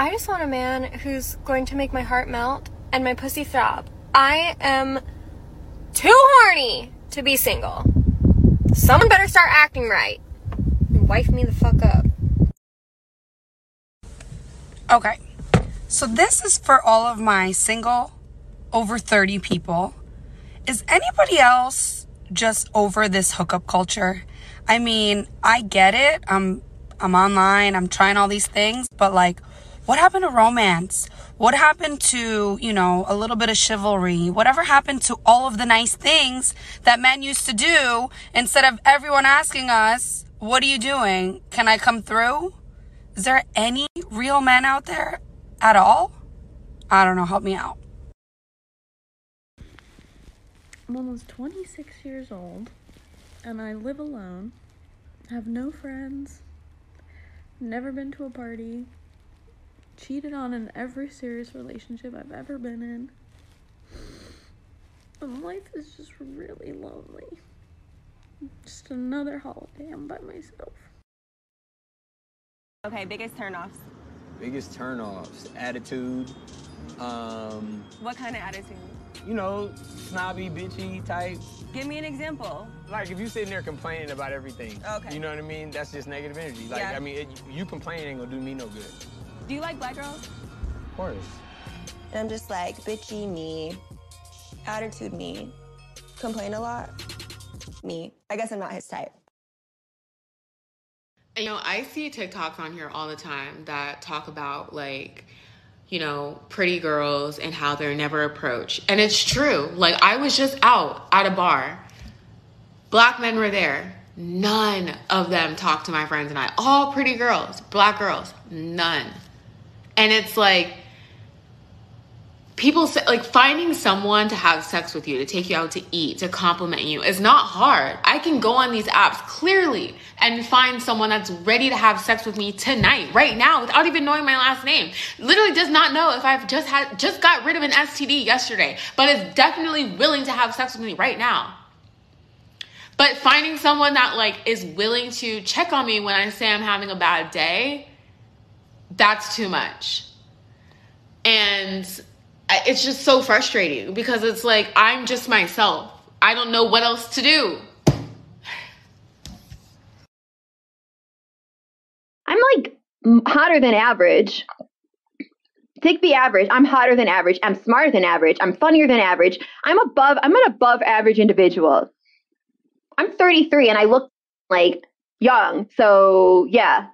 I just want a man who's going to make my heart melt and my pussy throb. I am too horny to be single. Someone better start acting right and wife me the fuck up. Okay. So this is for all of my single over 30 people. Is anybody else just over this hookup culture? I mean, I get it. I'm I'm online, I'm trying all these things, but like what happened to romance? What happened to, you know, a little bit of chivalry? Whatever happened to all of the nice things that men used to do instead of everyone asking us, "What are you doing? Can I come through?" Is there any real men out there at all? I don't know, help me out. I'm almost 26 years old and I live alone, have no friends, never been to a party, cheated on in every serious relationship I've ever been in. And life is just really lonely. Just another holiday I'm by myself. Okay, biggest turnoffs. Biggest turnoffs, attitude. Um, What kind of attitude? you know, snobby, bitchy type. Give me an example. Like if you sitting there complaining about everything, Okay. you know what I mean? That's just negative energy. Like Yeah. I mean, it, you complaining ain't gonna do me no good. Do you like black girls? Of course. And I'm just like bitchy me, attitude me, complain a lot me. I guess I'm not his type. You know, I see TikToks on here all the time that talk about like, you know, pretty girls and how they're never approached. And it's true. Like I was just out at a bar. Black men were there. None of them talked to my friends and I. All pretty girls, black girls, none. And it's like people say like finding someone to have sex with you to take you out to eat to compliment you is not hard. I can go on these apps clearly and find someone that's ready to have sex with me tonight right now without even knowing my last name. Literally does not know if i've just had just got rid of an std yesterday but is definitely willing to have sex with me right now. But finding someone that like is willing to check on me when i say i'm having a bad day that's too much and it's just so frustrating because it's like I'm just myself. I don't know what else to do. I'm like hotter than average. Take the average. I'm hotter than average. I'm smarter than average. I'm funnier than average. I'm above. I'm an above average individual. I'm 33 and I look like young. So yeah,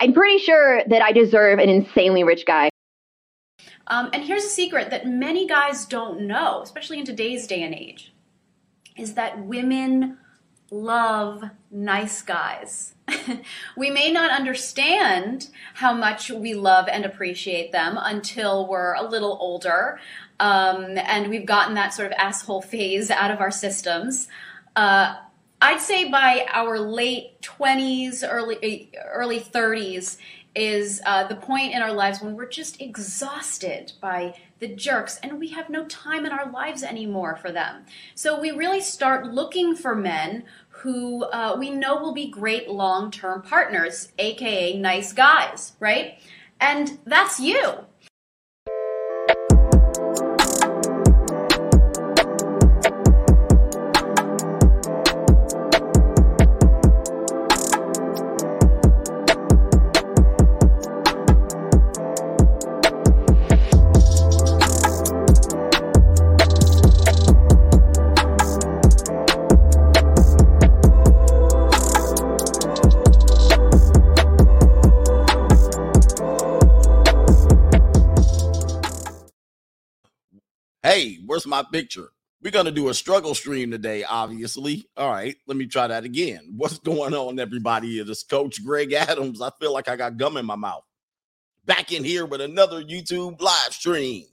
I'm pretty sure that I deserve an insanely rich guy. Um, and here's a secret that many guys don't know, especially in today's day and age, is that women love nice guys. we may not understand how much we love and appreciate them until we're a little older um, and we've gotten that sort of asshole phase out of our systems. Uh, I'd say by our late 20s, early early 30s is uh, the point in our lives when we're just exhausted by the jerks and we have no time in our lives anymore for them. So we really start looking for men who uh, we know will be great long term partners, aka nice guys, right? And that's you. My picture? We're going to do a struggle stream today, obviously. All right, let me try that again. What's going on, everybody? It is Coach Greg Adams. I feel like I got gum in my mouth. Back in here with another YouTube live stream.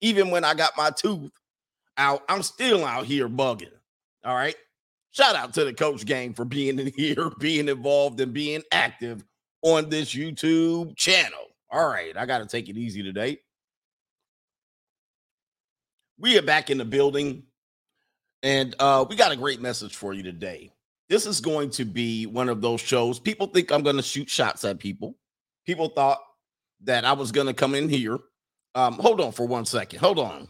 Even when I got my tooth out, I'm still out here bugging. All right. Shout out to the coach gang for being in here, being involved, and being active on this YouTube channel. All right, I got to take it easy today. We are back in the building, and uh, we got a great message for you today. This is going to be one of those shows. People think I'm going to shoot shots at people. People thought that I was going to come in here. Um, hold on for one second. Hold on.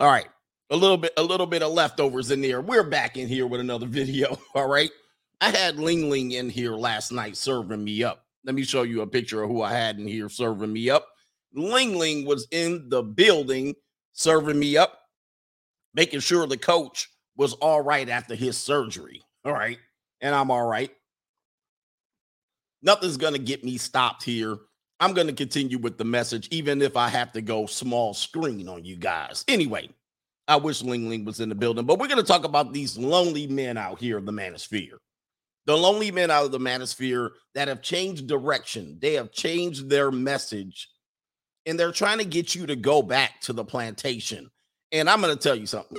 All right. A little bit, a little bit of leftovers in there. We're back in here with another video. All right. I had Ling Ling in here last night serving me up. Let me show you a picture of who I had in here serving me up. Ling Ling was in the building serving me up, making sure the coach was all right after his surgery. All right. And I'm all right. Nothing's going to get me stopped here. I'm going to continue with the message, even if I have to go small screen on you guys. Anyway, I wish Ling Ling was in the building, but we're going to talk about these lonely men out here in the manosphere. The lonely men out of the manosphere that have changed direction, they have changed their message, and they're trying to get you to go back to the plantation. And I'm going to tell you something.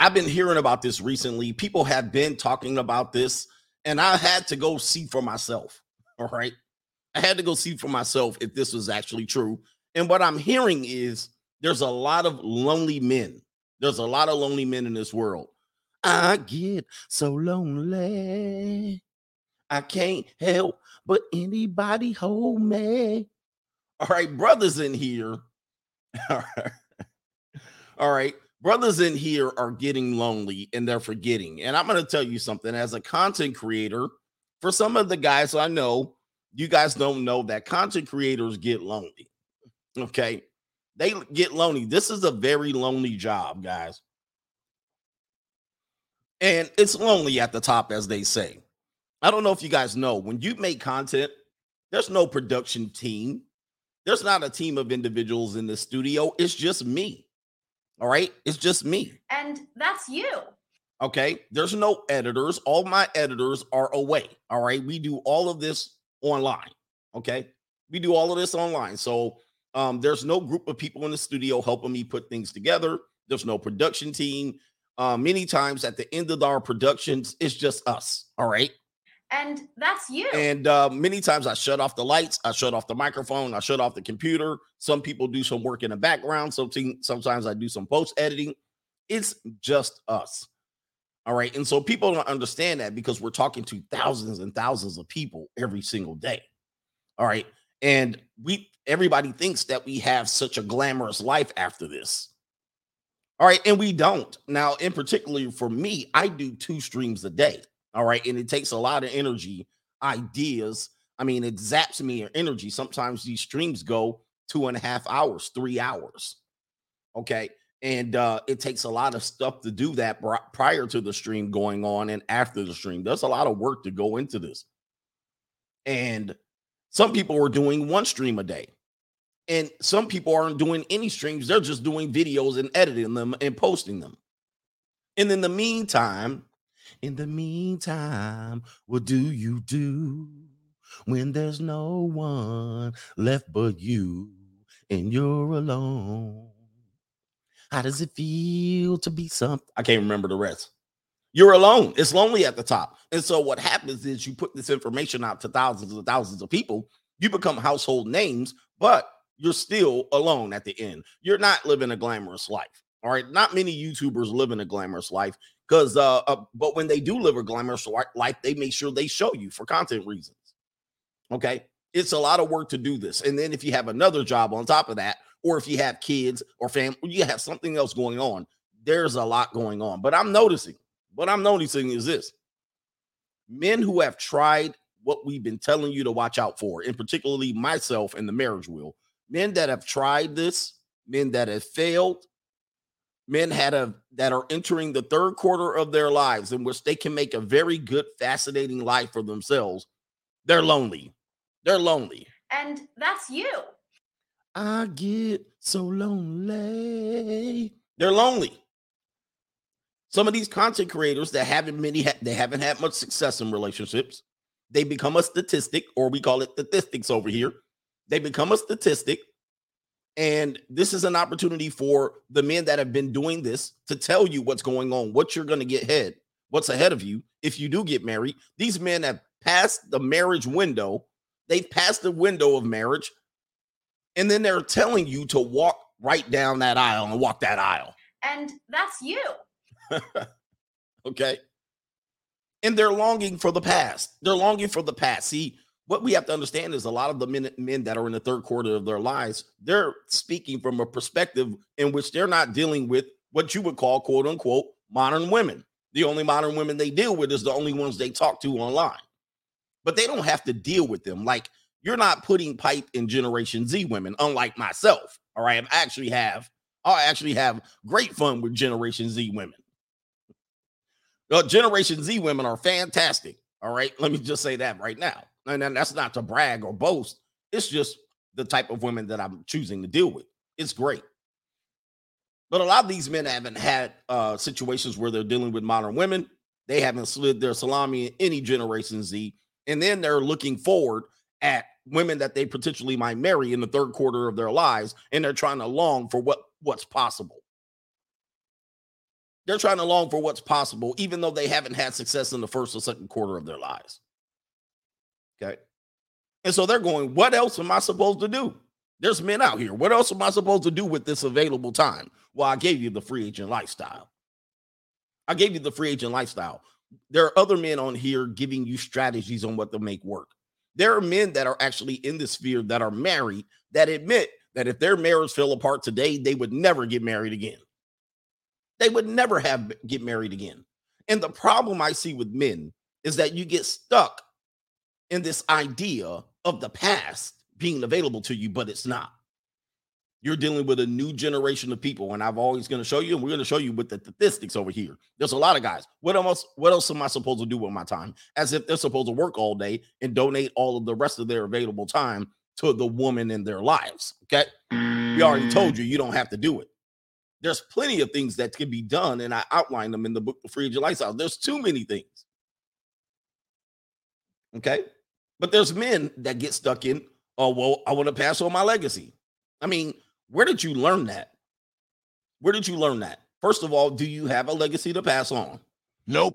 I've been hearing about this recently. People have been talking about this, and I had to go see for myself. All right. I had to go see for myself if this was actually true. And what I'm hearing is there's a lot of lonely men. There's a lot of lonely men in this world. I get so lonely. I can't help but anybody hold me. All right, brothers in here. All right. All right. Brothers in here are getting lonely and they're forgetting. And I'm going to tell you something as a content creator, for some of the guys I know, you guys don't know that content creators get lonely. Okay. They get lonely. This is a very lonely job, guys. And it's lonely at the top, as they say. I don't know if you guys know when you make content, there's no production team. There's not a team of individuals in the studio. It's just me. All right. It's just me. And that's you. Okay. There's no editors. All my editors are away. All right. We do all of this online. Okay. We do all of this online. So um, there's no group of people in the studio helping me put things together. There's no production team. Uh, many times at the end of our productions, it's just us. All right. And that's you. And uh, many times I shut off the lights, I shut off the microphone, I shut off the computer. Some people do some work in the background. So sometimes I do some post editing. It's just us. All right. And so people don't understand that because we're talking to thousands and thousands of people every single day. All right. And we, everybody thinks that we have such a glamorous life after this. All right. And we don't. Now, in particular for me, I do two streams a day. All right. And it takes a lot of energy, ideas. I mean, it zaps me your energy. Sometimes these streams go two and a half hours, three hours. Okay. And uh, it takes a lot of stuff to do that prior to the stream going on and after the stream. There's a lot of work to go into this. And some people are doing one stream a day. And some people aren't doing any streams. They're just doing videos and editing them and posting them. And in the meantime, in the meantime, what do you do when there's no one left but you and you're alone? How does it feel to be something? I can't remember the rest. You're alone. It's lonely at the top. And so what happens is you put this information out to thousands and thousands of people. You become household names, but you're still alone at the end. You're not living a glamorous life. All right. Not many YouTubers live in a glamorous life because, uh, uh, but when they do live a glamorous life, they make sure they show you for content reasons. Okay. It's a lot of work to do this. And then if you have another job on top of that, or if you have kids or family, you have something else going on, there's a lot going on. But I'm noticing, what I'm noticing is this men who have tried what we've been telling you to watch out for, and particularly myself and the marriage wheel, men that have tried this, men that have failed, men had a that are entering the third quarter of their lives in which they can make a very good, fascinating life for themselves. They're lonely. They're lonely. And that's you. I get so lonely. They're lonely. Some of these content creators that haven't many they haven't had much success in relationships. They become a statistic, or we call it statistics over here. They become a statistic. And this is an opportunity for the men that have been doing this to tell you what's going on, what you're going to get ahead, what's ahead of you if you do get married. These men have passed the marriage window. They've passed the window of marriage. And then they're telling you to walk right down that aisle and walk that aisle. And that's you. okay. and they're longing for the past. They're longing for the past. See, what we have to understand is a lot of the men, men that are in the third quarter of their lives, they're speaking from a perspective in which they're not dealing with what you would call quote unquote modern women. The only modern women they deal with is the only ones they talk to online. But they don't have to deal with them. Like you're not putting pipe in Generation Z women, unlike myself. All right. I actually have, I actually have great fun with Generation Z women. Uh, Generation Z women are fantastic. All right. Let me just say that right now. And that's not to brag or boast. It's just the type of women that I'm choosing to deal with. It's great. But a lot of these men haven't had uh, situations where they're dealing with modern women. They haven't slid their salami in any Generation Z. And then they're looking forward at women that they potentially might marry in the third quarter of their lives. And they're trying to long for what, what's possible. They're trying to long for what's possible, even though they haven't had success in the first or second quarter of their lives. Okay. And so they're going, what else am I supposed to do? There's men out here. What else am I supposed to do with this available time? Well, I gave you the free agent lifestyle. I gave you the free agent lifestyle. There are other men on here giving you strategies on what to make work. There are men that are actually in this sphere that are married that admit that if their marriage fell apart today, they would never get married again. They would never have get married again. And the problem I see with men is that you get stuck in this idea of the past being available to you, but it's not. You're dealing with a new generation of people, and I've always going to show you, and we're going to show you with the statistics over here. There's a lot of guys. What else? What else am I supposed to do with my time? As if they're supposed to work all day and donate all of the rest of their available time to the woman in their lives. Okay, we already told you you don't have to do it. There's plenty of things that can be done, and I outline them in the book, The Free Agent Lifestyle. There's too many things. Okay, but there's men that get stuck in, oh, well, I want to pass on my legacy. I mean, where did you learn that? Where did you learn that? First of all, do you have a legacy to pass on? Nope.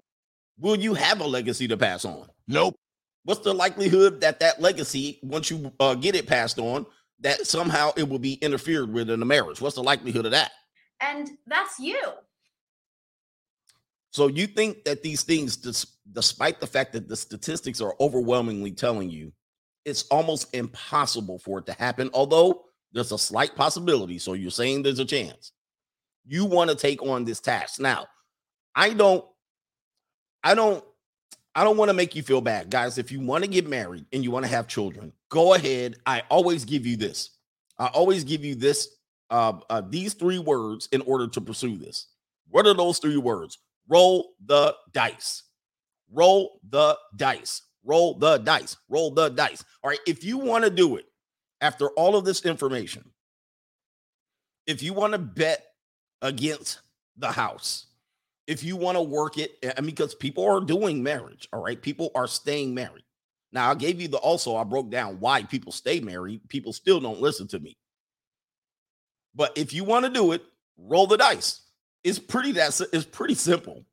Will you have a legacy to pass on? Nope. What's the likelihood that that legacy, once you uh, get it passed on, that somehow it will be interfered with in a marriage? What's the likelihood of that? And that's you. So you think that these things, despite the fact that the statistics are overwhelmingly telling you it's almost impossible for it to happen, although there's a slight possibility. So you're saying there's a chance. You want to take on this task. Now, I don't, I don't, I don't want to make you feel bad. Guys, if you want to get married and you want to have children, go ahead. I always give you this. I always give you this, uh, uh these three words in order to pursue this. What are those three words? roll the dice. Roll the dice. Roll the dice. Roll the dice. All right. If you want to do it after all of this information, if you want to bet against the house, if you want to work it, I mean, because people are doing marriage, all right, people are staying married. Now, I gave you the also, I broke down why people stay married. People still don't listen to me. But if you want to do it, roll the dice. It's pretty that's it's pretty simple.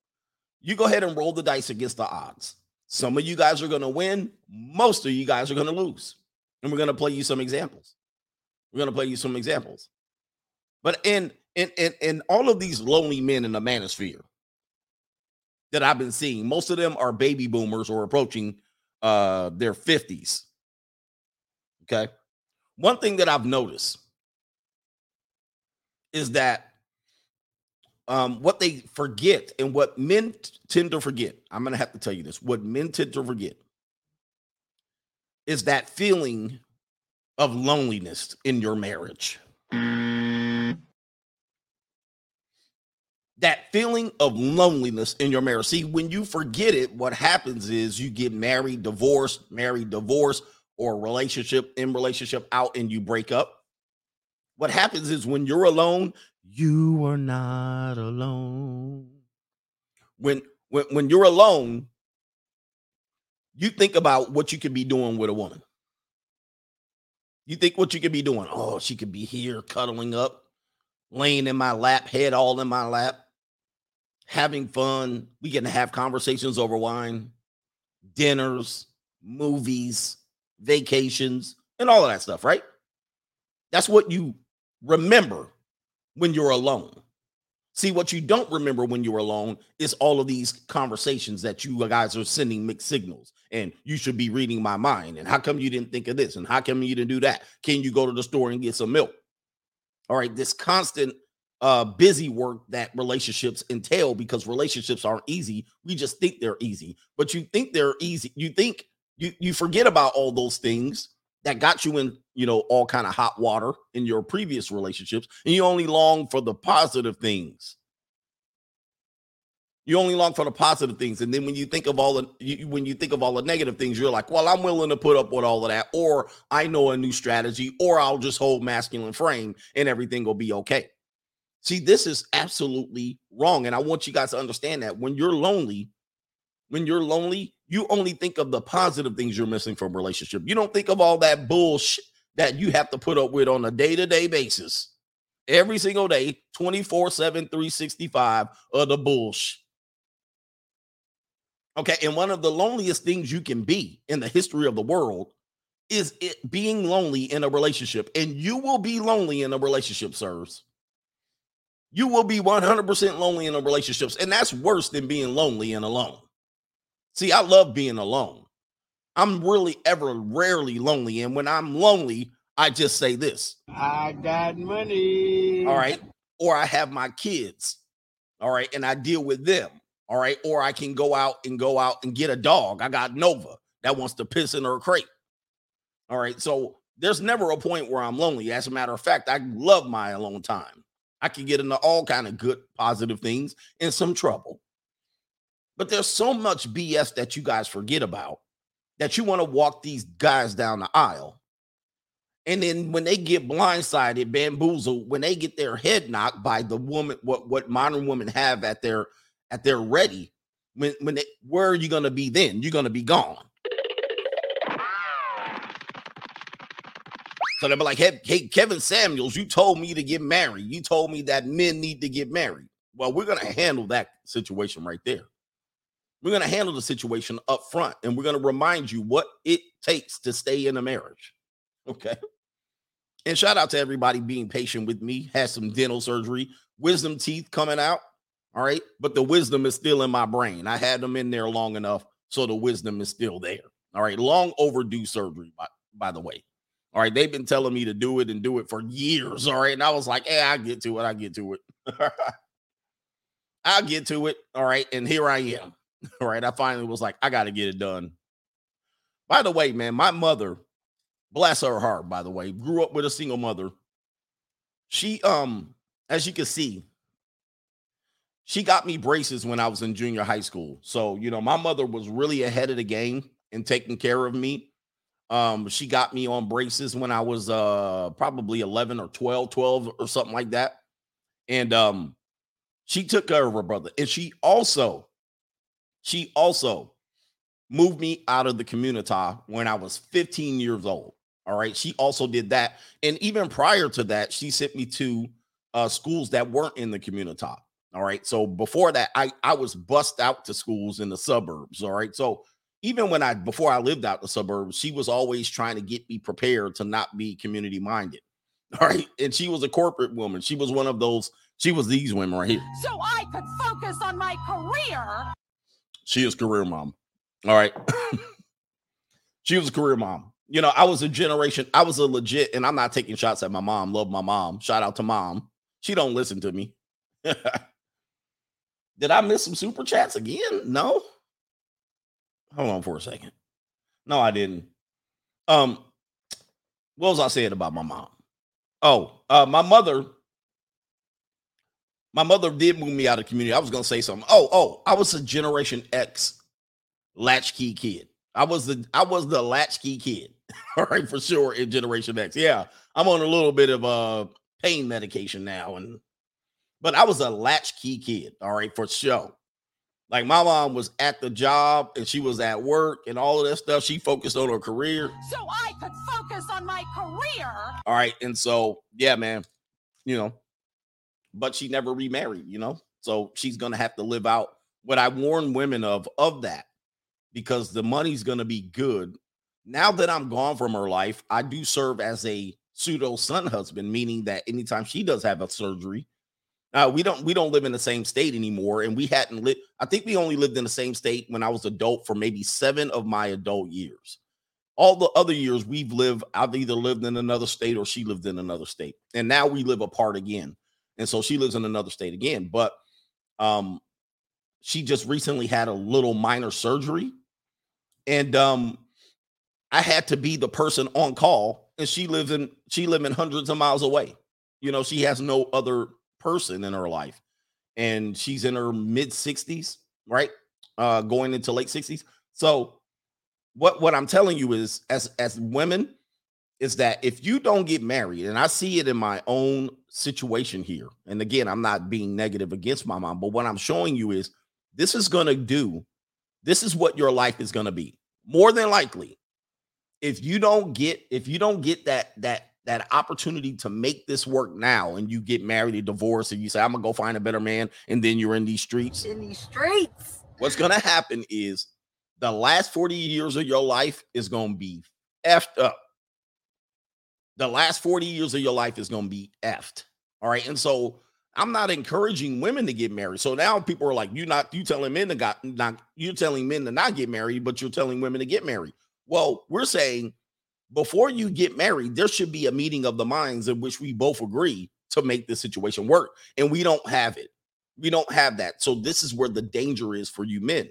You go ahead and roll the dice against the odds. Some of you guys are going to win, most of you guys are going to lose. And we're going to play you some examples. We're going to play you some examples. But in in in, in all of these lonely men in the manosphere that I've been seeing, most of them are baby boomers or approaching uh their 50s. Okay? One thing that I've noticed is that um, what they forget and what men t- tend to forget, I'm going to have to tell you this what men tend to forget is that feeling of loneliness in your marriage. That feeling of loneliness in your marriage. See, when you forget it, what happens is you get married, divorced, married, divorced, or relationship in relationship out and you break up. What happens is when you're alone, you are not alone. When when when you're alone, you think about what you could be doing with a woman. You think what you could be doing. Oh, she could be here cuddling up, laying in my lap, head all in my lap, having fun. We can have conversations over wine, dinners, movies, vacations, and all of that stuff, right? That's what you remember when you're alone. See, what you don't remember when you're alone is all of these conversations that you guys are sending mixed signals. And you should be reading my mind. And how come you didn't think of this? And how come you didn't do that? Can you go to the store and get some milk? All right, this constant uh busy work that relationships entail because relationships aren't easy. We just think they're easy. But you think they're easy. You think you you forget about all those things that got you in, you know, all kind of hot water in your previous relationships, and you only long for the positive things. You only long for the positive things, and then when you think of all the you, when you think of all the negative things, you're like, "Well, I'm willing to put up with all of that," or "I know a new strategy," or "I'll just hold masculine frame and everything will be okay." See, this is absolutely wrong, and I want you guys to understand that when you're lonely, when you're lonely, you only think of the positive things you're missing from relationship. You don't think of all that bullshit that you have to put up with on a day-to-day basis. Every single day, 24/7 365 of the bullshit. Okay, and one of the loneliest things you can be in the history of the world is it being lonely in a relationship. And you will be lonely in a relationship, sirs. You will be 100% lonely in a relationships, and that's worse than being lonely and alone. See, I love being alone. I'm really ever rarely lonely. And when I'm lonely, I just say this I got money. all right, or I have my kids, all right, and I deal with them, all right, or I can go out and go out and get a dog. I got Nova that wants to piss in her crate, all right. So there's never a point where I'm lonely. As a matter of fact, I love my alone time. I can get into all kind of good, positive things and some trouble. But there's so much BS that you guys forget about that you want to walk these guys down the aisle. And then when they get blindsided, bamboozled, when they get their head knocked by the woman, what what modern women have at their at their ready, when when they, where are you gonna be then? You're gonna be gone. So they'll be like, hey, hey, Kevin Samuels, you told me to get married. You told me that men need to get married. Well, we're gonna handle that situation right there. We're gonna handle the situation up front, and we're gonna remind you what it takes to stay in a marriage. Okay. And shout out to everybody being patient with me. Had some dental surgery, wisdom teeth coming out. All right. But the wisdom is still in my brain. I had them in there long enough. So the wisdom is still there. All right. Long overdue surgery, by, by the way. All right. They've been telling me to do it and do it for years. All right. And I was like, hey, I get to it. I get to it. I'll get to it. All right. And here I am. Right. I finally was like, I got to get it done. By the way, man, my mother, bless her heart, by the way, grew up with a single mother. She, um, as you can see, she got me braces when I was in junior high school. So, you know, my mother was really ahead of the game in taking care of me. Um, she got me on braces when I was uh probably 11 or 12, 12 or something like that. And um she took care of her brother. And she also, she also moved me out of the community when I was 15 years old. All right. She also did that. And even prior to that, she sent me to uh, schools that weren't in the community. All right. So before that, I, I was bussed out to schools in the suburbs. All right. So even when I, before I lived out the suburbs, she was always trying to get me prepared to not be community minded. All right. And she was a corporate woman. She was one of those, she was these women right here. So I could focus on my career. She is career mom. All right. she was a career mom. You know, I was a generation, I was a legit, and I'm not taking shots at my mom. Love my mom. Shout out to mom. She don't listen to me. Did I miss some super chats again? No. Hold on for a second. No, I didn't. Um, what was I saying about my mom? Oh, uh, my mother. My mother did move me out of community. I was gonna say something. Oh, oh, I was a Generation X latchkey kid. I was the I was the latchkey kid. All right, for sure in Generation X. Yeah, I'm on a little bit of uh pain medication now, and but I was a latchkey kid. All right, for sure. Like my mom was at the job and she was at work and all of that stuff. She focused on her career. So I could focus on my career. All right, and so yeah, man, you know, but she never remarried. You know, so she's gonna have to live out what I warn women of of that because the money's gonna be good. Now that I'm gone from her life, I do serve as a pseudo son husband, meaning that anytime she does have a surgery, Uh, we don't we don't live in the same state anymore, and we hadn't lived. I think we only lived in the same state when I was adult for maybe seven of my adult years. All the other years we've lived, I've either lived in another state or she lived in another state, and now we live apart again. And so she lives in another state again. But um, she just recently had a little minor surgery, and um, I had to be the person on call, and she lives in she lives in hundreds of miles away. You know, she has no other person in her life, and she's in her mid sixties, right? Uh, going into late sixties. So, what what I'm telling you is, as as women, is that if you don't get married, and I see it in my own situation here, and again, I'm not being negative against my mom, but what I'm showing you is this is going to do, this is what your life is going to be. More than likely, if you don't get if you don't get that that that opportunity to make this work now and you get married or divorced and you say i'm gonna go find a better man and then you're in these streets. In these streets. What's gonna happen is the last 40 years of your life is gonna be effed up the last 40 years of your life is gonna be effed all right and so i'm not encouraging women to get married so now people are like you're not you telling men to got not you're telling men to not get married but you're telling women to get married well we're saying before you get married, there should be a meeting of the minds in which we both agree to make the situation work. And we don't have it. We don't have that. So this is where the danger is for you men.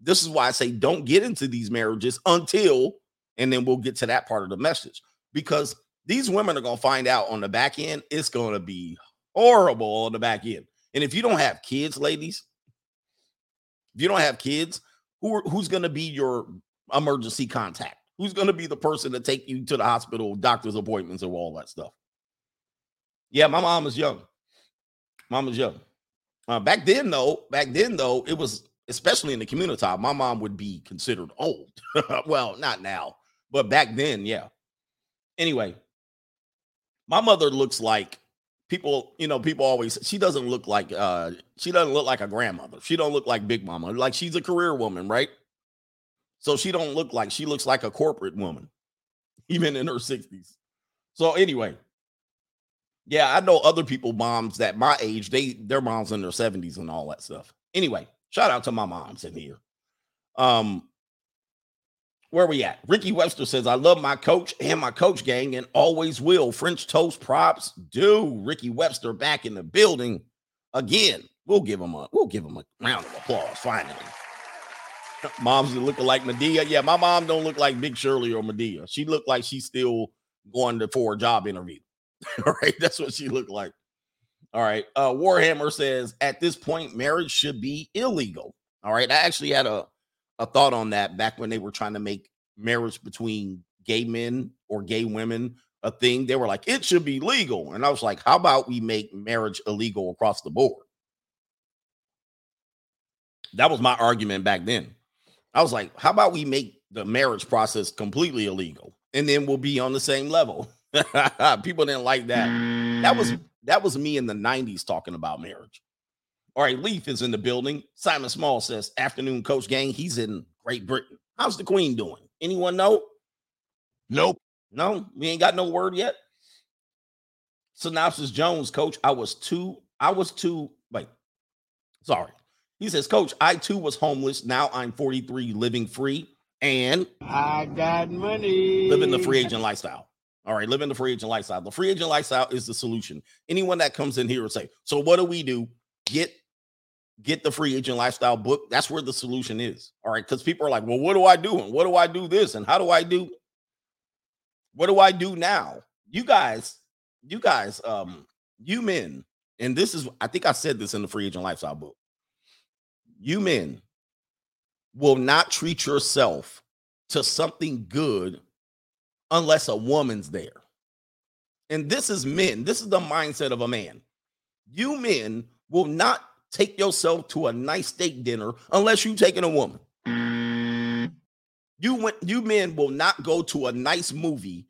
This is why I say don't get into these marriages until, and then we'll get to that part of the message because these women are going to find out on the back end, it's going to be horrible on the back end. And if you don't have kids, ladies, if you don't have kids, who are, who's going to be your emergency contact? Who's going to be the person to take you to the hospital, doctor's appointments, or all that stuff? Yeah, my mom is young. Mom is young. Uh, back then, though, back then, though, it was especially in the community. My mom would be considered old. well, not now, but back then, yeah. Anyway, my mother looks like people. You know, people always. She doesn't look like. uh She doesn't look like a grandmother. She don't look like Big Mama. Like she's a career woman, right? So she don't look like she looks like a corporate woman, even in her 60s. So anyway, yeah, I know other people, moms that my age, they their moms in their 70s and all that stuff. Anyway, shout out to my moms in here. Um, where we at? Ricky Webster says, I love my coach and my coach gang and always will. French toast props do. Ricky Webster back in the building again. We'll give him a we'll give him a round of applause finally. Moms looking like Madea. Yeah, my mom don't look like Big Shirley or Madea. She looked like she's still going to for a job interview. All right, that's what she looked like. All right. Uh Warhammer says at this point, marriage should be illegal. All right. I actually had a, a thought on that back when they were trying to make marriage between gay men or gay women a thing. They were like, it should be legal. And I was like, how about we make marriage illegal across the board? That was my argument back then. I was like, how about we make the marriage process completely illegal and then we'll be on the same level? People didn't like that. That was mm. that was me in the 90s talking about marriage. All right, Leaf is in the building. Simon Small says, afternoon coach gang, he's in Great Britain. How's the queen doing? Anyone know? Nope. No, we ain't got no word yet. Synopsis Jones, coach, I was too, I was too, wait, sorry. He says, Coach, I too was homeless. Now I'm 43, living free, and I got money. living the free agent lifestyle. All right, living the free agent lifestyle. The free agent lifestyle is the solution. Anyone that comes in here and say, "So what do we do?" Get get the free agent lifestyle book. That's where the solution is. All right, because people are like, "Well, what do I do? And what do I do this? And how do I do? What do I do now?" You guys, you guys, um, you men, and this is, I think I said this in the free agent lifestyle book. You men will not treat yourself to something good unless a woman's there. And this is men. This is the mindset of a man. You men will not take yourself to a nice steak dinner unless you taking a woman. You went you men will not go to a nice movie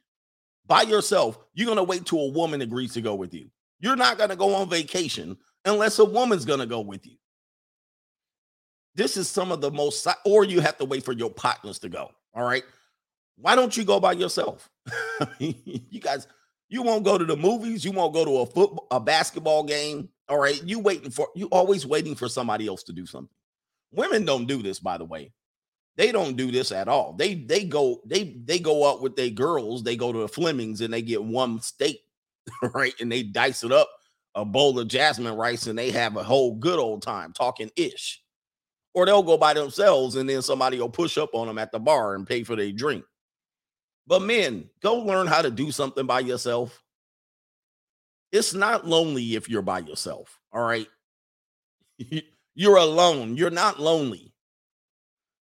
by yourself. You're gonna wait till a woman agrees to go with you. You're not gonna go on vacation unless a woman's gonna go with you. This is some of the most, or you have to wait for your partners to go. All right. Why don't you go by yourself? you guys, you won't go to the movies. You won't go to a football, a basketball game. All right. You waiting for you always waiting for somebody else to do something. Women don't do this, by the way. They don't do this at all. They they go they they go out with their girls. They go to the Flemings and they get one steak, right? And they dice it up a bowl of jasmine rice and they have a whole good old time talking ish. Or they'll go by themselves and then somebody will push up on them at the bar and pay for their drink. But men, go learn how to do something by yourself. It's not lonely if you're by yourself. All right. You're alone. You're not lonely.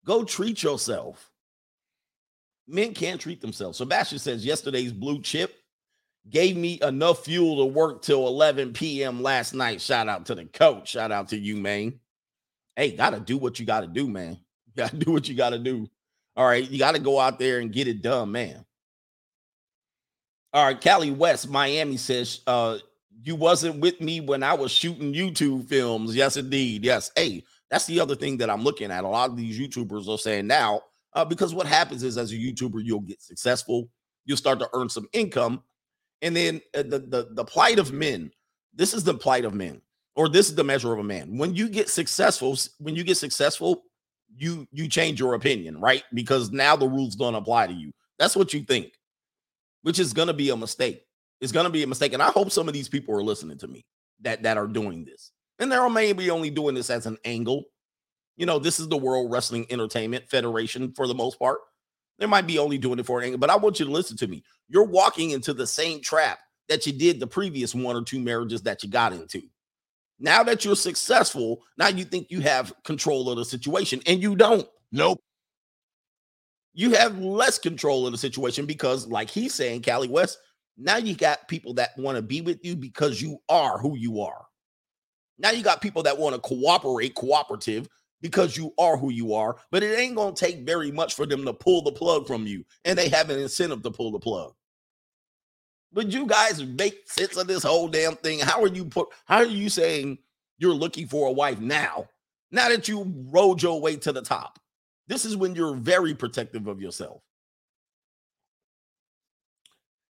Go treat yourself. Men can't treat themselves. Sebastian says yesterday's blue chip gave me enough fuel to work till 11 p.m. last night. Shout out to the coach. Shout out to you, man. Hey, gotta do what you gotta do, man. Gotta do what you gotta do. All right, you gotta go out there and get it done, man. All right, Cali West, Miami says, uh, you wasn't with me when I was shooting YouTube films. Yes, indeed. Yes. Hey, that's the other thing that I'm looking at. A lot of these YouTubers are saying now, uh, because what happens is as a YouTuber, you'll get successful, you'll start to earn some income. And then uh, the, the the plight of men, this is the plight of men, or this is the measure of a man. When you get successful, when you get successful, you you change your opinion, right? Because now the rules don't apply to you. That's what you think, which is gonna be a mistake. It's gonna be a mistake. And I hope some of these people are listening to me that that are doing this. And they're maybe only doing this as an angle. You know, this is the World Wrestling Entertainment Federation for the most part. They might be only doing it for an angle, but I want you to listen to me. You're walking into the same trap that you did the previous one or two marriages that you got into. Now that you're successful, now you think you have control of the situation, and you don't. Nope. You have less control of the situation because, like he's saying, Cali West, now you got people that want to be with you because you are who you are. Now you got people that want to cooperate, cooperative, because you are who you are, but it ain't gonna take very much for them to pull the plug from you, and they have an incentive to pull the plug. But you guys make sense of this whole damn thing. How are you put? How are you saying you're looking for a wife now? Now that you rode your way to the top, this is when you're very protective of yourself.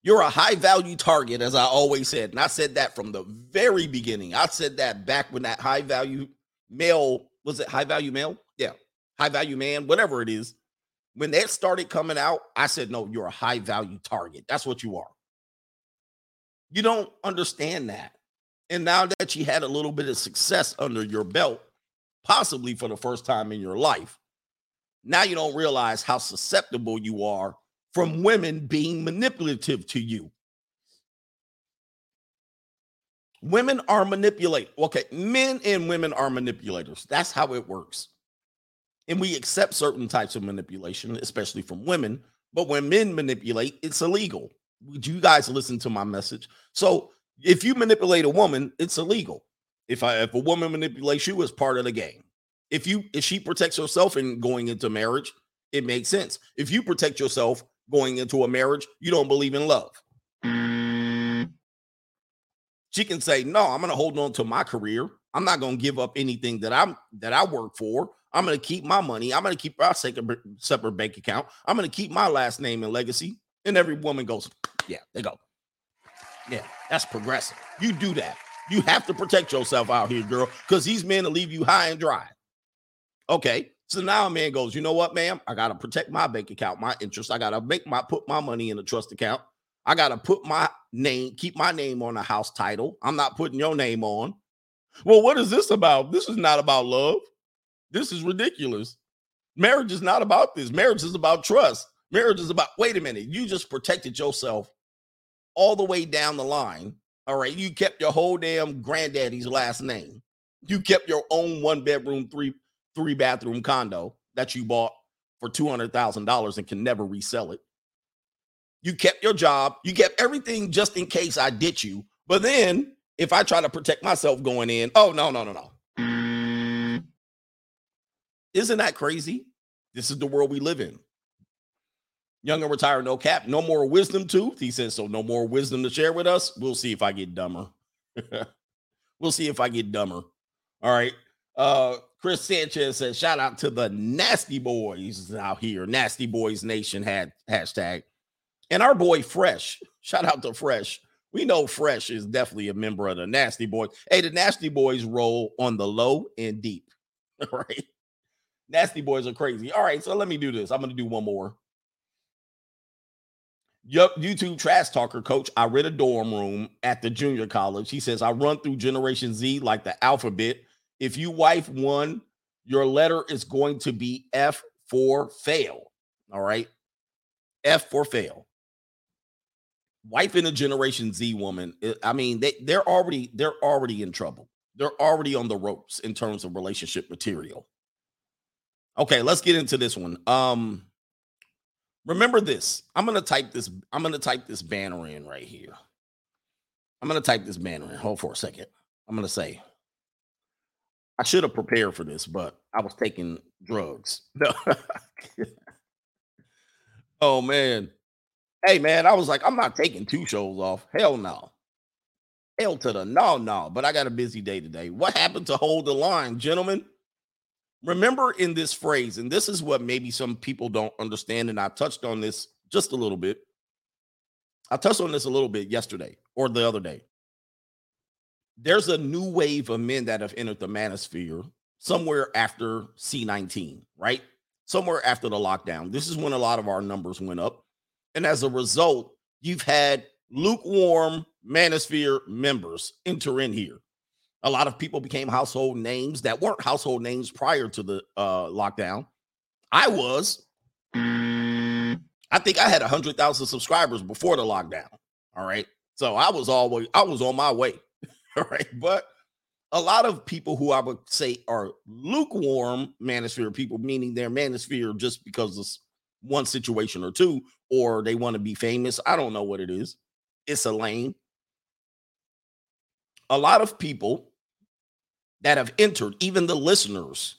You're a high value target, as I always said. And I said that from the very beginning. I said that back when that high value male was it high value male? Yeah, high value man, whatever it is. When that started coming out, I said, no, you're a high value target. That's what you are. You don't understand that. And now that you had a little bit of success under your belt, possibly for the first time in your life, now you don't realize how susceptible you are from women being manipulative to you. Women are manipulate. Okay, men and women are manipulators. That's how it works. And we accept certain types of manipulation, especially from women. But when men manipulate, it's illegal. Would you guys listen to my message? So if you manipulate a woman, it's illegal. If I if a woman manipulates you, it's part of the game. If you if she protects herself in going into marriage, it makes sense. If you protect yourself going into a marriage, you don't believe in love. Mm. She can say, "No, I'm going to hold on to my career. I'm not going to give up anything that I'm that I work for. I'm going to keep my money. I'm going to keep our separate separate bank account. I'm going to keep my last name and legacy." And every woman goes, "Yeah, they go. Yeah, that's progressive. You do that. You have to protect yourself out here, girl, because these men will leave you high and dry." Okay, so now a man goes, you know what, ma'am? I gotta protect my bank account, my interest. I gotta make my put my money in a trust account. I gotta put my name, keep my name on a house title. I'm not putting your name on. Well, what is this about? This is not about love. This is ridiculous. Marriage is not about this. Marriage is about trust. Marriage is about, wait a minute, you just protected yourself all the way down the line. All right. You kept your whole damn granddaddy's last name. You kept your own one bedroom, three three bathroom condo that you bought for $200,000 and can never resell it. You kept your job, you kept everything just in case I ditch you. But then if I try to protect myself going in, oh, no, no, no, no. Isn't that crazy? This is the world we live in. Young and retired, no cap, no more wisdom tooth. He says, so no more wisdom to share with us. We'll see if I get dumber. we'll see if I get dumber. All right. Uh, Chris Sanchez says, shout out to the nasty boys out here. Nasty Boys Nation had hashtag. And our boy Fresh, shout out to Fresh. We know Fresh is definitely a member of the Nasty Boys. Hey, the Nasty Boys roll on the low and deep. Right. Nasty Boys are crazy. All right, so let me do this. I'm going to do one more. Yup, YouTube trash talker coach. I read a dorm room at the junior college. He says, I run through Generation Z like the alphabet. If you wife one, your letter is going to be F for fail. All right. F for fail. Wifing a Generation Z woman, I mean, they, they're already they're already in trouble. They're already on the ropes in terms of relationship material. Okay, let's get into this one. Um, remember this. I'm gonna type this. I'm gonna type this banner in right here. I'm gonna type this banner in. Hold for a second. I'm gonna say. I should have prepared for this, but I was taking drugs. No. oh man. Hey man, I was like, I'm not taking two shows off. Hell no. Hell to the no, no. But I got a busy day today. What happened to hold the line, gentlemen? Remember in this phrase, and this is what maybe some people don't understand, and I touched on this just a little bit. I touched on this a little bit yesterday or the other day. There's a new wave of men that have entered the manosphere somewhere after C19, right? Somewhere after the lockdown. This is when a lot of our numbers went up. And as a result, you've had lukewarm manosphere members enter in here. A lot of people became household names that weren't household names prior to the uh, lockdown. I was. I think I had 100,000 subscribers before the lockdown. All right. So I was always, I was on my way. Right. But a lot of people who I would say are lukewarm manosphere people, meaning they're manosphere just because of one situation or two, or they want to be famous. I don't know what it is. It's a lane. A lot of people that have entered, even the listeners,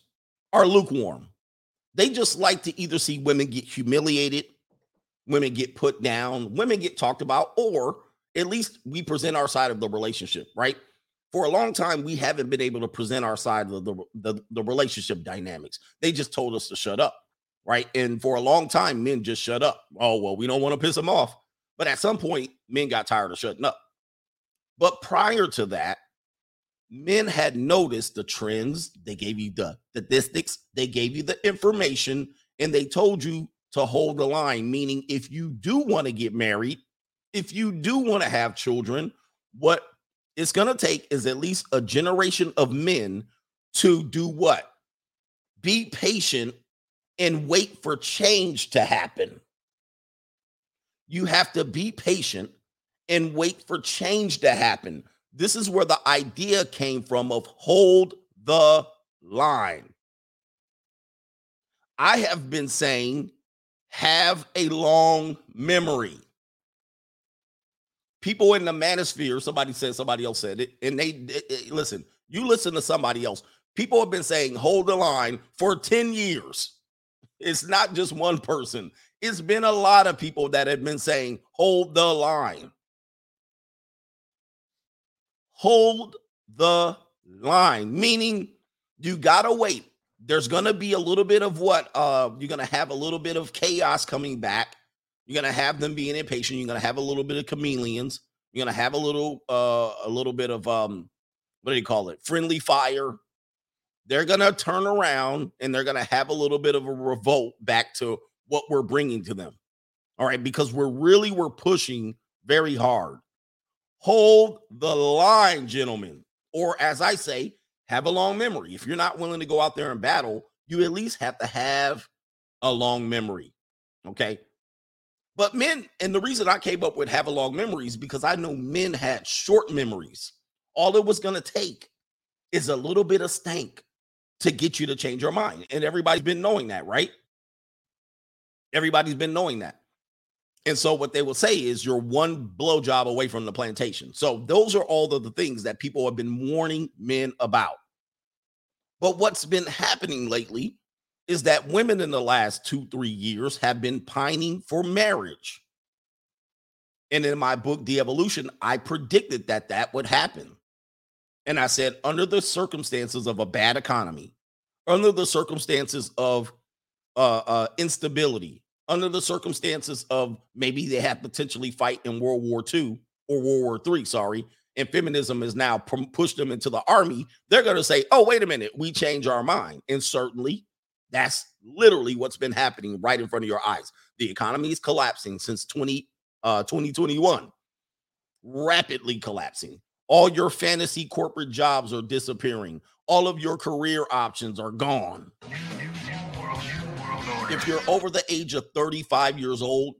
are lukewarm. They just like to either see women get humiliated, women get put down, women get talked about, or at least we present our side of the relationship, right? For a long time, we haven't been able to present our side of the, the, the relationship dynamics. They just told us to shut up, right? And for a long time, men just shut up. Oh, well, we don't want to piss them off. But at some point, men got tired of shutting up. But prior to that, men had noticed the trends. They gave you the statistics, they gave you the information, and they told you to hold the line. Meaning, if you do want to get married, if you do want to have children, what it's going to take is at least a generation of men to do what? Be patient and wait for change to happen. You have to be patient and wait for change to happen. This is where the idea came from of hold the line. I have been saying have a long memory. People in the manosphere, somebody said, somebody else said it, and they listen. You listen to somebody else. People have been saying hold the line for 10 years. It's not just one person. It's been a lot of people that have been saying hold the line hold the line, meaning you gotta wait. There's gonna be a little bit of what uh you're gonna have a little bit of chaos coming back. You're gonna have them being impatient. You're gonna have a little bit of chameleons. You're gonna have a little uh a little bit of um what do you call it? Friendly fire. They're gonna turn around and they're gonna have a little bit of a revolt back to what we're bringing to them. All right, because we're really we're pushing very hard. Hold the line, gentlemen. Or as I say, have a long memory. If you're not willing to go out there and battle, you at least have to have a long memory. Okay. But men, and the reason I came up with have a long memories because I know men had short memories. All it was going to take is a little bit of stank to get you to change your mind. And everybody's been knowing that, right? Everybody's been knowing that. And so what they will say is you're one blowjob away from the plantation. So those are all of the things that people have been warning men about. But what's been happening lately is that women in the last two, three years have been pining for marriage. And in my book, The Evolution, I predicted that that would happen. And I said, under the circumstances of a bad economy, under the circumstances of uh, uh, instability, under the circumstances of maybe they have potentially fight in World War II or World War Three, sorry, and feminism has now pushed them into the army, they're going to say, oh, wait a minute, we change our mind. And certainly that's literally what's been happening right in front of your eyes. The economy is collapsing since 20, uh, 2021, rapidly collapsing. All your fantasy corporate jobs are disappearing. All of your career options are gone. If you're over the age of 35 years old,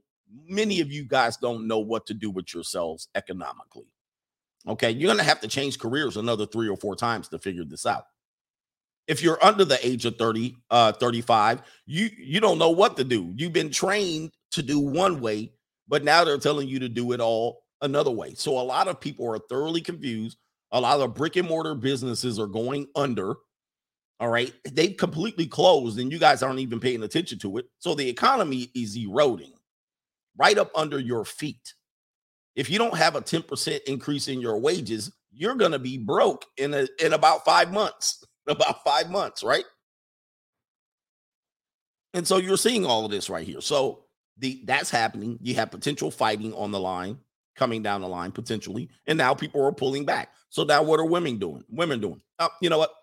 many of you guys don't know what to do with yourselves economically. Okay, you're going to have to change careers another three or four times to figure this out. If you're under the age of 30, uh, 35, you you don't know what to do. You've been trained to do one way, but now they're telling you to do it all another way. So a lot of people are thoroughly confused. A lot of brick and mortar businesses are going under. All right, they've completely closed, and you guys aren't even paying attention to it. So the economy is eroding right up under your feet. If you don't have a 10% increase in your wages, you're going to be broke in a, in about 5 months. About 5 months, right? And so you're seeing all of this right here. So the that's happening. You have potential fighting on the line coming down the line potentially, and now people are pulling back. So now what are women doing? Women doing? Oh, you know what?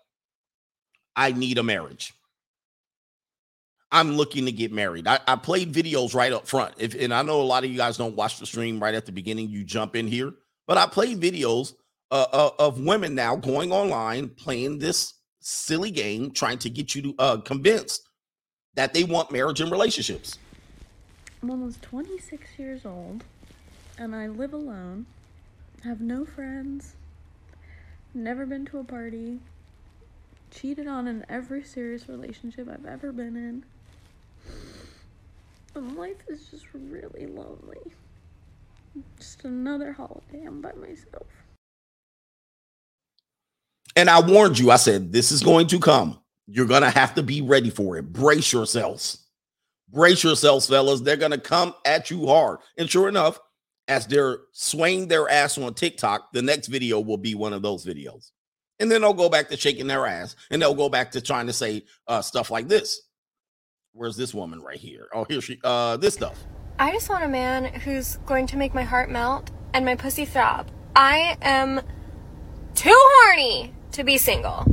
I need a marriage. I'm looking to get married. I, I, played videos right up front. If and I know a lot of you guys don't watch the stream right at the beginning, you jump in here, but I played videos uh, uh, of women now going online playing this silly game, trying to get you to uh, convinced that they want marriage and relationships. I'm almost 26 years old, and I live alone. Have no friends. Never been to a party. Cheated on in every serious relationship I've ever been in. And life is just really lonely. Just another holiday. I'm by myself. And I warned you, I said, this is going to come. You're going to have to be ready for it. Brace yourselves. Brace yourselves, fellas. They're going to come at you hard. And sure enough, as they're swaying their ass on TikTok, the next video will be one of those videos. And then they'll go back to shaking their ass and they'll go back to trying to say uh, stuff like this. Where's this woman right here? Oh, here she, uh, this stuff. I just want a man who's going to make my heart melt and my pussy throb. I am too horny to be single.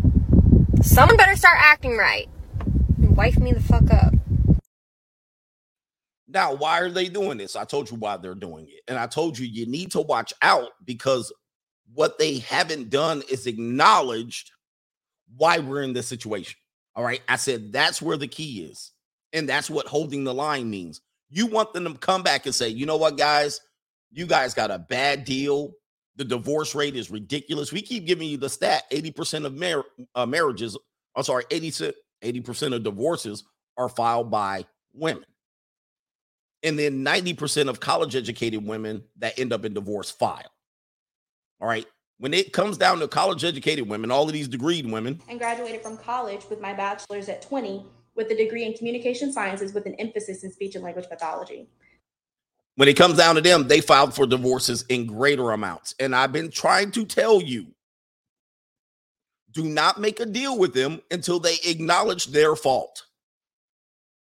Someone better start acting right and wife me the fuck up. Now, why are they doing this? I told you why they're doing it. And I told you you need to watch out because what they haven't done is acknowledged why we're in this situation. All right. I said that's where the key is. And that's what holding the line means. You want them to come back and say, you know what, guys, you guys got a bad deal. The divorce rate is ridiculous. We keep giving you the stat 80% of mar- uh, marriages, I'm sorry, 80, 80% of divorces are filed by women. And then 90% of college educated women that end up in divorce file. All right. When it comes down to college educated women, all of these degreed women, and graduated from college with my bachelor's at 20 with a degree in communication sciences with an emphasis in speech and language pathology. When it comes down to them, they filed for divorces in greater amounts. And I've been trying to tell you do not make a deal with them until they acknowledge their fault.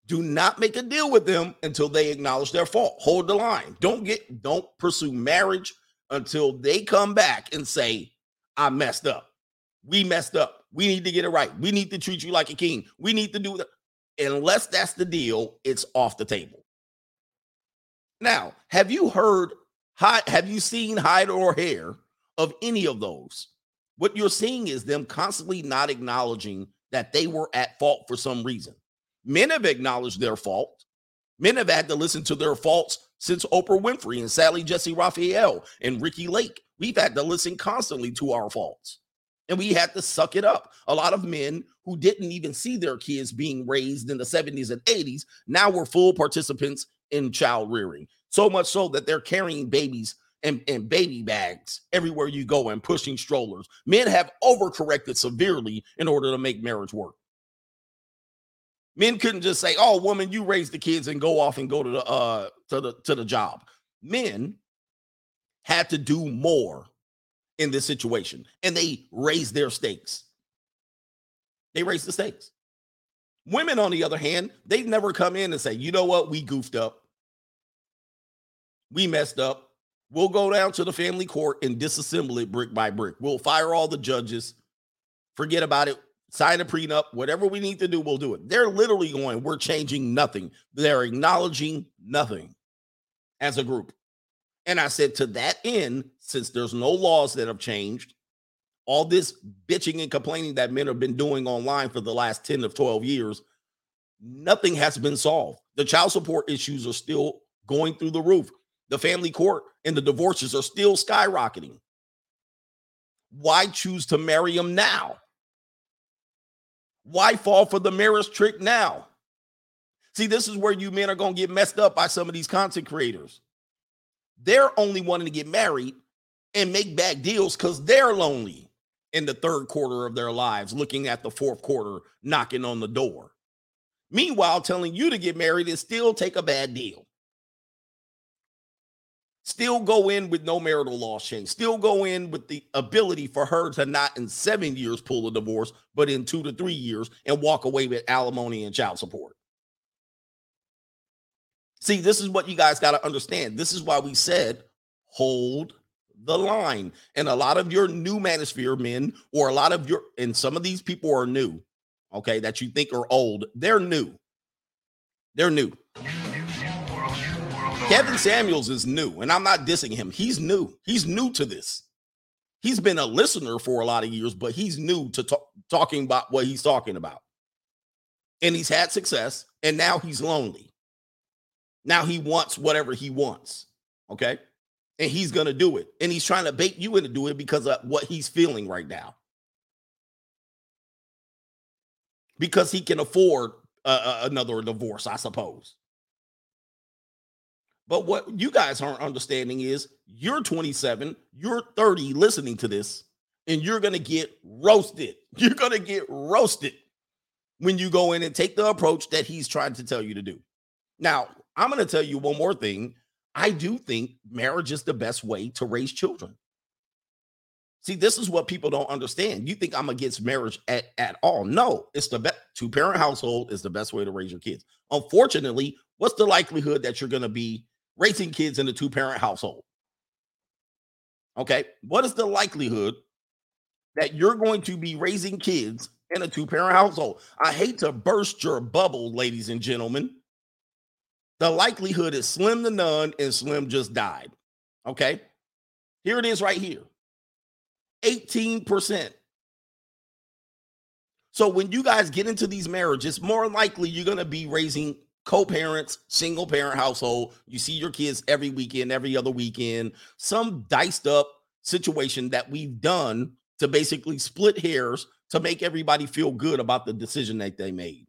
Do not make a deal with them until they acknowledge their fault. Hold the line. Don't get don't pursue marriage until they come back and say, I messed up. We messed up. We need to get it right. We need to treat you like a king. We need to do that. Unless that's the deal, it's off the table. Now, have you heard, have you seen hide or hair of any of those? What you're seeing is them constantly not acknowledging that they were at fault for some reason. Men have acknowledged their fault. Men have had to listen to their faults since Oprah Winfrey and Sally Jessy Raphael and Ricki Lake. We've had to listen constantly to our faults and we had to suck it up. A lot of men who didn't even see their kids being raised in the 70s and 80s now were full participants in child rearing. So much so that they're carrying babies and, and baby bags everywhere you go and pushing strollers. Men have overcorrected severely in order to make marriage work. Men couldn't just say, "Oh, woman, you raise the kids and go off and go to the uh to the to the job." Men had to do more in this situation and they raised their stakes. They raised the stakes. Women, on the other hand, they've never come in and say, you know what, we goofed up. We messed up. We'll go down to the family court and disassemble it brick by brick. We'll fire all the judges, forget about it, sign a prenup, whatever we need to do, we'll do it. They're literally going, we're changing nothing. They're acknowledging nothing as a group. And I said, to that end, since there's no laws that have changed, all this bitching and complaining that men have been doing online for the last 10 to 12 years, nothing has been solved. The child support issues are still going through the roof. The family court and the divorces are still skyrocketing. Why choose to marry them now? Why fall for the marriage trick now? See, this is where you men are going to get messed up by some of these content creators. They're only wanting to get married and make bad deals because they're lonely in the third quarter of their lives, looking at the fourth quarter knocking on the door. Meanwhile, telling you to get married and still take a bad deal. Still go in with no marital law change. Still go in with the ability for her to not in seven years pull a divorce, but in two to three years and walk away with alimony and child support. See, this is what you guys got to understand. This is why we said hold the line. And a lot of your new manosphere men, or a lot of your, and some of these people are new, okay, that you think are old, they're new. They're new. Kevin Samuels is new, and I'm not dissing him. He's new. He's new to this. He's been a listener for a lot of years, but he's new to talk, talking about what he's talking about. And he's had success, and now he's lonely. Now he wants whatever he wants. Okay. And he's going to do it. And he's trying to bait you into doing it because of what he's feeling right now. Because he can afford uh, another divorce, I suppose. But what you guys aren't understanding is you're 27, you're 30 listening to this, and you're going to get roasted. You're going to get roasted when you go in and take the approach that he's trying to tell you to do. Now, I'm going to tell you one more thing. I do think marriage is the best way to raise children. See, this is what people don't understand. You think I'm against marriage at, at all. No, it's the best two parent household is the best way to raise your kids. Unfortunately, what's the likelihood that you're going to be raising kids in a two parent household? Okay. What is the likelihood that you're going to be raising kids in a two parent household? I hate to burst your bubble, ladies and gentlemen the likelihood is slim to none, and Slim just died. Okay. Here it is right here 18%. So when you guys get into these marriages, more likely you're going to be raising co-parents, single parent household. You see your kids every weekend, every other weekend, some diced up situation that we've done to basically split hairs to make everybody feel good about the decision that they made.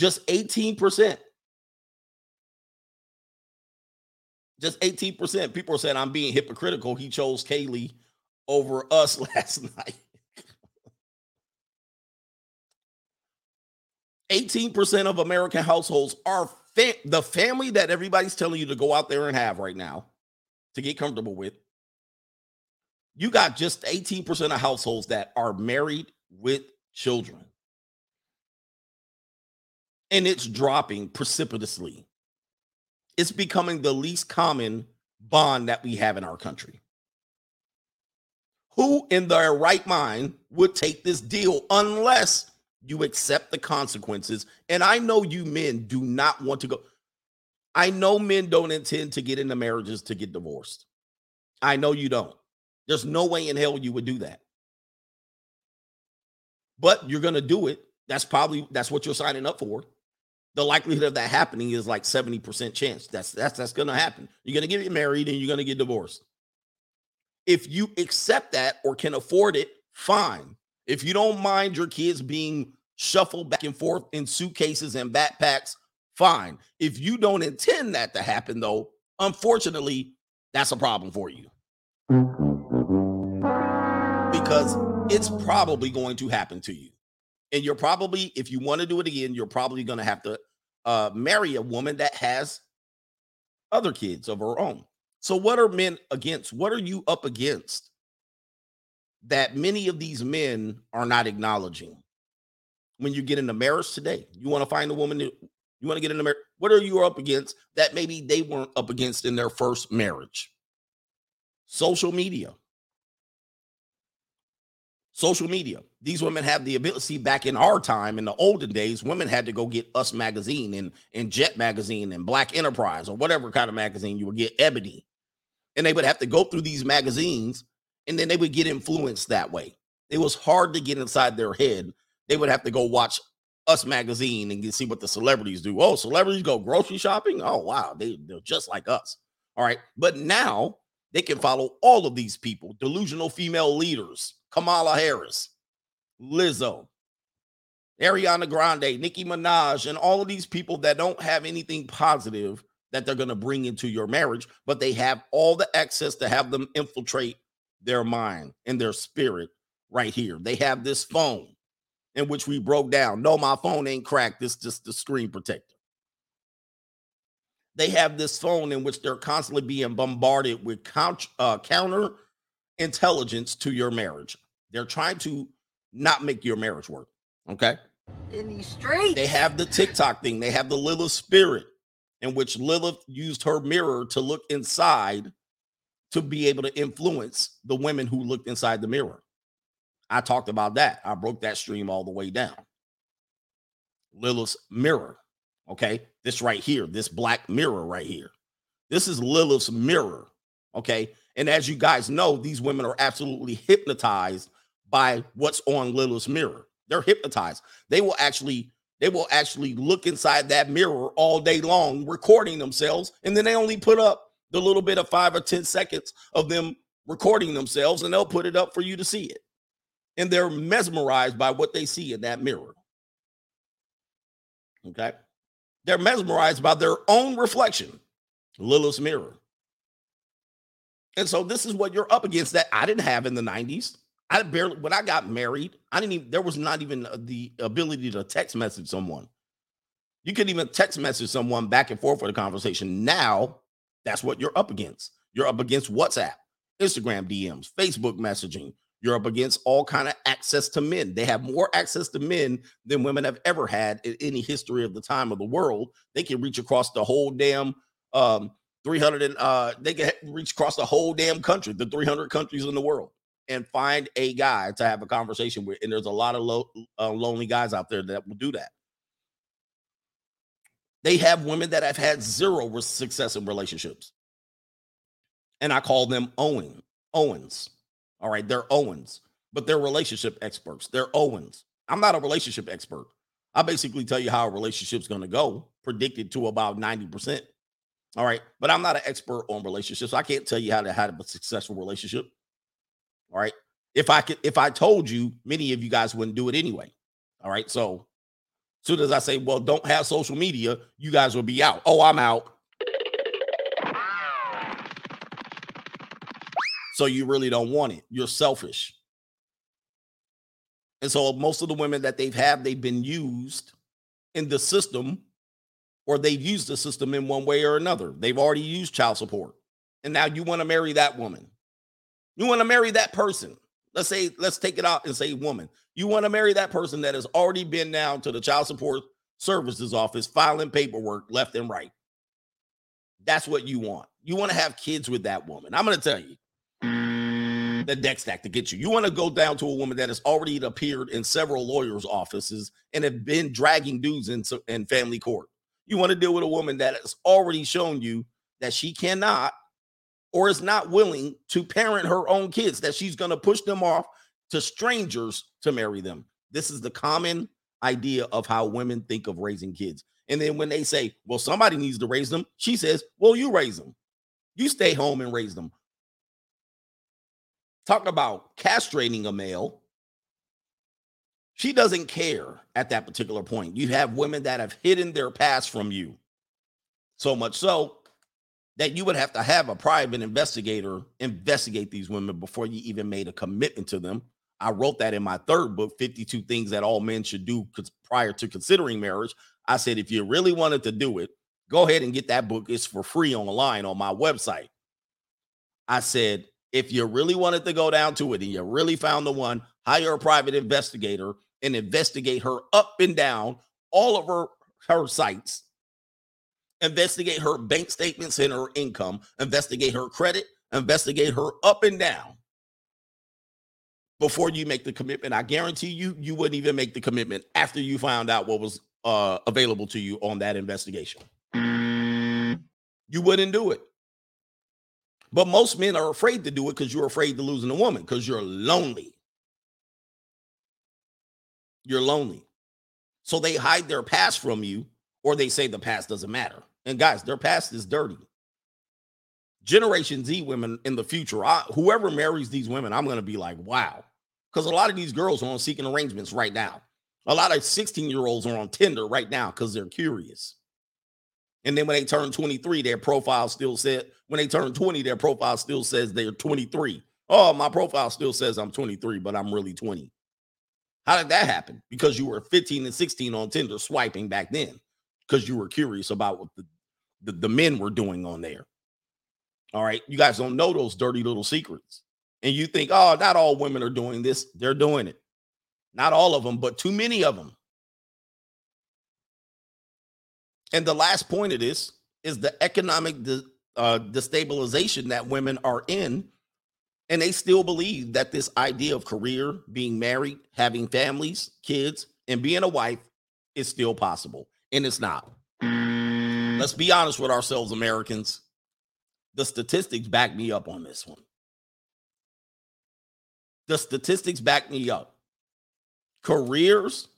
Just 18%. Just 18%. People are saying I'm being hypocritical. He chose Kaylee over us last night. 18% of American households are the family that everybody's telling you to go out there and have right now to get comfortable with. You got just 18% of households that are married with children and it's dropping precipitously. It's becoming the least common bond that we have in our country. Who in their right mind would take this deal unless you accept the consequences? And I know you men do not want to go. I know men don't intend to get into marriages to get divorced. I know you don't. There's no way in hell you would do that. But you're going to do it. That's probably that's what you're signing up for the likelihood of that happening is like 70% chance. That's that's that's gonna happen. You're gonna get married and you're gonna get divorced. If you accept that or can afford it, fine. If you don't mind your kids being shuffled back and forth in suitcases and backpacks, fine. If you don't intend that to happen, though, unfortunately, that's a problem for you. Because it's probably going to happen to you and you're probably if you want to do it again you're probably going to have to uh, marry a woman that has other kids of her own so what are men against what are you up against that many of these men are not acknowledging when you get into marriage today you want to find a woman that, You want to get in the marriage? What are you up against that maybe they weren't up against in their first marriage? Social media. Social media. These women have the ability back in our time, in the olden days, women had to go get Us Magazine and, and Jet Magazine and Black Enterprise or whatever kind of magazine you would get, Ebony. And they would have to go through these magazines and then they would get influenced that way. It was hard to get inside their head. They would have to go watch Us Magazine and see what the celebrities do. Oh, celebrities go grocery shopping? Oh, wow. They, they're just like us. All right. But now they can follow all of these people delusional female leaders, Kamala Harris, Lizzo, Ariana Grande, Nicki Minaj, and all of these people that don't have anything positive that they're going to bring into your marriage, but they have all the access to have them infiltrate their mind and their spirit right here. They have this phone in which we broke down. No, my phone ain't cracked. This just the screen protector. They have this phone in which they're constantly being bombarded with uh, counter intelligence to your marriage. They're trying to not make your marriage work. Okay. In these streets. They have the TikTok thing. They have the Lilith spirit, in which Lilith used her mirror to look inside to be able to influence the women who looked inside the mirror. I talked about that. I broke that stream all the way down. Lilith's mirror. Okay. This right here, this black mirror right here. This is Lilith's mirror. Okay. And as you guys know, these women are absolutely hypnotized by what's on Lilith's mirror. They're hypnotized. They will actually they will actually look inside that mirror all day long recording themselves and then they only put up the little bit of 5 or 10 seconds of them recording themselves and they'll put it up for you to see it. And they're mesmerized by what they see in that mirror. Okay? They're mesmerized by their own reflection, Lilith's mirror. And so this is what you're up against that I didn't have in the 90s. I barely when I got married, I didn't even there was not even uh, the ability to text message someone. You couldn't even text message someone back and forth for the conversation. Now, that's what you're up against. You're up against WhatsApp, Instagram DMs, Facebook messaging. You're up against all kind of access to men. They have more access to men than women have ever had in any history of the time of the world. They can reach across the whole damn um 300 and uh they can reach across the whole damn country, the 300 countries in the world and find a guy to have a conversation with. And there's a lot of uh, lonely guys out there that will do that. They have women that have had zero success in relationships. And I call them Owen, Owens. All right, they're Owens, but they're relationship experts. They're Owens. I'm not a relationship expert. I basically tell you how a relationship's going to go, predicted to about 90%. All right, but I'm not an expert on relationships. I can't tell you how to have a successful relationship. All right. If I could, if I told you, many of you guys wouldn't do it anyway. All right. So soon as I say, well, don't have social media, you guys will be out. Oh, I'm out. So you really don't want it. You're selfish. And so most of the women that they've had, they've been used in the system, or they've used the system in one way or another. They've already used child support. And now you want to marry that woman. You want to marry that person. Let's say, let's take it out and say woman. You want to marry that person that has already been down to the child support services office filing paperwork left and right. That's what you want. You want to have kids with that woman. I'm going to tell you the deck stack to get you. You want to go down to a woman that has already appeared in several lawyers' offices and have been dragging dudes in, in family court. You want to deal with a woman that has already shown you that she cannot or is not willing to parent her own kids, that she's going to push them off to strangers to marry them. This is the common idea of how women think of raising kids. And then when they say, well, somebody needs to raise them, she says, well, you raise them. You stay home and raise them. Talk about castrating a male. She doesn't care at that particular point. You have women that have hidden their past from you. So much so that you would have to have a private investigator investigate these women before you even made a commitment to them. I wrote that in my third book, 52 Things That All Men Should Do Prior to Considering Marriage. I said, if you really wanted to do it, go ahead and get that book. It's for free online on my website. I said, if you really wanted to go down to it and you really found the one, hire a private investigator and investigate her up and down all of her, her sites investigate her bank statements and her income, investigate her credit, investigate her up and down before you make the commitment. I guarantee you, you wouldn't even make the commitment after you found out what was uh, available to you on that investigation. You wouldn't do it. But most men are afraid to do it because you're afraid to losing a woman because you're lonely. You're lonely. So they hide their past from you or they say the past doesn't matter. And guys, their past is dirty. Generation Z women in the future, I, whoever marries these women, I'm going to be like, wow. Because a lot of these girls are on seeking arrangements right now. A lot of 16 year olds are on Tinder right now because they're curious. And then when they turn 23, their profile still said, when they turn 20, their profile still says they're 23. Oh, my profile still says I'm 23, but I'm really 20. How did that happen? Because you were 15 and 16 on Tinder swiping back then because you were curious about what the, the, the men were doing on there. All right. You guys don't know those dirty little secrets. And you think, oh, not all women are doing this. They're doing it. Not all of them, but too many of them. And the last point of this is the economic de- uh, destabilization that women are in. And they still believe that this idea of career, being married, having families, kids, and being a wife is still possible. And it's not. Let's be honest with ourselves, Americans. The statistics back me up on this one. The statistics back me up. Careers,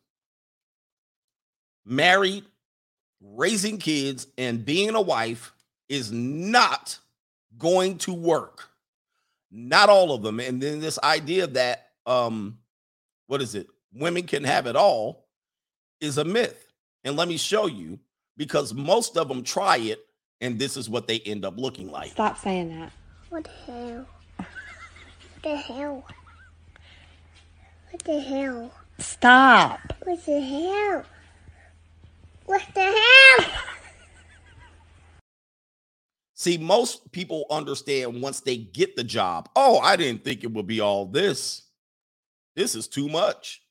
married, raising kids, and being a wife is not going to work. Not all of them. And then this idea that um what is it? Women can have it all is a myth. And let me show you because most of them try it and this is what they end up looking like. Stop saying that. What the hell? What the hell? What the hell? Stop. What the hell? What the hell? See, most people understand once they get the job. Oh, I didn't think it would be all this. This is too much.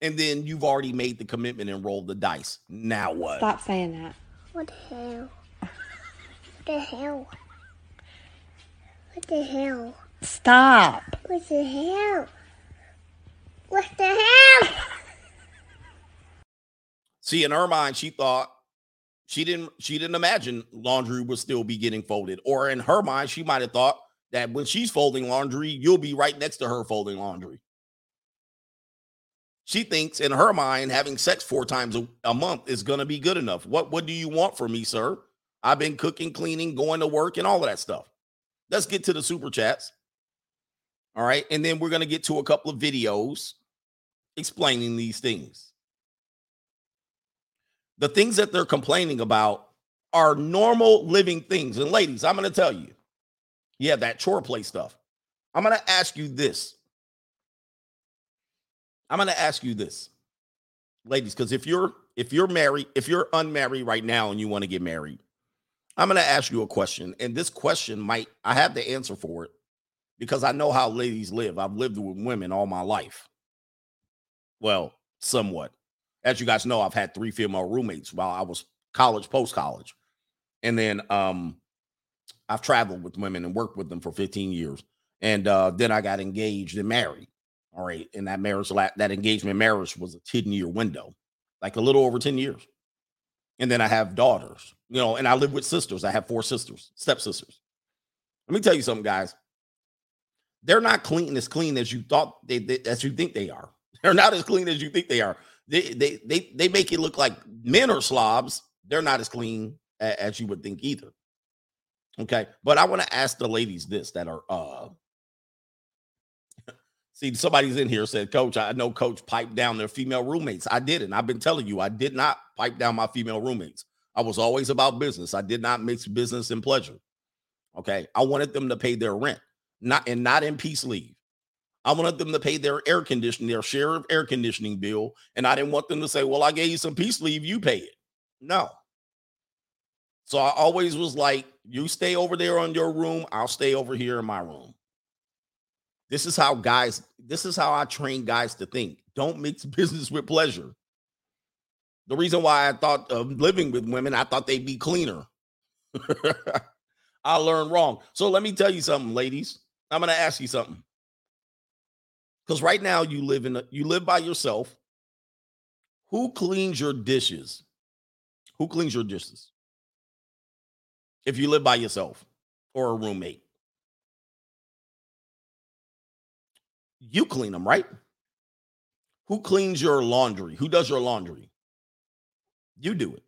And then you've already made the commitment and rolled the dice. Now what? Stop saying that. What the hell? What the hell? What the hell? Stop. What the hell? What the hell? See, in her mind, she thought she didn't she didn't imagine laundry would still be getting folded. Or in her mind, she might have thought that when she's folding laundry, you'll be right next to her folding laundry. She thinks in her mind having sex four times a, a month is going to be good enough. What what do you want from me, sir? I've been cooking, cleaning, going to work and all of that stuff. Let's get to the super chats. All right, and then we're going to get to a couple of videos explaining these things. The things that they're complaining about are normal living things. And ladies, I'm going to tell you, yeah, that chore play stuff. I'm going to ask you this. I'm going to ask you this. Ladies, cuz if you're if you're married, if you're unmarried right now and you want to get married, I'm going to ask you a question and this question might I have the answer for it because I know how ladies live. I've lived with women all my life. Well, somewhat. As you guys know, I've had three female roommates while I was college, post college. And then um I've traveled with women and worked with them for 15 years. And uh then I got engaged and married. All right. And that marriage, that engagement marriage was a 10 year window, like a little over 10 years. And then I have daughters, you know, and I live with sisters. I have four sisters, stepsisters. Let me tell you something, guys. They're not clean as clean as you thought they, they as you think they are. They're not as clean as you think they are. They they they they make it look like men are slobs. They're not as clean a, as you would think either. Okay, but I want to ask the ladies this that are uh See, somebody's in here said, Coach, I know Coach piped down their female roommates. I didn't. I've been telling you, I did not pipe down my female roommates. I was always about business. I did not mix business and pleasure. Okay. I wanted them to pay their rent, not and not in peace leave. I wanted them to pay their air conditioning, their share of air conditioning bill. And I didn't want them to say, Well, I gave you some peace leave, you pay it. No. So I always was like, you stay over there on your room, I'll stay over here in my room. This is how guys, this is how I train guys to think. Don't mix business with pleasure. The reason why I thought of living with women, I thought they'd be cleaner. I learned wrong. So let me tell you something, ladies. I'm going to ask you something. Cuz right now you live in a, you live by yourself. Who cleans your dishes? Who cleans your dishes? If you live by yourself or a roommate. You clean them, right? Who cleans your laundry? Who does your laundry? You do it.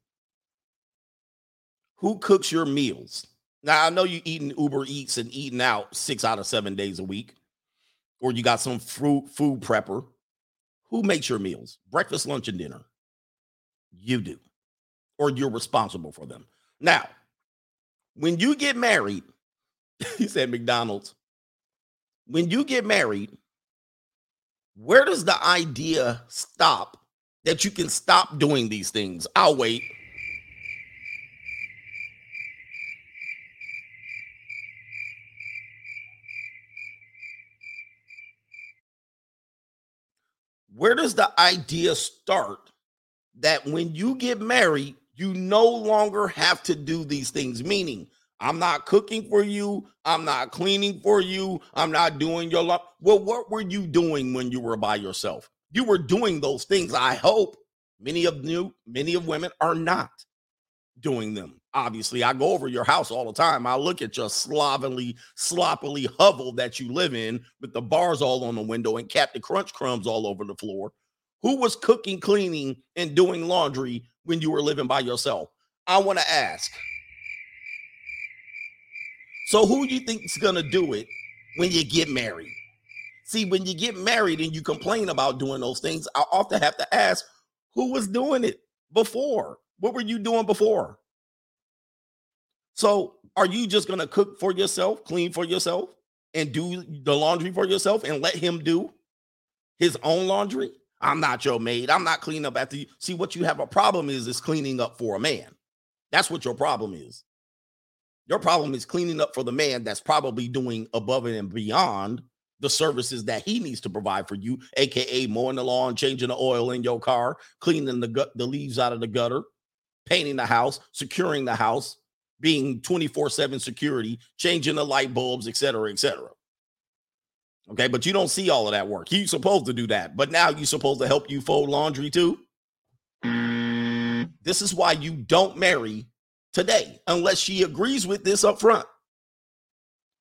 Who cooks your meals? Now I know you eating Uber Eats and eating out six out of seven days a week, or you got some fruit food prepper. Who makes your meals? Breakfast, lunch, and dinner. You do, or you're responsible for them. Now, when you get married, he said McDonald's. When you get married, where does the idea stop that you can stop doing these things? I'll wait. Where does the idea start that when you get married, you no longer have to do these things? Meaning, I'm not cooking for you. I'm not cleaning for you. I'm not doing your life. Well, what were you doing when you were by yourself? You were doing those things. I hope many of you, many of women are not doing them. Obviously, I go over your house all the time. I look at your slovenly, sloppily hovel that you live in with the bars all on the window and Captain Crunch crumbs all over the floor. Who was cooking, cleaning, and doing laundry when you were living by yourself? I want to ask. So who do you think is gonna do it when you get married? See, when you get married and you complain about doing those things, I often have to ask, who was doing it before? What were you doing before? So are you just gonna cook for yourself, clean for yourself, and do the laundry for yourself and let him do his own laundry? I'm not your maid. I'm not cleaning up after you. See, what you have a problem is is cleaning up for a man. That's what your problem is. Your problem is cleaning up for the man that's probably doing above and beyond the services that he needs to provide for you, aka mowing the lawn, changing the oil in your car, cleaning the gut, the leaves out of the gutter, painting the house, securing the house, being 24/7 security, changing the light bulbs, etc., etc. Okay, but you don't see all of that work. He's supposed to do that, but now you're supposed to help you fold laundry too. Mm. This is why you don't marry today unless she agrees with this up front.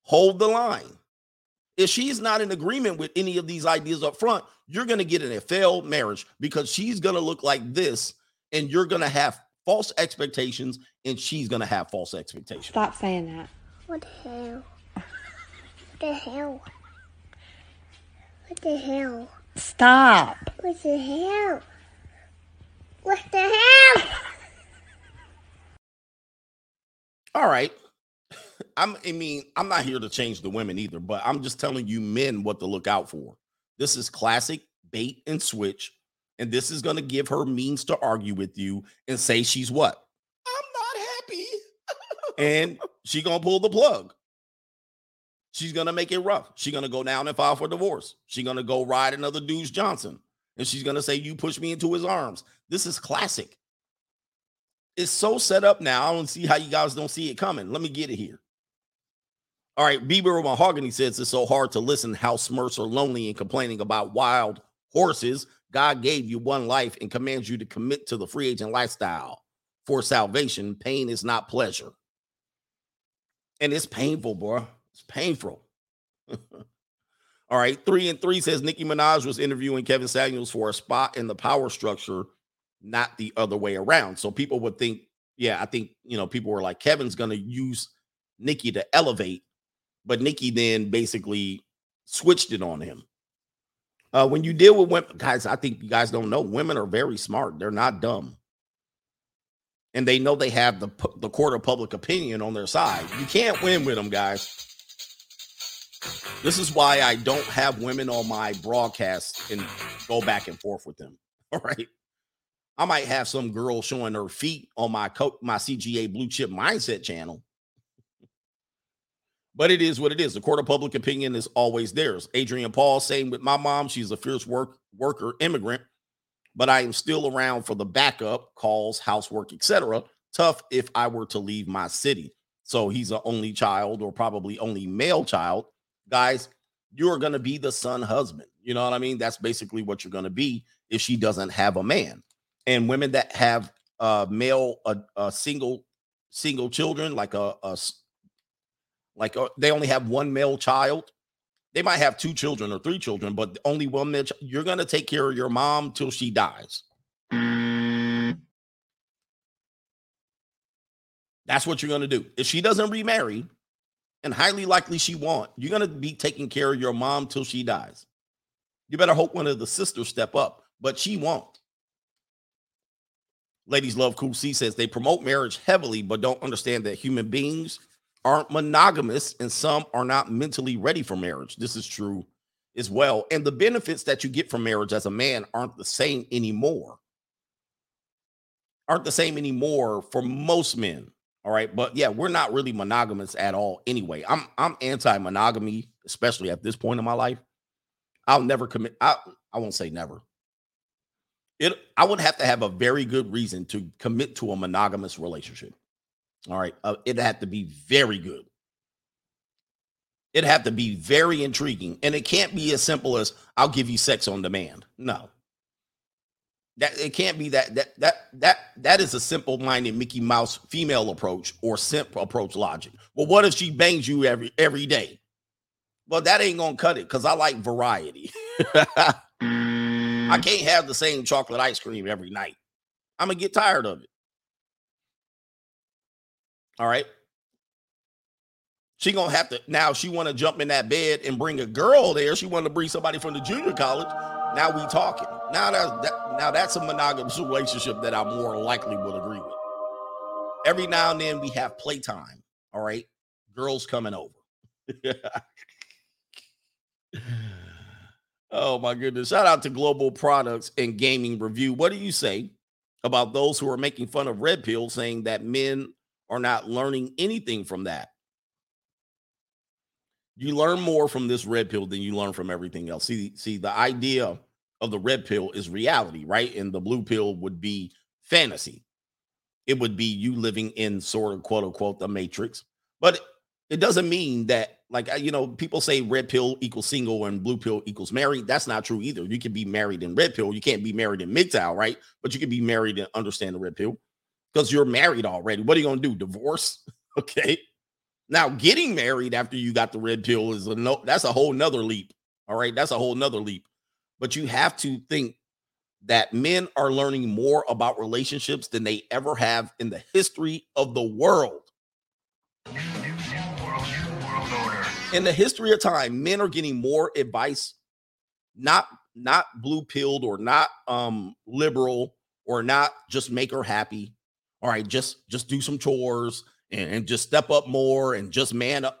Hold the line. If she's not in agreement with any of these ideas up front, you're going to get in a failed marriage because she's going to look like this and you're going to have false expectations and she's going to have false expectations. Stop saying that. What the hell? What the hell? What the hell? Stop. What the hell? What the hell? All right. I'm I mean, I'm not here to change the women either, but I'm just telling you men what to look out for. This is classic bait and switch, and this is going to give her means to argue with you and say she's what? I'm not happy. and she going to pull the plug. She's going to make it rough. She's going to go down and file for divorce. She's going to go ride another dude's Johnson. And she's going to say you pushed me into his arms. This is classic. It's so set up now. I don't see how you guys don't see it coming. Let me get it here. All right, Bieber Mahogany says it's so hard to listen how Smurfs are lonely and complaining about wild horses. God gave you one life and commands you to commit to the free agent lifestyle for salvation. Pain is not pleasure. And it's painful, bro. It's painful. All right, three and three says Nicki Minaj was interviewing Kevin Samuels for a spot in the power structure, not the other way around. So people would think, yeah, I think you know, people were like, Kevin's gonna use Nicki to elevate, but Nicki then basically switched it on him. Uh, when you deal with women, guys, I think you guys don't know women are very smart. They're not dumb. And they know they have the the court of public opinion on their side. You can't win with them, guys. This is why I don't have women on my broadcast and go back and forth with them. All right. I might have some girl showing her feet on my co- my CGA Blue Chip Mindset channel. But it is what it is. The court of public opinion is always theirs. Adrian Paul saying with my mom, she's a fierce work worker immigrant, but I am still around for the backup, calls, housework, etc. Tough if I were to leave my city. So he's an only child or probably only male child. Guys, you're going to be the son husband. You know what I mean? That's basically what you're going to be if she doesn't have a man. And women that have uh male a single single children like a, a like uh, they only have one male child. They might have two children or three children but only one male ch- you're going to take care of your mom till she dies. That's what you're going to do. If she doesn't remarry and highly likely she won't. You're going to be taking care of your mom till she dies. You better hope one of the sisters step up but she won't. Ladies Love Cool C says they promote marriage heavily, but don't understand that human beings aren't monogamous and some are not mentally ready for marriage. This is true as well. And the benefits that you get from marriage as a man aren't the same anymore. Aren't the same anymore for most men. All right. But yeah, we're not really monogamous at all anyway. I'm I'm anti-monogamy, especially at this point in my life. I'll never commit. I, I won't say never it I would have to have a very good reason to commit to a monogamous relationship. All right, uh, it had to be very good. It had to be very intriguing, and it can't be as simple as "I'll give you sex on demand." No, that it can't be that that that that that is a simple-minded Mickey Mouse female approach or simp approach logic. Well, what if she bangs you every every day? Well, that ain't gonna cut it because I like variety. I can't have the same chocolate ice cream every night. I'm gonna get tired of it. All right. She gonna have to now. She want to jump in that bed and bring a girl there. She want to bring somebody from the junior college. Now we talking. Now that, that now that's a monogamous relationship that I more likely would agree with. Every now and then we have playtime. All right, girls coming over. Oh my goodness. Shout out to Global Products and Gaming Review. What do you say about those who are making fun of Red Pill, saying that men are not learning anything from that? You learn more from this red pill than you learn from everything else. See, see, the idea of the red pill is reality, right? And the blue pill would be fantasy. It would be you living in sort of quote unquote the matrix. But it doesn't mean that like you know people say red pill equals single and blue pill equals married that's not true either you can be married in red pill you can't be married in MGTOW right but you can be married and understand the red pill because you're married already. What are you going to do divorce? Okay. Now getting married after you got the red pill is a no that's a whole nother leap all right? That's a whole nother leap. But you have to think that men are learning more about relationships than they ever have in the history of the world. In the history of time, men are getting more advice, not not blue pilled or not um liberal or not just make her happy. All right, just just do some chores and, and just step up more and just man up.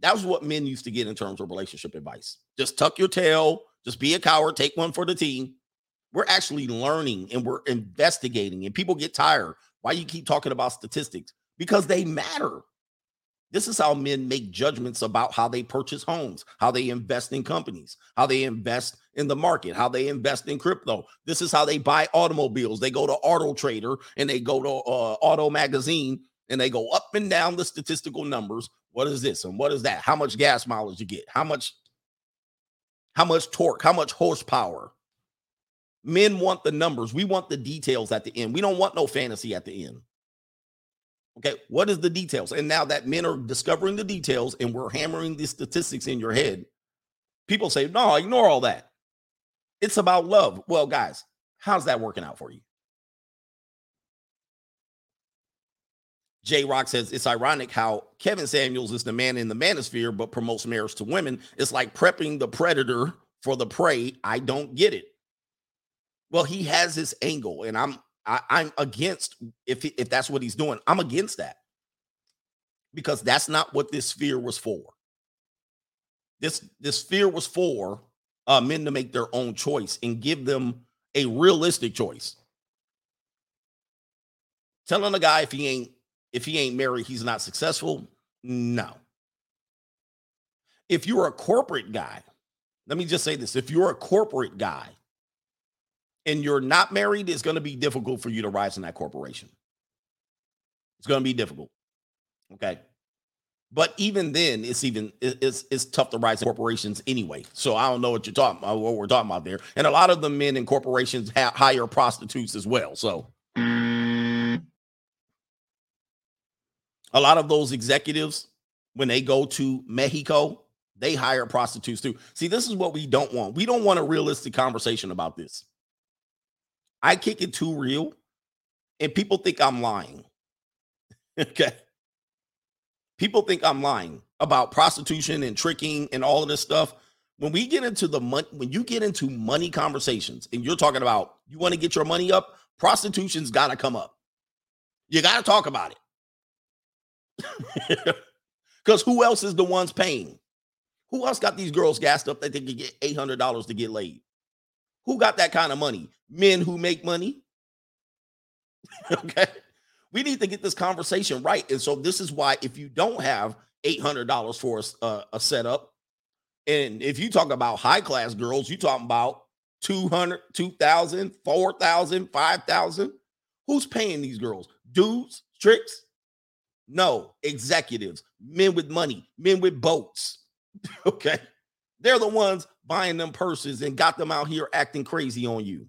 That was what men used to get in terms of relationship advice. Just tuck your tail, just be a coward, take one for the team. We're actually learning and we're investigating, and people get tired. Why you keep talking about statistics? Because they matter. This is how men make judgments about how they purchase homes, how they invest in companies, how they invest in the market, how they invest in crypto. This is how they buy automobiles. They go to Auto Trader and they go to uh, Auto Magazine and they go up and down the statistical numbers. What is this and what is that? How much gas mileage you get? How much how much torque? How much horsepower? Men want the numbers. We want the details at the end. We don't want no fantasy at the end. Okay, what is the details? And now that men are discovering the details and we're hammering the statistics in your head, people say, no, ignore all that. It's about love. Well, guys, how's that working out for you? J Rock says it's ironic how Kevin Samuels is the man in the manosphere but promotes marriage to women. It's like prepping the predator for the prey. I don't get it. Well, he has his angle, and I'm I, I'm against if he- if that's what he's doing. I'm against that because that's not what this sphere was for. This this sphere was for uh, men to make their own choice and give them a realistic choice. Telling a guy if he ain't if he ain't married, he's not successful. No. If you're a corporate guy, let me just say this: if you're a corporate guy and you're not married, it's going to be difficult for you to rise in that corporation. It's going to be difficult. Okay. But even then, it's even it's it's tough to rise corporations anyway. So I don't know what you're talking about, what we're talking about there. And a lot of the men in corporations hire prostitutes as well. So a lot of those executives, when they go to Mexico, they hire prostitutes too. See, this is what we don't want. We don't want a realistic conversation about this. I kick it too real, and people think I'm lying. okay. People think I'm lying about prostitution and tricking and all of this stuff. When we get into the money, when you get into money conversations and you're talking about you want to get your money up, prostitution's got to come up. You got to talk about it. Because who else is the ones paying? Who else got these girls gassed up that they could get $800 to get laid? Who got that kind of money? Men who make money. okay. We need to get this conversation right. And so this is why if you don't have $800 for a, a, uh, a setup, and if you talk about high class girls, you talking about 200, 2000, 4000, 5000. Who's paying these girls? Dudes, tricks? No, executives, men with money, men with boats. okay. They're the ones buying them purses and got them out here acting crazy on you.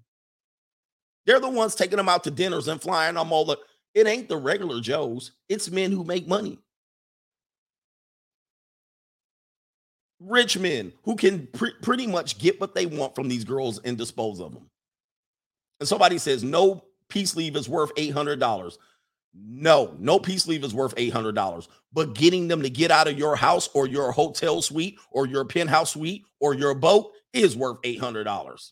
They're the ones taking them out to dinners and flying them all the it ain't the regular Joes, it's men who make money. Rich men who can pre- pretty much get what they want from these girls and dispose of them. And somebody says, no peace leave is worth $800. No, no peace leave is worth $800. But getting them to get out of your house or your hotel suite or your penthouse suite or your boat is worth $800.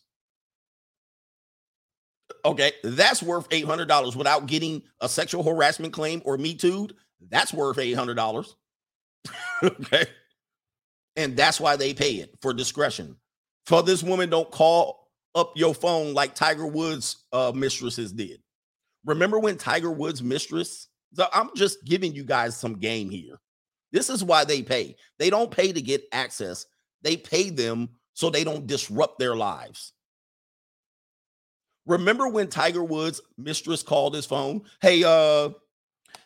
Okay, that's worth $800 without getting a sexual harassment claim or me too. That's worth $800. okay. And that's why they pay it for discretion. For this woman, don't call up your phone like Tiger Woods' uh, mistresses did. Remember when Tiger Woods' mistress? So I'm just giving you guys some game here. This is why they pay. They don't pay to get access, they pay them so they don't disrupt their lives. Remember when Tiger Woods' mistress called his phone? Hey, uh,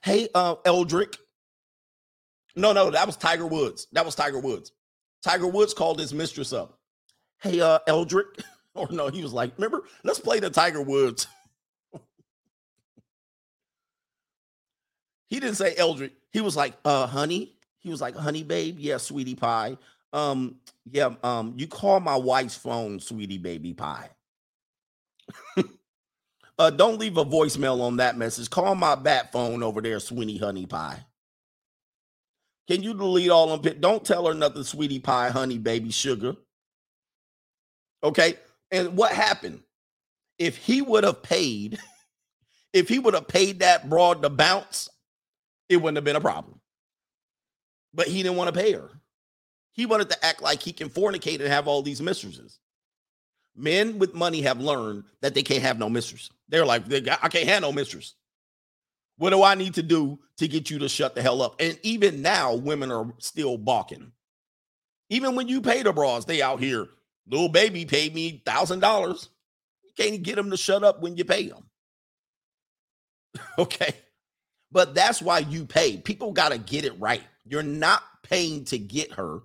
hey, uh, Eldrick. No, no, that was Tiger Woods. That was Tiger Woods. Tiger Woods called his mistress up. Hey, uh, Eldrick. Or no, he was like, remember, let's play the Tiger Woods. he didn't say Eldrick. He was like, uh, honey. He was like, honey, babe. Yeah, sweetie pie. Um, yeah, um, you call my wife's phone, sweetie baby pie. uh, don't leave a voicemail on that message. Call my bat phone over there, sweetie honey pie. Can you delete all them? pi- Don't tell her nothing, sweetie pie, honey, baby, sugar. Okay. And what happened? If he would have paid, if he would have paid that broad to bounce, it wouldn't have been a problem. But he didn't want to pay her. He wanted to act like he can fornicate and have all these mistresses. Men with money have learned that they can't have no mistress. They're like, "They got- I can't have no mistress. What do I need to do to get you to shut the hell up? And even now, women are still balking. Even when you pay the bras, they out here. Little baby paid me thousand dollars. You can't get them to shut up when you pay them. okay. But that's why you pay. People got to get it right. You're not paying to get her.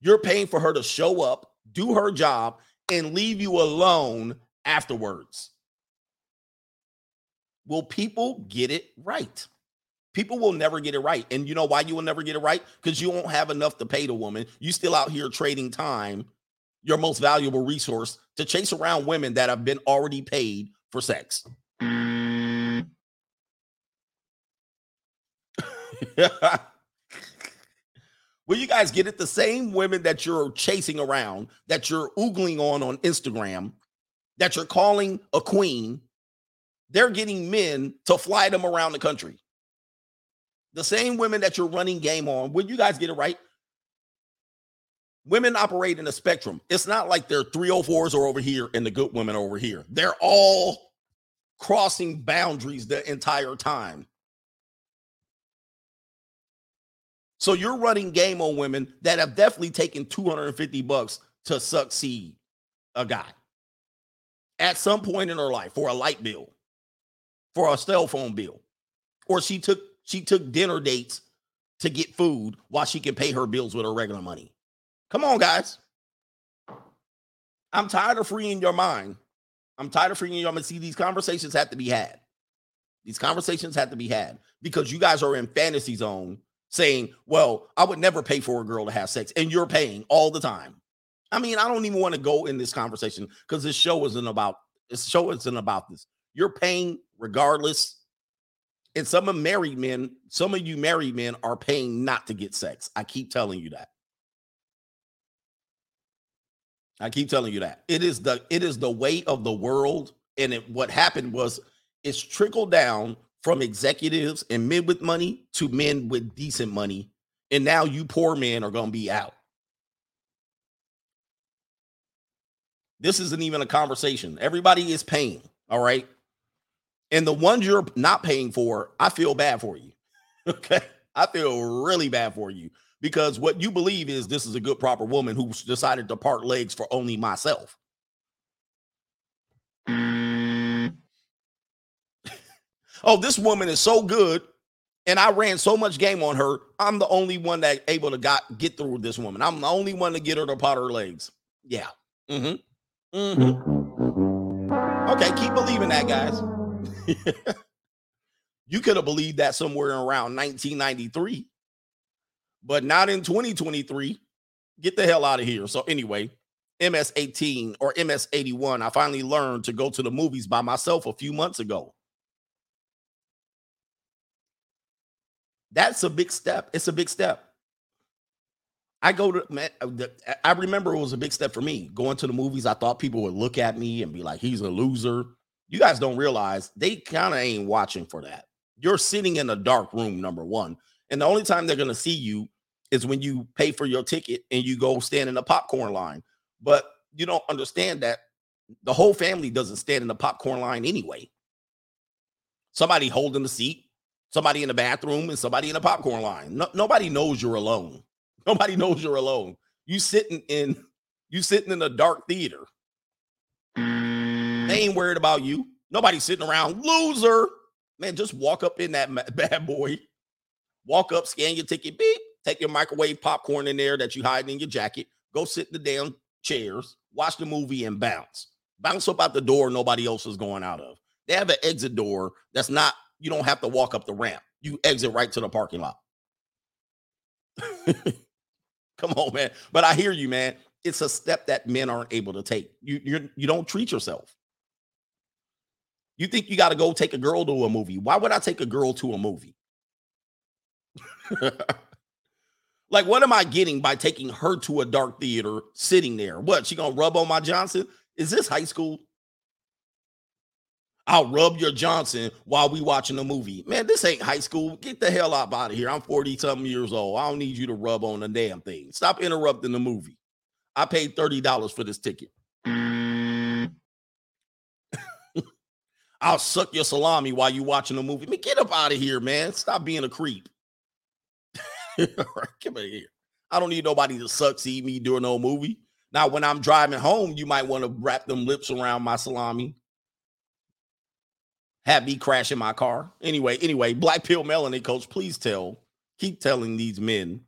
You're paying for her to show up, do her job, and leave you alone afterwards. Will people get it right? People will never get it right. And you know why you will never get it right? Because you won't have enough to pay the woman. You still out here trading time, your most valuable resource, to chase around women that have been already paid for sex. Will you guys get it? The same women that you're chasing around, that you're oogling on on Instagram, that you're calling a queen, they're getting men to fly them around the country. The same women that you're running game on. Will you guys get it right? Women operate in a spectrum. It's not like their 304s are over here and the good women are over here. They're all crossing boundaries the entire time. So you're running game on women that have definitely taken 250 bucks to succeed a guy. at some point in her life for a light bill, for a cell phone bill, or she took she took dinner dates to get food while she can pay her bills with her regular money. Come on, guys. I'm tired of freeing your mind. I'm tired of freeing your mind. See, these conversations have to be had. These conversations have to be had because you guys are in fantasy zone saying, well, I would never pay for a girl to have sex, and you're paying all the time. I mean, I don't even want to go in this conversation because this show isn't about this show isn't about this. You're paying regardless. And some of married men, some of you married men are paying not to get sex. I keep telling you that. I keep telling you that. It is the it is the way of the world. And it, what happened was it's trickled down from executives and men with money to men with decent money. And now you poor men are going to be out. This isn't even a conversation. Everybody is paying. All right. And the ones you're not paying for, I feel bad for you. Okay. I feel really bad for you because what you believe is this is a good, proper woman who's decided to part legs for only myself. Oh, this woman is so good. And I ran so much game on her. I'm the only one that able to got get through this woman. I'm the only one to get her to pot her legs. Yeah. Mm-hmm. Mm-hmm. Okay, keep believing that, guys. you could have believed that somewhere around 1993, but not in 2023. Get the hell out of here. So, anyway, MS 18 or MS 81, I finally learned to go to the movies by myself a few months ago. That's a big step. It's a big step. I go to man, uh, I remember it was a big step for me going to the movies. I thought people would look at me and be like, he's a loser. You guys don't realize they kind of ain't watching for that. You're sitting in a dark room, number one. And the only time they're to see you is when you pay for your ticket and you go stand in the popcorn line. But you don't understand that the whole family doesn't stand in the popcorn line anyway. Somebody holding the seat, somebody in the bathroom, and somebody in the popcorn line. No, nobody knows you're alone. Nobody knows you're alone. You sitting in you sitting in a dark theater. They ain't worried about you. Nobody's sitting around. Loser. Man, just walk up in that bad boy. Walk up, scan your ticket, beep, take your microwave popcorn in there that you hide in your jacket. Go sit in the damn chairs, watch the movie, and bounce. Bounce up out the door nobody else is going out of. They have an exit door that's not, you don't have to walk up the ramp. You exit right to the parking lot. Come on, man. But I hear you, man. It's a step that men aren't able to take. You you're, you don't treat yourself. You think you got to go take a girl to a movie? Why would I take a girl to a movie? like, what am I getting by taking her to a dark theater, sitting there? What she gonna rub on my Johnson? Is this high school? I'll rub your Johnson while we watching the movie. Man, this ain't high school. Get the hell out of here. I'm 40 something years old. I don't need you to rub on the damn thing. Stop interrupting the movie. I paid $30 for this ticket. I'll suck your salami while you watching the movie. Man, get up out of here, man. Stop being a creep. Come here. I don't need nobody to suck see me during no movie. Now, when I'm driving home, you might want to wrap them lips around my salami have me crash in my car. Anyway, anyway, Black Pill Melanie coach, please tell, keep telling these men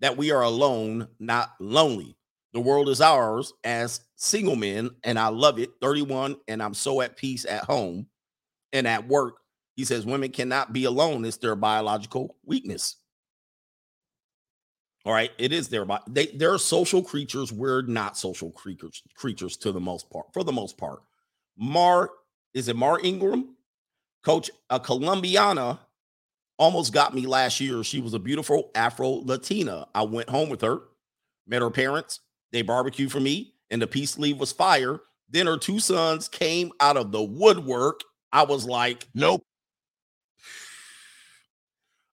that we are alone, not lonely. The world is ours as single men, and I love it. 31, and I'm so at peace at home and at work. He says women cannot be alone. It's their biological weakness. All right, it is their they they're social creatures. We're not social creatures creatures to the most part. For the most part, Mar is it Mar Ingram? Coach, a Colombiana almost got me last year. She was a beautiful Afro Latina. I went home with her, met her parents. They barbecued for me, and the peace leave was fire. Then her two sons came out of the woodwork. I was like, nope.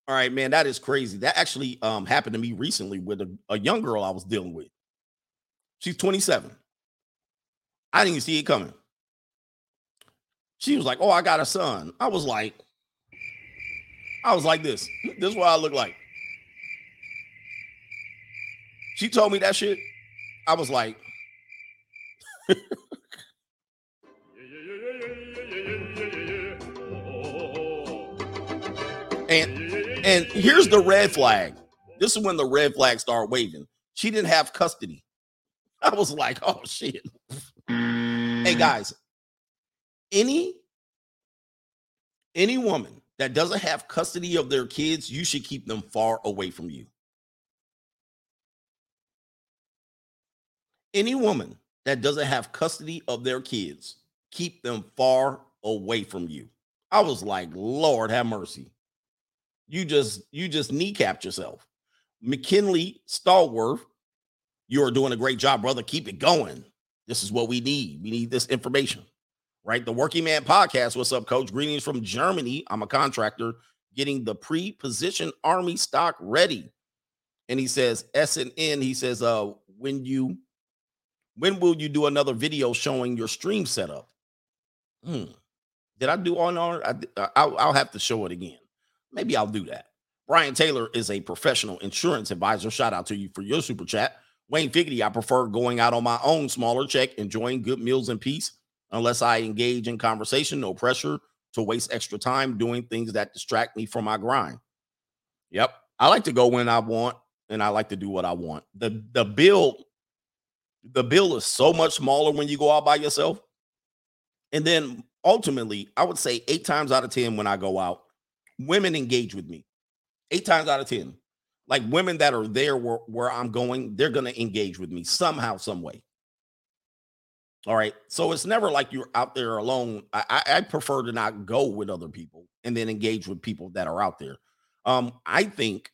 All right, man, that is crazy. That actually um, happened to me recently with a, a young girl I was dealing with. She's 27. I didn't see it coming. She was like, "Oh, I got a son." I was like, I was like this. This is what I look like. She told me that shit. I was like. and and here's the red flag. This is when the red flag started waving. She didn't have custody. I was like, oh shit. hey guys, any any woman that doesn't have custody of their kids, you should keep them far away from you. Any woman that doesn't have custody of their kids, keep them far away from you. I was like, Lord have mercy. You just you just kneecapped yourself. McKinley Stallworth, you are doing a great job, brother. Keep it going. This is what we need. We need this information, right? The Working Man Podcast. What's up, Coach? Greetings from Germany. I'm a contractor getting the pre-position army stock ready. And he says S and N. He says, uh, when you when will you do another video showing your stream setup? Hmm. Did I do on our? I, I'll, I'll have to show it again. Maybe I'll do that. Brian Taylor is a professional insurance advisor. Shout out to you for your super chat. Wayne Figgity, I prefer going out on my own smaller check, enjoying good meals in peace, unless I engage in conversation, no pressure to waste extra time doing things that distract me from my grind. Yep. I like to go when I want and I like to do what I want. The the bill the bill is so much smaller when you go out by yourself. And then ultimately, I would say 8 times out of 10 when I go out, women engage with me. 8 times out of 10 like women that are there where, where I'm going, they're going to engage with me somehow, some way. All right. So it's never like you're out there alone. I, I, prefer to not go with other people and then engage with people that are out there. Um, I think,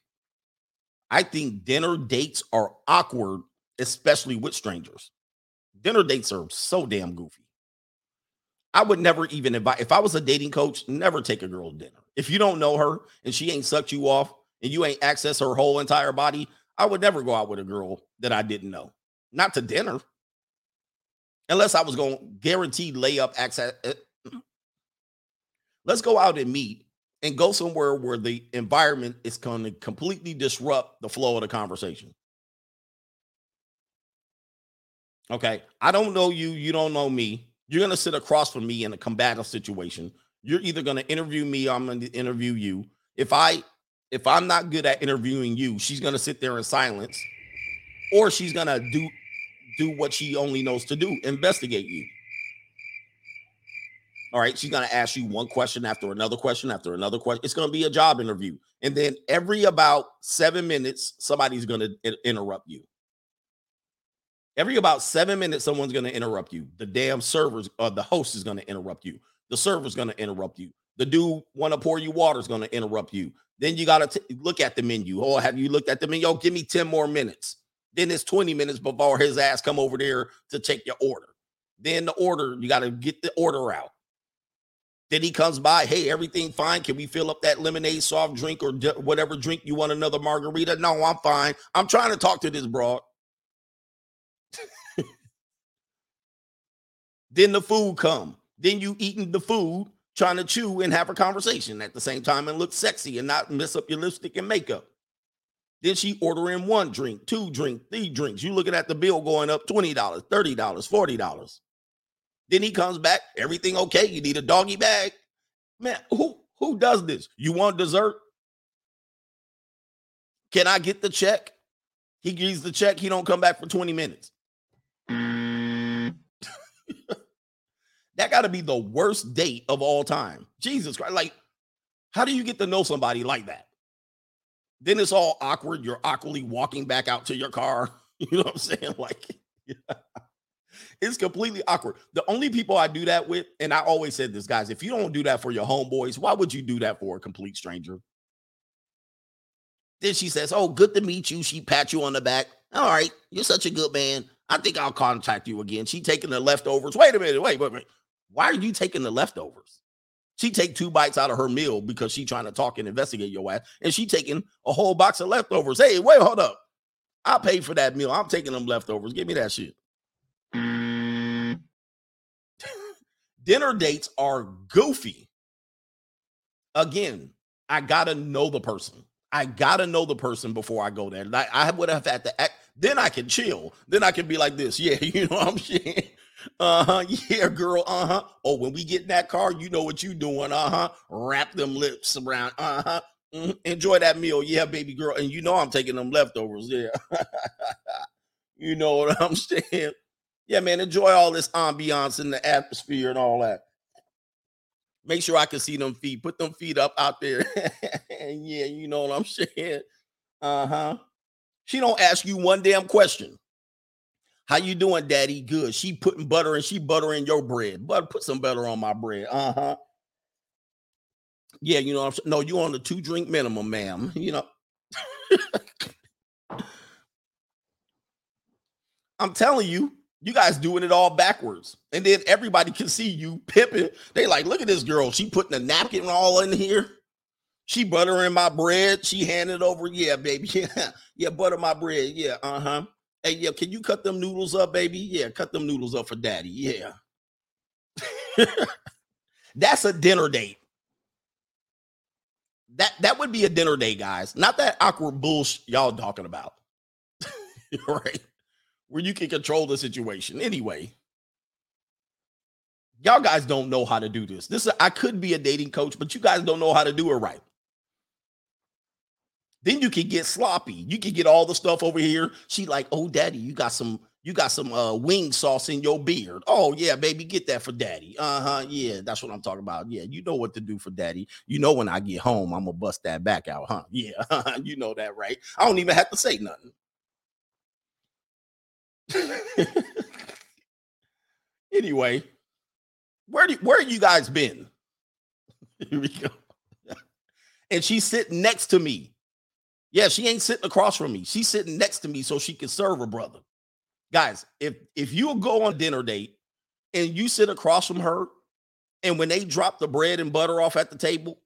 I think dinner dates are awkward, especially with strangers. Dinner dates are so damn goofy. I would never even invite, if I was a dating coach, never take a girl to dinner. If you don't know her and she ain't sucked you off and you ain't access her whole entire body, I would never go out with a girl that I didn't know. Not to dinner. Unless I was going to guarantee layup access. eh, Let's go out and meet and go somewhere where the environment is going to completely disrupt the flow of the conversation. Okay. I don't know you. You don't know me. You're going to sit across from me in a combative situation. You're either going to interview me, or I'm going to interview you. If I if I'm not good at interviewing you, she's gonna sit there in silence, or she's gonna do do what she only knows to do, investigate you. All right, she's gonna ask you one question after another question after another question. It's gonna be a job interview, and then every about seven minutes, somebody's gonna interrupt you. Every about seven minutes, someone's gonna interrupt you. The damn servers or the host is gonna interrupt you. The server's gonna interrupt you. The dude want to pour you water is gonna interrupt you. Then you got to look at the menu. Oh, have you looked at the menu? Oh, give me 10 more minutes. Then it's 20 minutes before his ass come over there to take your order. Then the order, you got to get the order out. Then he comes by, hey, everything fine? Can we fill up that lemonade soft drink or d- whatever drink you want another margarita? No, I'm fine. I'm trying to talk to this broad. then the food come. Then you eating the food trying to chew and have a conversation at the same time and look sexy and not mess up your lipstick and makeup. Then she ordering one drink, two drink, three drinks. You looking at the bill going up $20, $30, $40. Then he comes back, everything okay? You need a doggy bag? Man, who who does this? You want dessert? Can I get the check? He gives the check, he don't come back for 20 minutes. that got to be the worst date of all time. Jesus Christ. Like, how do you get to know somebody like that? Then it's all awkward. You're awkwardly walking back out to your car. You know what I'm saying? Like, it's completely awkward. The only people I do that with, and I always said this, guys, if you don't do that for your homeboys, why would you do that for a complete stranger? Then she says, Oh, good to meet you. She pat you on the back. All right, you're such a good man. I think I'll contact you again. She taking the leftovers. Wait a minute, wait, wait, wait. Why are you taking the leftovers? She take two bites out of her meal because she trying to talk and investigate your ass, and she taking a whole box of leftovers. Hey, wait, hold up. I paid for that meal. I'm taking them leftovers. Give me that shit. Mm. Dinner dates are goofy. Again, I gotta know the person. I gotta know the person before I go there. Like I would have had to act. Then I can chill. Then I can be like this. Yeah, you know what I'm saying. Uh huh. Yeah, girl. Uh huh. Oh, when we get in that car, you know what you doing. Uh huh. Wrap them lips around. Uh huh. Mhm. Enjoy that meal. Yeah, baby girl. And you know I'm taking them leftovers. Yeah. you know what I'm saying? Yeah, man. Enjoy all this ambiance and the atmosphere and all that. Make sure I can see them feet. Put them feet up out there. yeah, you know what I'm saying? Uh-huh. She don't ask you one damn question. How you doing, daddy? Good. She putting butter and she buttering your bread. Butter, put some butter on my bread. Uh-huh. Yeah, you know I'm? No, you on the two drink minimum, ma'am. You know. I'm telling you, you guys doing it all backwards. And then everybody can see you pipping. They like, look at this girl. She putting a napkin all in here. She buttering my bread. She handed over. Yeah, baby. Yeah, yeah, butter my bread. Yeah, uh-huh. Hey, yeah, can you cut them noodles up, baby? Yeah, cut them noodles up for daddy. Yeah. That's a dinner date. That that would be a dinner date, guys. Not that awkward bullshit y'all talking about. right? Where you can control the situation. Anyway, y'all guys don't know how to do this. This I could be a dating coach, but you guys don't know how to do it right. Then you can get sloppy. You can get all the stuff over here. She like, oh, daddy, you got some, you got some uh wing sauce in your beard. Oh, yeah, baby, get that for daddy. Uh-huh. Yeah, that's what I'm talking about. Yeah, you know what to do for daddy. You know when I get home, I'm gonna bust that back out, huh? Yeah, you know that, right? I don't even have to say nothing. anyway, where do where you guys been? Here we go. and she's sitting next to me. Yeah, she ain't sitting across from me. She's sitting next to me so she can serve her brother. Guys, if if you go on dinner date and you sit across from her, and when they drop the bread and butter off at the table,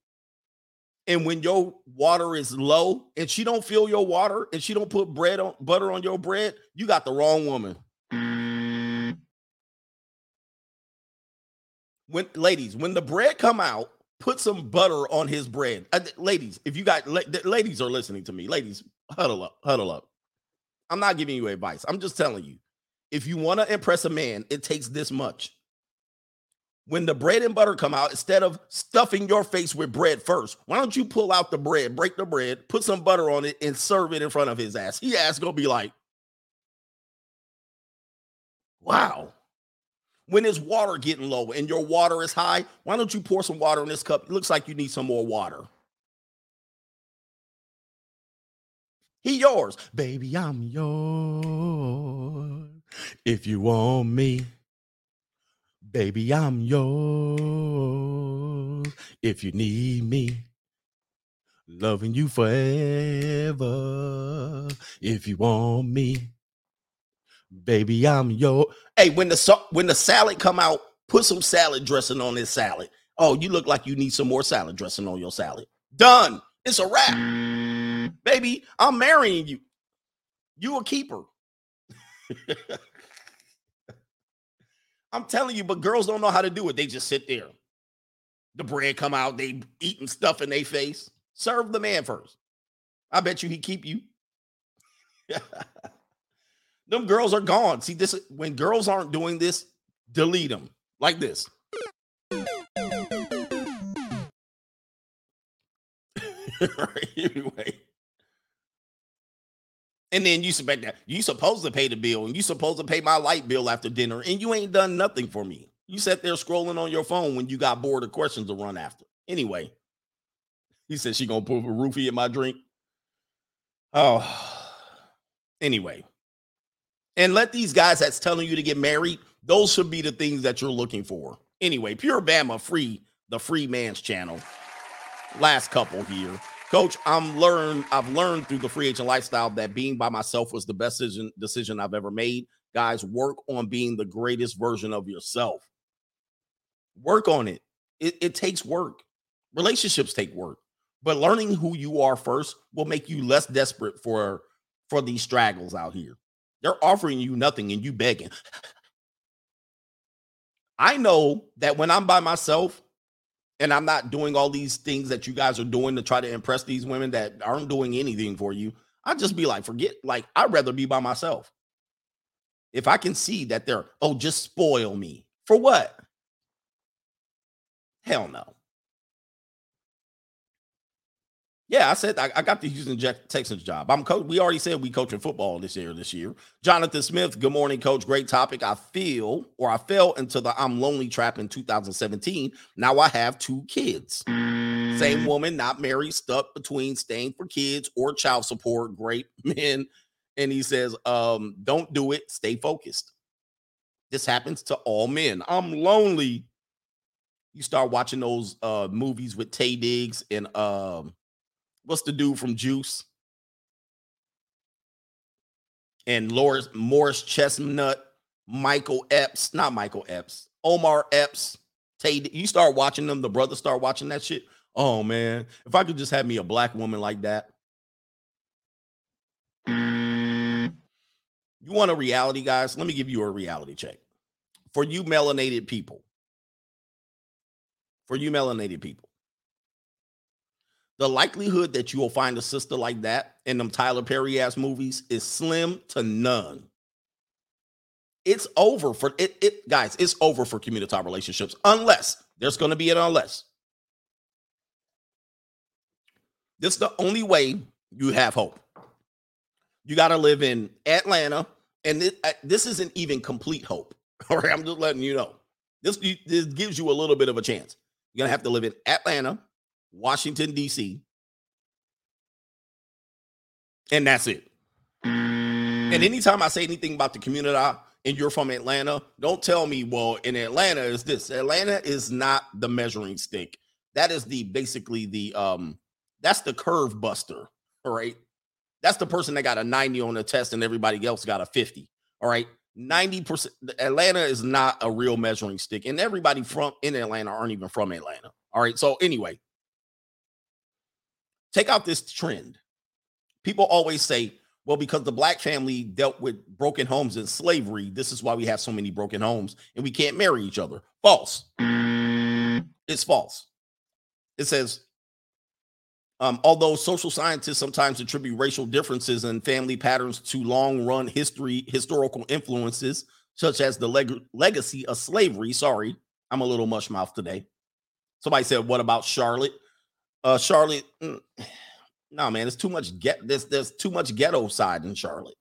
and when your water is low and she don't fill your water and she don't put bread on butter on your bread, you got the wrong woman. Mm. When ladies, when the bread come out, put some butter on his bread. Uh, ladies, if you got la- ladies are listening to me, ladies, huddle up, huddle up. I'm not giving you advice. I'm just telling you. If you want to impress a man, it takes this much. When the bread and butter come out, instead of stuffing your face with bread first, why don't you pull out the bread, break the bread, put some butter on it, and serve it in front of his ass? He ass gonna be like, "Wow." When his water getting low and your water is high, why don't you pour some water in this cup? It looks like you need some more water. He yours, baby. I'm yours. If you want me, baby, I'm yours. If you need me, loving you forever. If you want me, baby, I'm your. Hey, when the when the salad come out, put some salad dressing on this salad. Oh, you look like you need some more salad dressing on your salad. Done. It's a wrap, baby. I'm marrying you. You a keeper. I'm telling you, but girls don't know how to do it. They just sit there. The bread come out, they eating stuff in their face. Serve the man first. I bet you he keep you. them girls are gone. See, this when girls aren't doing this, delete them like this. anyway. And then you expect that you supposed to pay the bill and you supposed to pay my light bill after dinner, and you ain't done nothing for me. You sat there scrolling on your phone when you got bored of questions to run after. Anyway, he said she gonna put a roofie in my drink. Oh, anyway. And let these guys that's telling you to get married, those should be the things that you're looking for. Anyway, Pure Bama free, the free man's channel. Last couple here. Coach, I'm learned, I've learned through the free agent lifestyle that being by myself was the best decision, decision I've ever made. Guys, work on being the greatest version of yourself. Work on it. It, it takes work. Relationships take work. But learning who you are first will make you less desperate for for these straggles out here. They're offering you nothing and you begging. I know that when I'm by myself and I'm not doing all these things that you guys are doing to try to impress these women that aren't doing anything for you, I just be like, forget, like, I'd rather be by myself. If I can see that they're, oh, just spoil me. For what? Hell no. Yeah, I said I, I got the Houston Texans job. I'm coach. We already said we coaching football this year. This year, Jonathan Smith. Good morning, coach. Great topic. I feel or I fell into the I'm lonely trap in 2017. Now I have two kids. Same woman, not married, stuck between staying for kids or child support. Great men. And he says, um, don't do it. Stay focused. This happens to all men. I'm lonely. You start watching those uh movies with Taye Diggs and um what's the dude from Juice? And Loris Morris Chestnut, Michael Epps, not Michael Epps, Omar Epps. Taye, you start watching them, the brothers start watching that shit. Oh man, if I could just have me a black woman like that. You want a reality, guys? Let me give you a reality check. For you melanated people, for you melanated people, the likelihood that you will find a sister like that in them Tyler Perry ass movies is slim to none. It's over for it, it guys, it's over for community relationships unless there's going to be an unless. This is the only way you have hope. You got to live in Atlanta, and this, this isn't even complete hope. All right, I'm just letting you know. This, this gives you a little bit of a chance. You're gonna have to live in Atlanta, Washington, D.C. And that's it. And anytime I say anything about the community and you're from Atlanta, don't tell me, well, in Atlanta is this. Atlanta is not the measuring stick. That is the basically the um that's the curve buster. All right. That's the person that got a 90 on the test and everybody else got a 50. All right. 90% Atlanta is not a real measuring stick. And everybody from in Atlanta aren't even from Atlanta. All right. So anyway, take out this trend. People always say, well, because the black family dealt with broken homes and slavery, this is why we have so many broken homes and we can't marry each other. False. It's false. It says, um, although social scientists sometimes attribute racial differences and family patterns to long run history, historical influences, such as the leg- legacy of slavery. Sorry, I'm a little mush mouth today. Somebody said, What about Charlotte? Uh, Charlotte, mm, no, man, it's too much get there's there's too much ghetto side in Charlotte.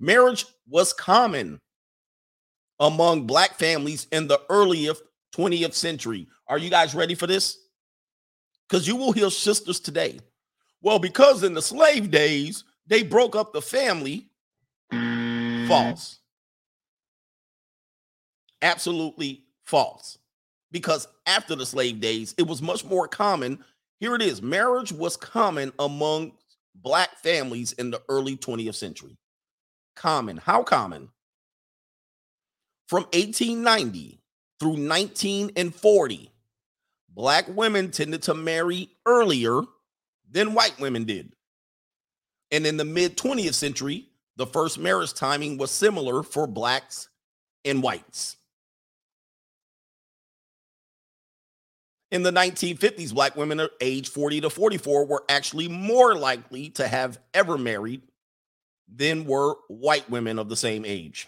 Marriage was common among black families in the earliest 20th century. Are you guys ready for this? Because you will hear sisters today. Well, because in the slave days, they broke up the family. False. Absolutely false. Because after the slave days, it was much more common. Here it is marriage was common among black families in the early 20th century. Common. How common? From 1890 through 1940, black women tended to marry earlier than white women did. And in the mid 20th century, the first marriage timing was similar for blacks and whites. In the 1950s, black women are age 40 to 44 were actually more likely to have ever married than were white women of the same age.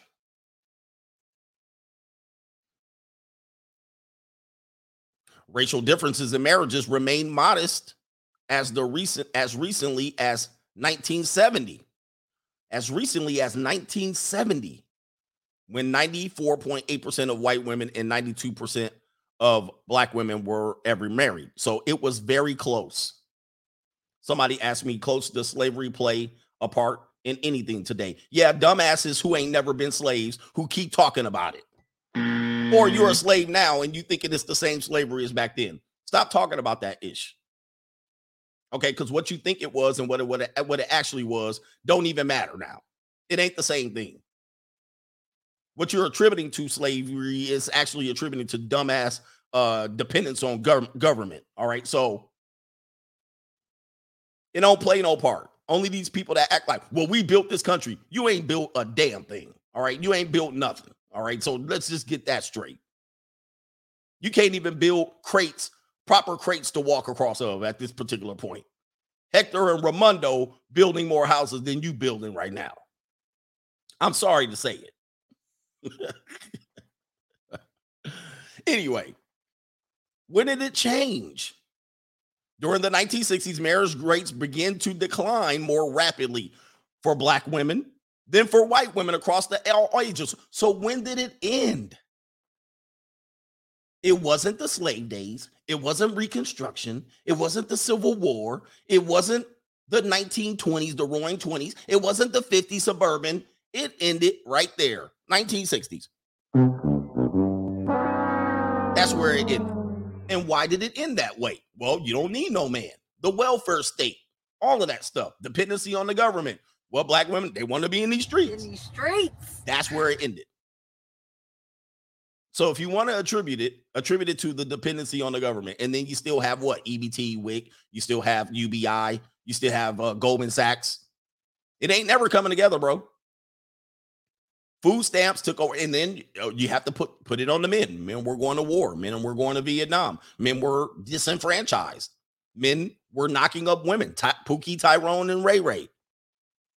racial differences in marriages remain modest as the recent as recently as 1970 as recently as 1970 when 94.8% of white women and 92% of black women were ever married so it was very close somebody asked me close does slavery play a part in anything today yeah dumbasses who ain't never been slaves who keep talking about it or you're a mm. slave now and you thinking it's the same slavery as back then. Stop talking about that ish. Okay, because what you think it was and what it, what it what it actually was don't even matter now. It ain't the same thing. What you're attributing to slavery is actually attributing to dumbass uh dependence on gov- government. All right, so it don't play no part. Only these people that act like, well, we built this country. You ain't built a damn thing. All right, you ain't built nothing. All right. So let's just get that straight. You can't even build crates, proper crates to walk across of at this particular point. Hector and Ramondo building more houses than you building right now. I'm sorry to say it. anyway, when did it change? During the 1960s, marriage rates began to decline more rapidly for black women than for white women across the all ages. So when did it end? It wasn't the slave days. It wasn't Reconstruction. It wasn't the Civil War. It wasn't the 1920s, the roaring 20s. It wasn't the 50s suburban. It ended right there, 1960s. That's where it ended. And why did it end that way? Well, you don't need no man. The welfare state, all of that stuff, dependency on the government. Well, black women, they want to be in these streets. In these streets. That's where it ended. So if you want to attribute it, attribute it to the dependency on the government, and then you still have what EBT, WIC, you still have UBI, you still have uh, Goldman Sachs. It ain't never coming together, bro. Food stamps took over, and then you have to put put it on the men. Men were going to war. Men were going to Vietnam. Men were disenfranchised. Men were knocking up women. Ty- Pookie, Tyrone, and Ray Ray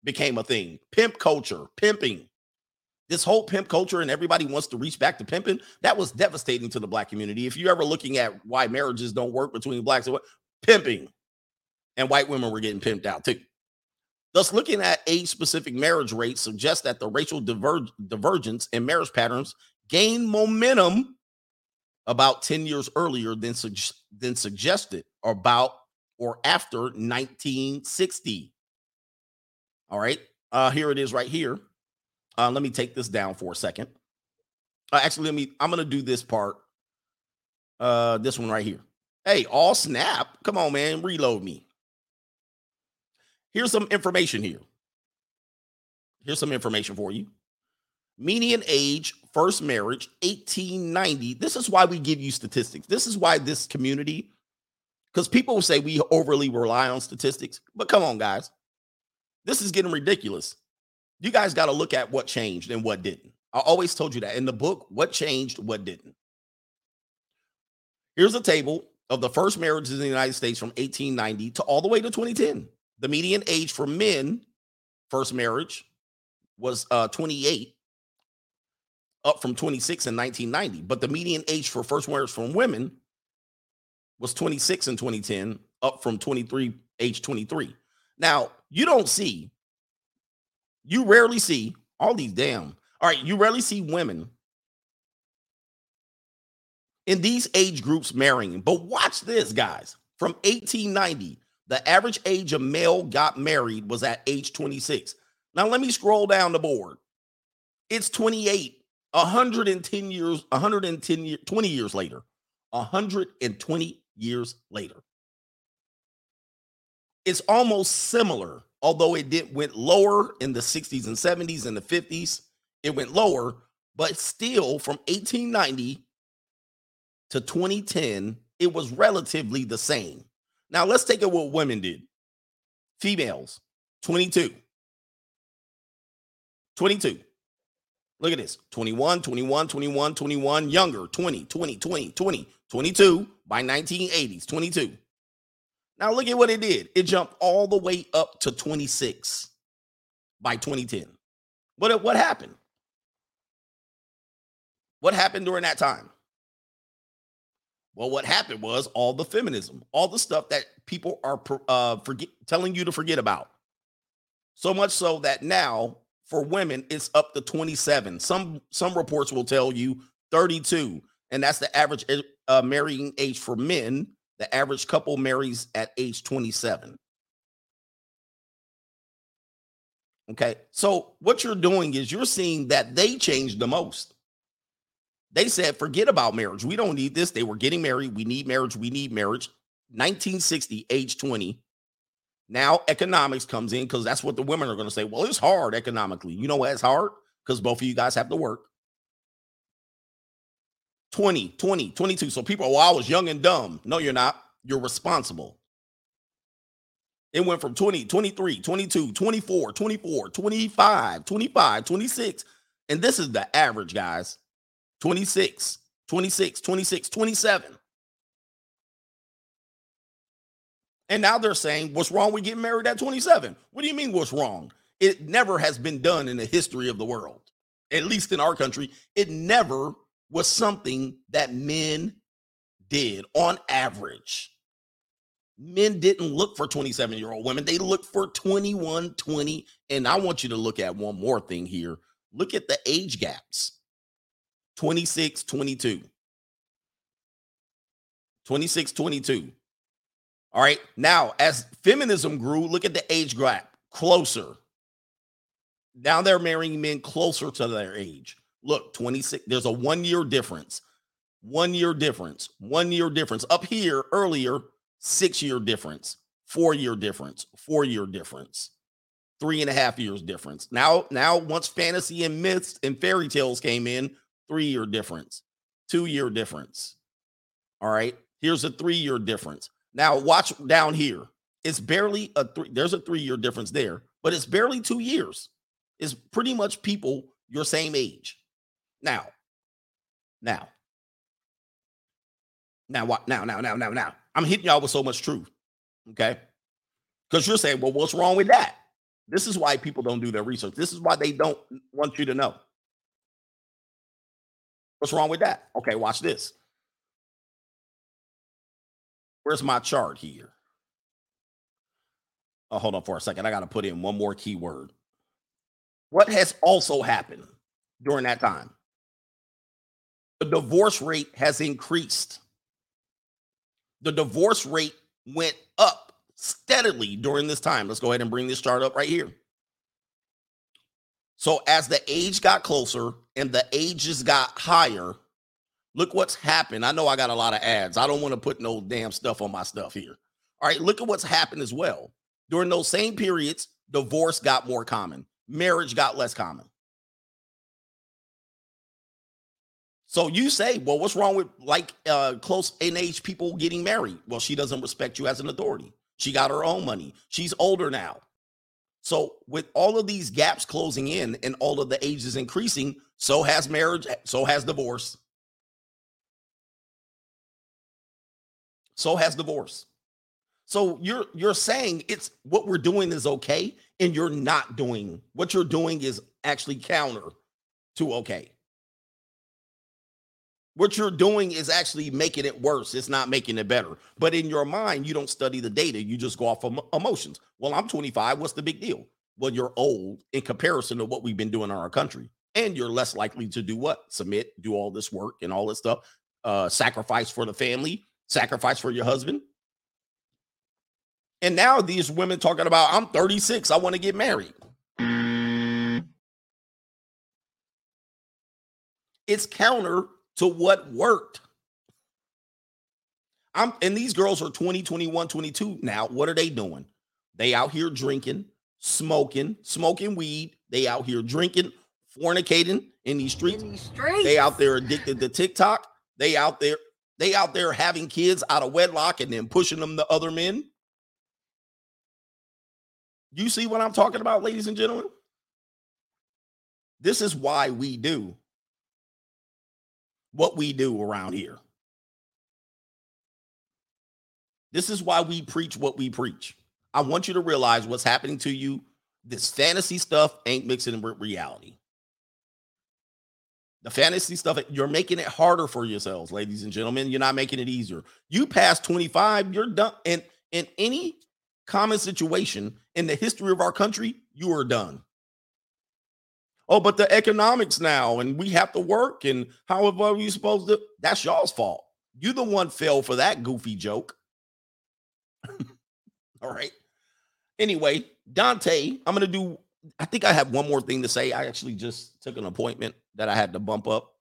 became a thing. Pimp culture, pimping. This whole pimp culture, and everybody wants to reach back to pimping. That was devastating to the black community. If you're ever looking at why marriages don't work between blacks and white, pimping, and white women were getting pimped out too. Thus, looking at age specific marriage rates suggests that the racial diver- divergence in marriage patterns gained momentum about 10 years earlier than, sug- than suggested about or after 1960. All right. Uh, here it is right here. Uh, let me take this down for a second. Uh, actually, let me, I'm going to do this part. Uh, this one right here. Hey, all snap. Come on, man. Reload me. Here's some information here. Here's some information for you. Median age, first marriage, 1890. This is why we give you statistics. This is why this community, because people will say we overly rely on statistics, but come on, guys. This is getting ridiculous. You guys got to look at what changed and what didn't. I always told you that in the book, what changed, what didn't. Here's a table of the first marriages in the United States from 1890 to all the way to 2010. The median age for men, first marriage, was uh, 28, up from 26 in 1990. But the median age for first marriage from women was 26 in 2010, up from 23, age 23. Now, you don't see, you rarely see all these damn, all right, you rarely see women in these age groups marrying. But watch this, guys. From 1890, the average age a male got married was at age 26. Now, let me scroll down the board. It's 28, 110 years, 110 years, 20 years later. 120 years later. It's almost similar, although it did went lower in the 60s and 70s and the 50s. It went lower, but still from 1890 to 2010, it was relatively the same. Now let's take it what women did. Females, 22. 22. Look at this 21, 21, 21, 21, younger, 20, 20, 20, 20, 22 by 1980s, 22. Now look at what it did. It jumped all the way up to 26 by 2010. What, what happened? What happened during that time? Well, what happened was all the feminism, all the stuff that people are uh, forget, telling you to forget about. So much so that now for women it's up to 27. Some some reports will tell you 32, and that's the average uh, marrying age for men. The average couple marries at age 27. Okay, so what you're doing is you're seeing that they change the most. They said, forget about marriage. We don't need this. They were getting married. We need marriage. We need marriage. 1960, age 20. Now economics comes in because that's what the women are going to say. Well, it's hard economically. You know why it's hard? Because both of you guys have to work. 20, 20, 22. So people, well, I was young and dumb. No, you're not. You're responsible. It went from 20, 23, 22, 24, 24, 25, 25, 26. And this is the average, guys. 26, 26, 26, 27. And now they're saying, what's wrong with getting married at 27? What do you mean, what's wrong? It never has been done in the history of the world, at least in our country. It never was something that men did on average. Men didn't look for 27 year old women, they looked for 21, 20. And I want you to look at one more thing here. Look at the age gaps 26, 22. 26, 22. All right. Now, as feminism grew, look at the age gap closer. Now they're marrying men closer to their age. Look, 26, there's a one year difference. One year difference. One year difference. Up here earlier, six year difference, four year difference, four year difference, three and a half years difference. Now, now once fantasy and myths and fairy tales came in, three year difference, two year difference. All right. Here's a three year difference. Now, watch down here. It's barely a three, there's a three year difference there, but it's barely two years. It's pretty much people your same age. Now, now, now, what? Now, now, now, now, now. I'm hitting y'all with so much truth. Okay. Because you're saying, well, what's wrong with that? This is why people don't do their research. This is why they don't want you to know. What's wrong with that? Okay, watch this. Where's my chart here? Oh, hold on for a second. I got to put in one more keyword. What has also happened during that time? The divorce rate has increased. The divorce rate went up steadily during this time. Let's go ahead and bring this chart up right here. So, as the age got closer and the ages got higher, look what's happened. I know I got a lot of ads. I don't want to put no damn stuff on my stuff here. All right, look at what's happened as well. During those same periods, divorce got more common, marriage got less common. So you say, well, what's wrong with like uh, close in age people getting married? Well, she doesn't respect you as an authority. She got her own money. She's older now. So with all of these gaps closing in and all of the ages increasing, so has marriage, so has divorce. So has divorce. So you're you're saying it's what we're doing is okay and you're not doing what you're doing is actually counter to okay. What you're doing is actually making it worse. It's not making it better. But in your mind, you don't study the data. You just go off of emotions. Well, I'm 25. What's the big deal? Well, you're old in comparison to what we've been doing in our country. And you're less likely to do what? Submit, do all this work and all this stuff. Uh, sacrifice for the family, sacrifice for your husband. And now these women talking about, I'm 36. I want to get married. It's counter to what worked. I'm and these girls are 20, 21, 22 now. What are they doing? They out here drinking, smoking, smoking weed. They out here drinking, fornicating in these streets. In these streets. They out there addicted to TikTok. They out there, they out there having kids out of wedlock and then pushing them to other men. You see what I'm talking about, ladies and gentlemen? This is why we do what we do around here. This is why we preach what we preach. I want you to realize what's happening to you. This fantasy stuff ain't mixing with reality. The fantasy stuff, you're making it harder for yourselves, ladies and gentlemen. You're not making it easier. You pass 25, you're done. And in any common situation in the history of our country, you are done oh, but the economics now, and we have to work, and however are uh, we supposed to? That's y'all's fault. You the one fell for that goofy joke. All right. Anyway, Dante, I'm gonna do. I think I have one more thing to say. I actually just took an appointment that I had to bump up.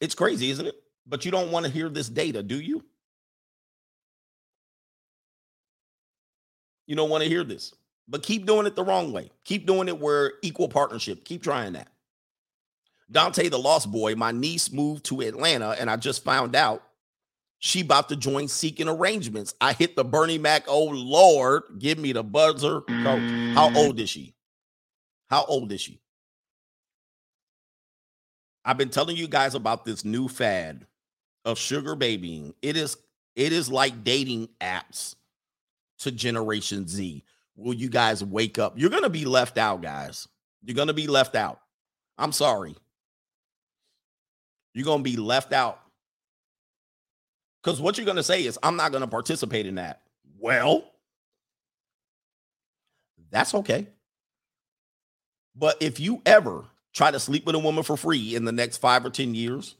It's crazy, isn't it? But you don't want to hear this data, do you? You don't want to hear this but keep doing it the wrong way. Keep doing it where equal partnership. Keep trying that. Dante, the lost boy, my niece moved to Atlanta, and I just found out she about to join seeking arrangements. I hit the Bernie Mac. Oh Lord, give me the buzzer. Coach, how mm. old is she? How old is she? I've been telling you guys about this new fad of sugar babying. It is it is like dating apps to Generation Z will you guys wake up? You're going to be left out, guys. You're going to be left out. I'm sorry. You're going to be left out. Because what you're going to say is, I'm not going to participate in that. Well, that's okay. But if you ever try to sleep with a woman for free in the next five or 10 years,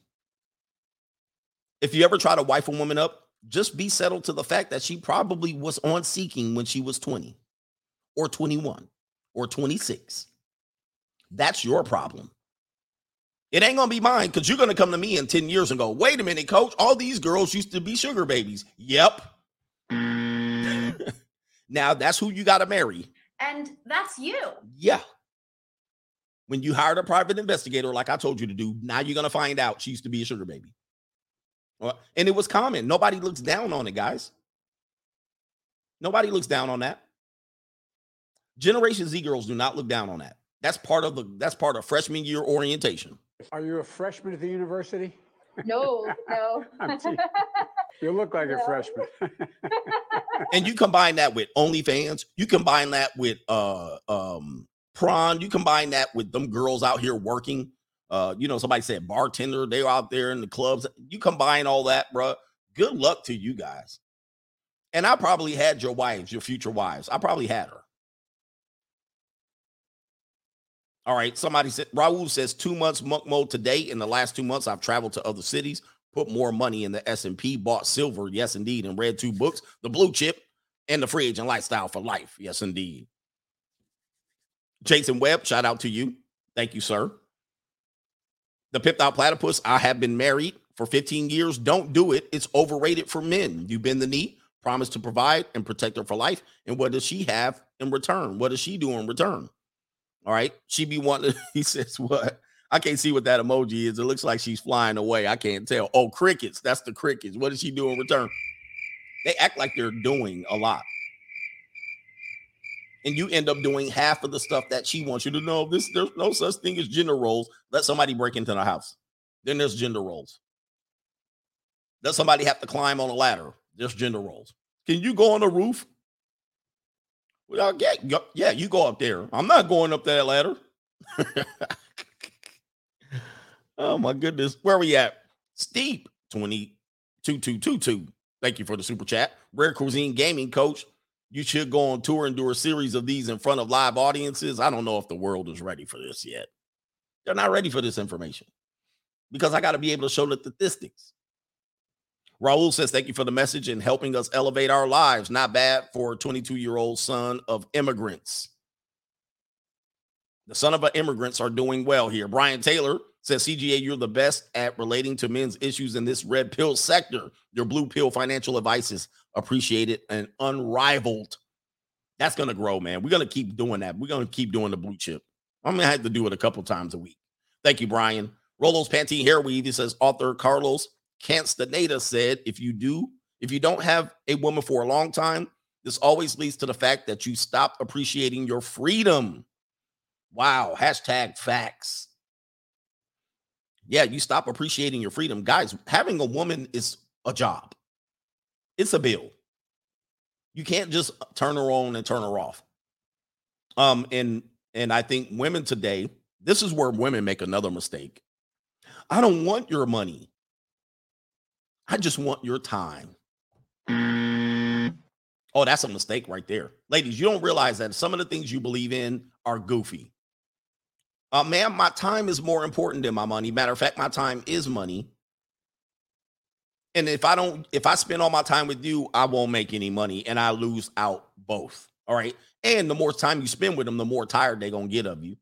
if you ever try to wife a woman up, just be settled to the fact that she probably was on seeking when she was 20 or 21 or 26. That's your problem. It ain't gonna be mine because you're gonna come to me in 10 years and go, wait a minute, coach, all these girls used to be sugar babies. Yep. now that's who you gotta marry. And that's you. Yeah. When you hired a private investigator, like I told you to do, now you're gonna find out she used to be a sugar baby. Well, and it was common. Nobody looks down on it, guys. Nobody looks down on that. Generation Z girls do not look down on that. That's part of the that's part of freshman year orientation. Are you a freshman at the university? No, no. I'm teasing. You look like a freshman. and you combine that with OnlyFans, you combine that with uh um prawn, you combine that with them girls out here working. Uh, you know, somebody said bartender, they're out there in the clubs. You combine all that, bruh. Good luck to you guys. And I probably had your wives, your future wives. I probably had her. All right. Somebody said Raul says two months monk mode today. In the last two months, I've traveled to other cities, put more money in the S and P, bought silver, yes indeed, and read two books, the blue chip and the free agent lifestyle for life, yes indeed. Jason Webb, shout out to you, thank you, sir. The pipped out platypus. I have been married for 15 years. Don't do it. It's overrated for men. You bend the knee, promise to provide and protect her for life. And what does she have in return? What does she do in return? All right. She be wanting, he says, what? I can't see what that emoji is. It looks like she's flying away. I can't tell. Oh, crickets. That's the crickets. What does she do in return? They act like they're doing a lot. And you end up doing half of the stuff that she wants you to know. This there's no such thing as gender roles. Let somebody break into the house. Then there's gender roles. Let somebody have to climb on a ladder. There's gender roles. Can you go on the roof? Well, yeah, go- yeah, you go up there. I'm not going up that ladder. oh my goodness. Where are we at? Steep 2222. Thank you for the super chat. Rare Cuisine Gaming Coach. You should go on tour and do a series of these in front of live audiences. I don't know if the world is ready for this yet. They're not ready for this information because I got to be able to show the statistics. Raul says, Thank you for the message and helping us elevate our lives. Not bad for a 22 year old son of immigrants. The son of immigrants are doing well here. Brian Taylor says, CGA, you're the best at relating to men's issues in this red pill sector. Your blue pill financial advice is appreciated and unrivaled. That's going to grow, man. We're going to keep doing that. We're going to keep doing the blue chip. I'm going to have to do it a couple times a week. Thank you, Brian. Rolo's Pantene Hair Weave. He says, author Carlos Castaneda said, if you do, if you don't have a woman for a long time, this always leads to the fact that you stop appreciating your freedom. Wow. Hashtag facts. Yeah, you stop appreciating your freedom. Guys, having a woman is a job, it's a bill. You can't just turn her on and turn her off. Um, and and I think women today, this is where women make another mistake. I don't want your money. I just want your time. Oh, that's a mistake right there. Ladies, you don't realize that some of the things you believe in are goofy. Uh, ma'am, my time is more important than my money. Matter of fact, my time is money. And if I don't, if I spend all my time with you, I won't make any money and I lose out both. All right. And the more time you spend with them, the more tired they're going to get of you.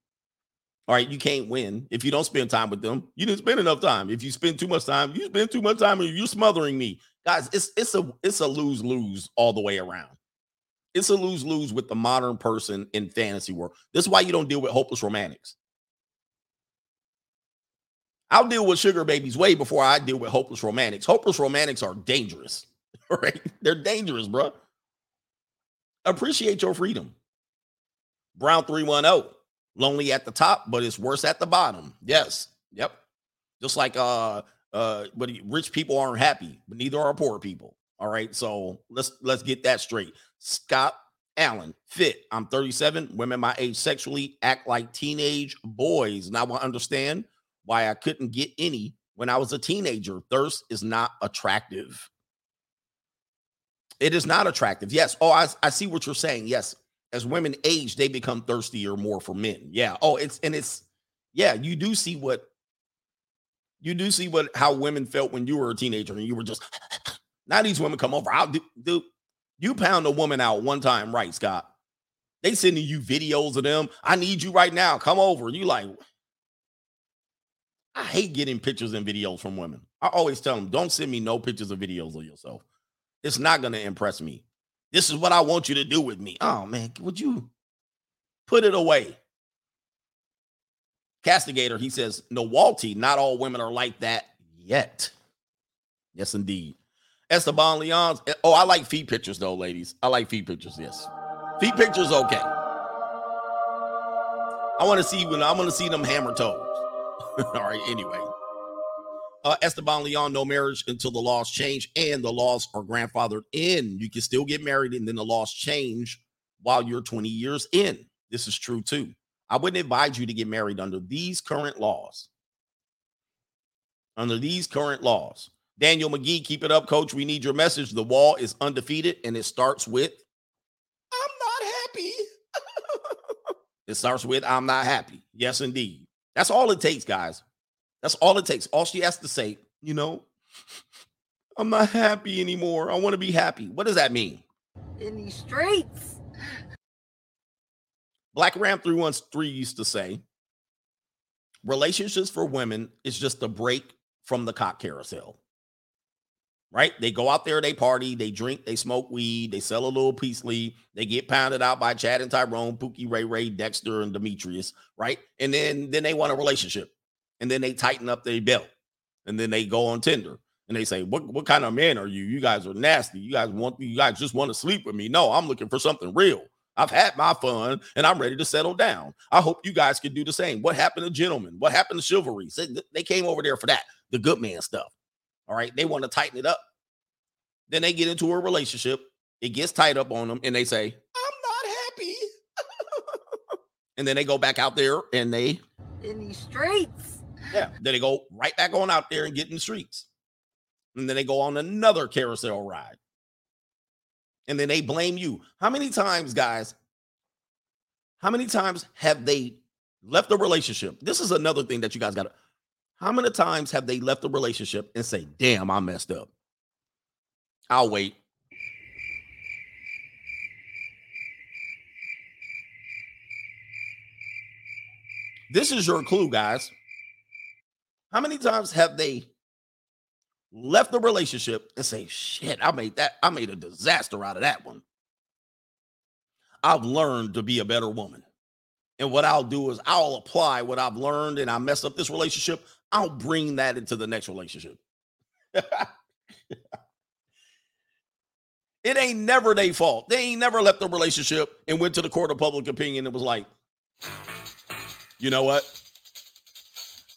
All right. You can't win. If you don't spend time with them, you didn't spend enough time. If you spend too much time, you spend too much time and you're smothering me. Guys, it's it's a it's a lose-lose all the way around. It's a lose-lose with the modern person in fantasy world. This is why you don't deal with hopeless romantics. I'll deal with sugar babies way before I deal with hopeless romantics. Hopeless romantics are dangerous. right? They're dangerous, bro. Appreciate your freedom. Brown 310. Lonely at the top, but it's worse at the bottom. Yes. Yep. Just like uh uh but rich people aren't happy, but neither are poor people. All right. So let's let's get that straight. Scott Allen, fit. I'm 37. Women my age sexually act like teenage boys. Now I understand why I couldn't get any when I was a teenager. Thirst is not attractive. It is not attractive. Yes. Oh, I, I see what you're saying. Yes. As women age, they become thirstier more for men. Yeah. Oh, it's and it's yeah, you do see what you do see what how women felt when you were a teenager and you were just now these women come over. I'll do, do you pound a woman out one time, right, Scott? They sending you videos of them. I need you right now. Come over. You like I hate getting pictures and videos from women. I always tell them, don't send me no pictures or videos of yourself. It's not to impress me. This is what I want you to do with me. Oh man, would you put it away? Castigator, he says, no, Walty, not all women are like that yet. Yes, indeed. Esteban Leon's. Eh, oh, I like feet pictures though, ladies. I like feet pictures. Yes, feet pictures. Okay. I want to see when I want to see them hammer toes. all right. Anyway, uh, Esteban Leon, no marriage until the laws change and the laws are grandfathered in. You can still get married and then the laws change while you're 20 years in. This is true too. I wouldn't advise you to get married under these current laws. Under these current laws. Daniel McGee, keep it up, coach. We need your message. The wall is undefeated and it starts with I'm not happy. it starts with I'm not happy. Yes, indeed. That's all it takes, guys. That's all it takes. All she has to say, you know, I'm not happy anymore. I want to be happy. What does that mean? In these streets. Black Ram 313 used to say, relationships for women is just a break from the cock carousel. Right? They go out there, they party, they drink, they smoke weed, they sell a little peace leaf, they get pounded out by Chad and Tyrone, Pookie, Ray Ray, Dexter, and Demetrius, right? And then then they want a relationship. And then they tighten up their belt. And then they go on Tinder and they say, What what kind of man are you? You guys are nasty. You guys want you guys just want to sleep with me. No, I'm looking for something real. I've had my fun and I'm ready to settle down. I hope you guys can do the same. What happened to gentlemen? What happened to chivalry? They came over there for that, the good man stuff. All right. They want to tighten it up. Then they get into a relationship. It gets tight up on them and they say, I'm not happy. and then they go back out there and they, In these streets. Yeah, then they go right back on out there and get in the streets. And then they go on another carousel ride. And then they blame you. How many times, guys? How many times have they left a relationship? This is another thing that you guys got to. How many times have they left a relationship and say, damn, I messed up? I'll wait. This is your clue, guys. How many times have they left the relationship and say, shit, I made that, I made a disaster out of that one. I've learned to be a better woman. And what I'll do is I'll apply what I've learned and I mess up this relationship. I'll bring that into the next relationship. It ain't never their fault. They ain't never left the relationship and went to the court of public opinion and was like, you know what?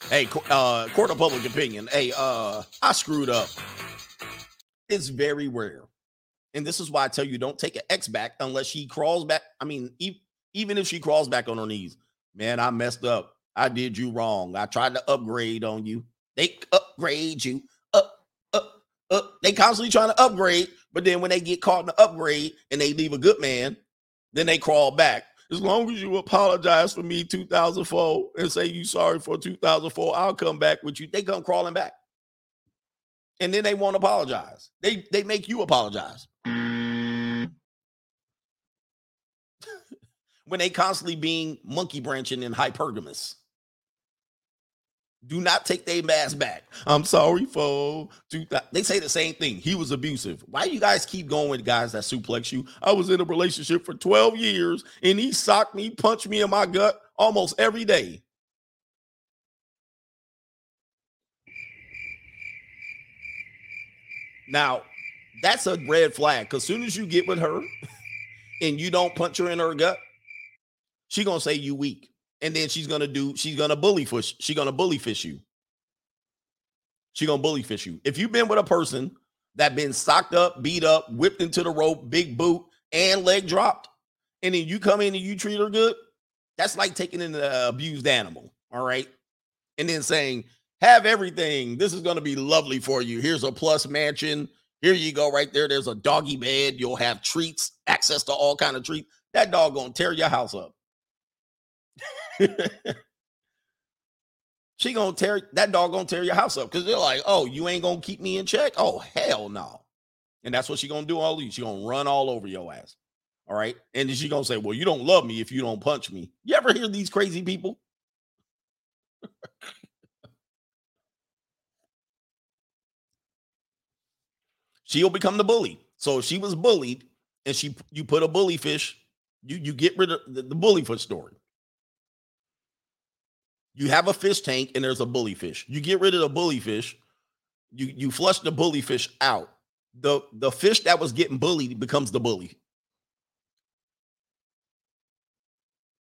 Hey, uh, court of public opinion. Hey, uh, I screwed up. It's very rare. And this is why I tell you don't take an ex back unless she crawls back. I mean, e- even if she crawls back on her knees, man, I messed up. I did you wrong. I tried to upgrade on you. They upgrade you. Up, up, up. They constantly trying to upgrade, but then when they get caught in the upgrade and they leave a good man, then they crawl back. As long as you apologize for me 2004 and say you sorry for 2004, I'll come back with you. They come crawling back. And then they won't apologize. They they make you apologize. when they constantly being monkey branching and hypergamous. Do not take their mask back. I'm sorry for They say the same thing. He was abusive. Why you guys keep going with guys that suplex you? I was in a relationship for 12 years and he socked me, punched me in my gut almost every day. Now, that's a red flag because soon as you get with her and you don't punch her in her gut, she gonna say you weak, and then she's gonna do she's gonna bully fish. She gonna bully fish you. She gonna bully fish you. If you've been with a person that been socked up, beat up, whipped into the rope, big boot, and leg dropped, and then you come in and you treat her good, that's like taking an abused animal. All right, and then saying have everything. This is gonna be lovely for you. Here's a plus mansion. Here you go, right there. There's a doggy bed. You'll have treats, access to all kind of treats. That dog gonna tear your house up. she gonna tear that dog gonna tear your house up because they're like, oh, you ain't gonna keep me in check. Oh hell no. And that's what she gonna do all these. She gonna run all over your ass. All right. And then she gonna say, Well, you don't love me if you don't punch me. You ever hear these crazy people? She'll become the bully. So she was bullied and she you put a bully fish, you you get rid of the, the bully fish story. You have a fish tank and there's a bully fish. You get rid of the bully fish, you you flush the bully fish out. The the fish that was getting bullied becomes the bully.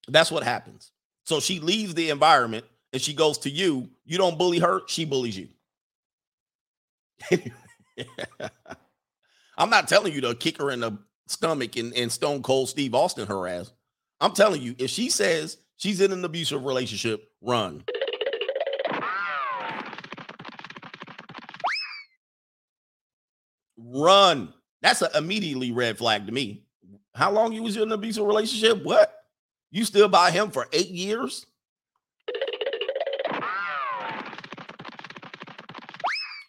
That's what happens. So she leaves the environment and she goes to you. You don't bully her, she bullies you. I'm not telling you to kick her in the stomach and, and Stone Cold Steve Austin her ass. I'm telling you, if she says she's in an abusive relationship, run. Run. That's an immediately red flag to me. How long you was in an abusive relationship? What? You still by him for eight years?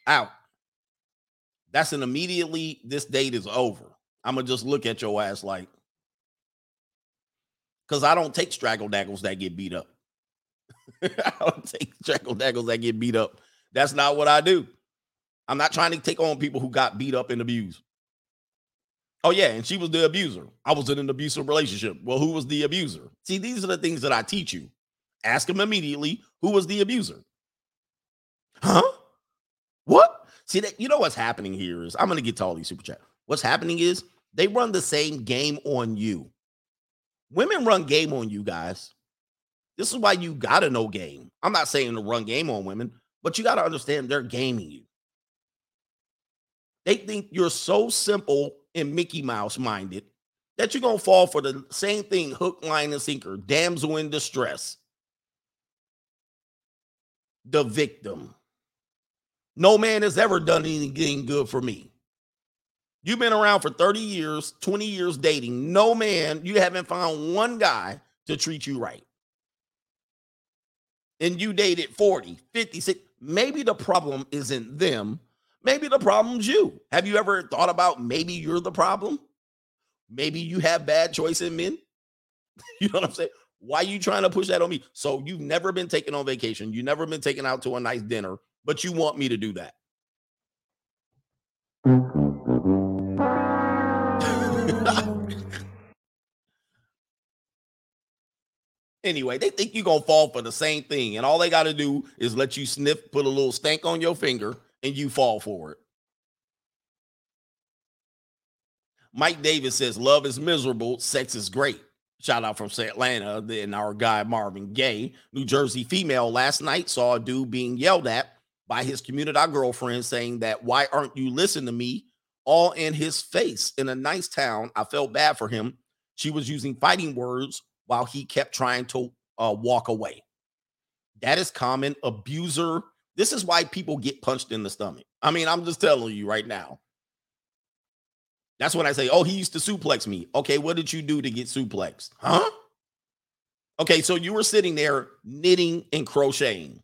Out. That's an immediately this date is over. I'm gonna just look at your ass like because I don't take straggle daggles that get beat up. I don't take straggle daggles that get beat up. That's not what I do. I'm not trying to take on people who got beat up and abused. Oh, yeah, and she was the abuser. I was in an abusive relationship. Well, who was the abuser? See, these are the things that I teach you. Ask him immediately who was the abuser. Huh? What? See that you know what's happening here is I'm gonna get to all these super chat. What's happening is they run the same game on you. Women run game on you guys. This is why you gotta know game. I'm not saying to run game on women, but you gotta understand they're gaming you. They think you're so simple and Mickey Mouse minded that you're gonna fall for the same thing hook, line, and sinker, damsel in distress. The victim. No man has ever done anything good for me. You've been around for 30 years, 20 years dating. No man, you haven't found one guy to treat you right. And you dated 40, 56. Maybe the problem isn't them. Maybe the problem's you. Have you ever thought about maybe you're the problem? Maybe you have bad choice in men. you know what I'm saying? Why are you trying to push that on me? So you've never been taken on vacation. You've never been taken out to a nice dinner, but you want me to do that. Anyway, they think you're gonna fall for the same thing, and all they got to do is let you sniff, put a little stank on your finger, and you fall for it. Mike Davis says, Love is miserable, sex is great. Shout out from Atlanta. Then our guy Marvin Gaye, New Jersey female, last night saw a dude being yelled at by his community girlfriend saying that, Why aren't you listening to me? All in his face in a nice town. I felt bad for him. She was using fighting words while he kept trying to uh, walk away. That is common. Abuser. This is why people get punched in the stomach. I mean, I'm just telling you right now. That's when I say, oh, he used to suplex me. Okay, what did you do to get suplexed? Huh? Okay, so you were sitting there knitting and crocheting,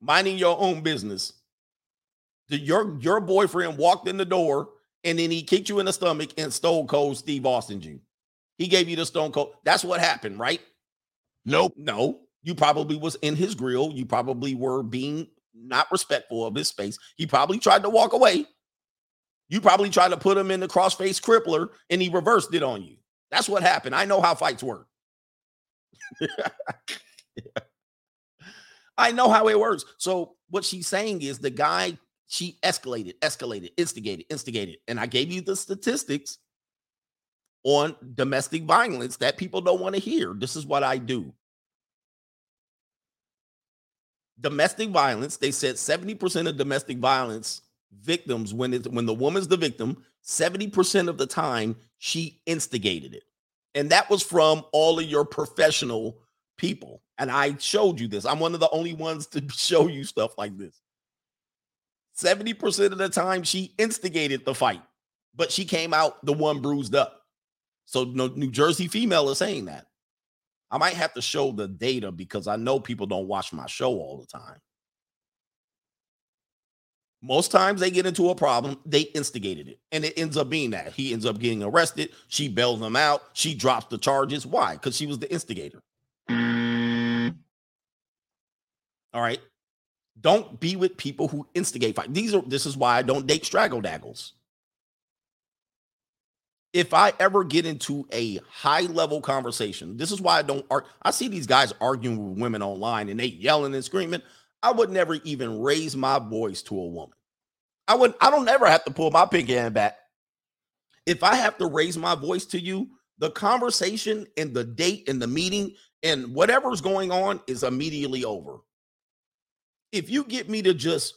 minding your own business. Your, your boyfriend walked in the door and then he kicked you in the stomach and Stone Cold Steve Austin you. He gave you the stone cold. That's what happened, right? Nope. No, you probably was in his grill. You probably were being not respectful of his space. He probably tried to walk away. You probably tried to put him in the crossface crippler and he reversed it on you. That's what happened. I know how fights work. I know how it works. So what she's saying is the guy she escalated, escalated, instigated, instigated. And I gave you the statistics on domestic violence that people don't want to hear. This is what I do. Domestic violence, they said 70% of domestic violence victims when it when the woman's the victim 70% of the time she instigated it and that was from all of your professional people and i showed you this i'm one of the only ones to show you stuff like this 70% of the time she instigated the fight, but she came out the one bruised up. So no New Jersey female is saying that. I might have to show the data because I know people don't watch my show all the time. Most times they get into a problem, they instigated it, and it ends up being that he ends up getting arrested. She bails him out. She drops the charges. Why? Because she was the instigator. All right. Don't be with people who instigate fight. These are this is why I don't date straggle daggles. If I ever get into a high level conversation, this is why I don't. I see these guys arguing with women online and they yelling and screaming. I would never even raise my voice to a woman. I would I don't ever have to pull my pinky hand back. If I have to raise my voice to you, the conversation and the date and the meeting and whatever's going on is immediately over. If you get me to just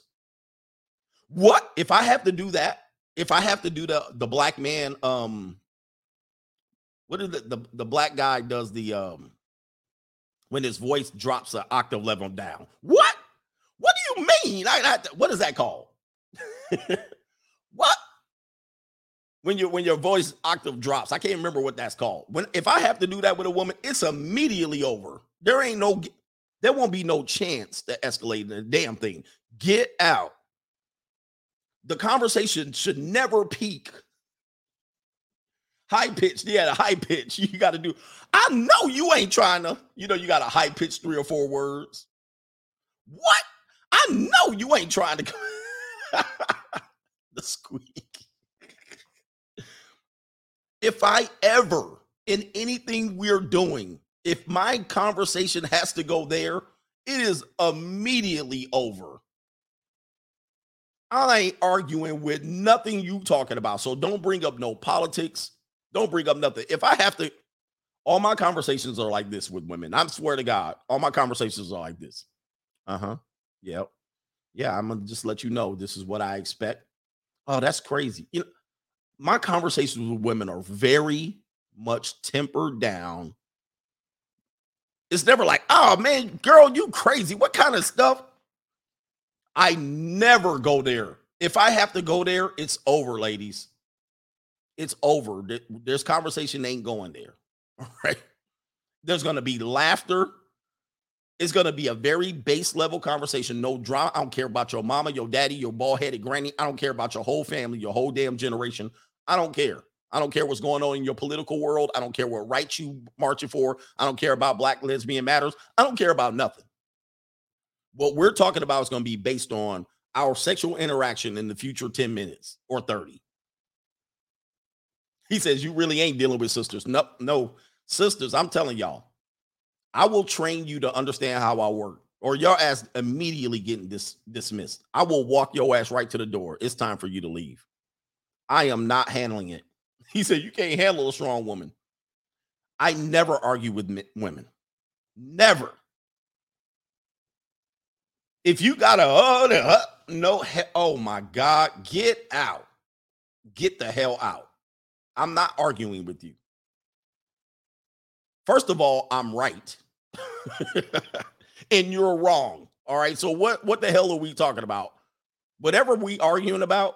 what if I have to do that? If I have to do the the black man um what is the the, the black guy does the um when his voice drops an octave level down. What? What do you mean? I, I, what is that called? what? When your when your voice octave drops, I can't remember what that's called. When if I have to do that with a woman, it's immediately over. There ain't no, there won't be no chance to escalate the damn thing. Get out. The conversation should never peak. High pitch, yeah, the high pitch. You got to do. I know you ain't trying to. You know, you got a high pitch three or four words. What? I know you ain't trying to. the squeak. If I ever, in anything we're doing, if my conversation has to go there, it is immediately over. I ain't arguing with nothing you talking about. So don't bring up no politics. Don't bring up nothing. If I have to, all my conversations are like this with women. I swear to God, all my conversations are like this. Uh huh. Yep. Yeah, I'm gonna just let you know this is what I expect. Oh, that's crazy. You know, my conversations with women are very much tempered down. It's never like, oh man, girl, you crazy. What kind of stuff? I never go there. If I have to go there, it's over, ladies. It's over. There's conversation ain't going there. All right. There's going to be laughter. It's going to be a very base level conversation. No drama. I don't care about your mama, your daddy, your bald headed granny. I don't care about your whole family, your whole damn generation. I don't care. I don't care what's going on in your political world. I don't care what rights you marching for. I don't care about black lesbian matters. I don't care about nothing. What we're talking about is going to be based on our sexual interaction in the future 10 minutes or 30. He says, You really ain't dealing with sisters. No, no, sisters, I'm telling y'all, I will train you to understand how I work, or your ass immediately getting dis- dismissed. I will walk your ass right to the door. It's time for you to leave. I am not handling it. He said, You can't handle a strong woman. I never argue with women. Never. If you got a uh, uh, no, he- oh my God, get out. Get the hell out. I'm not arguing with you. First of all, I'm right. and you're wrong. All right. So what what the hell are we talking about? Whatever we arguing about,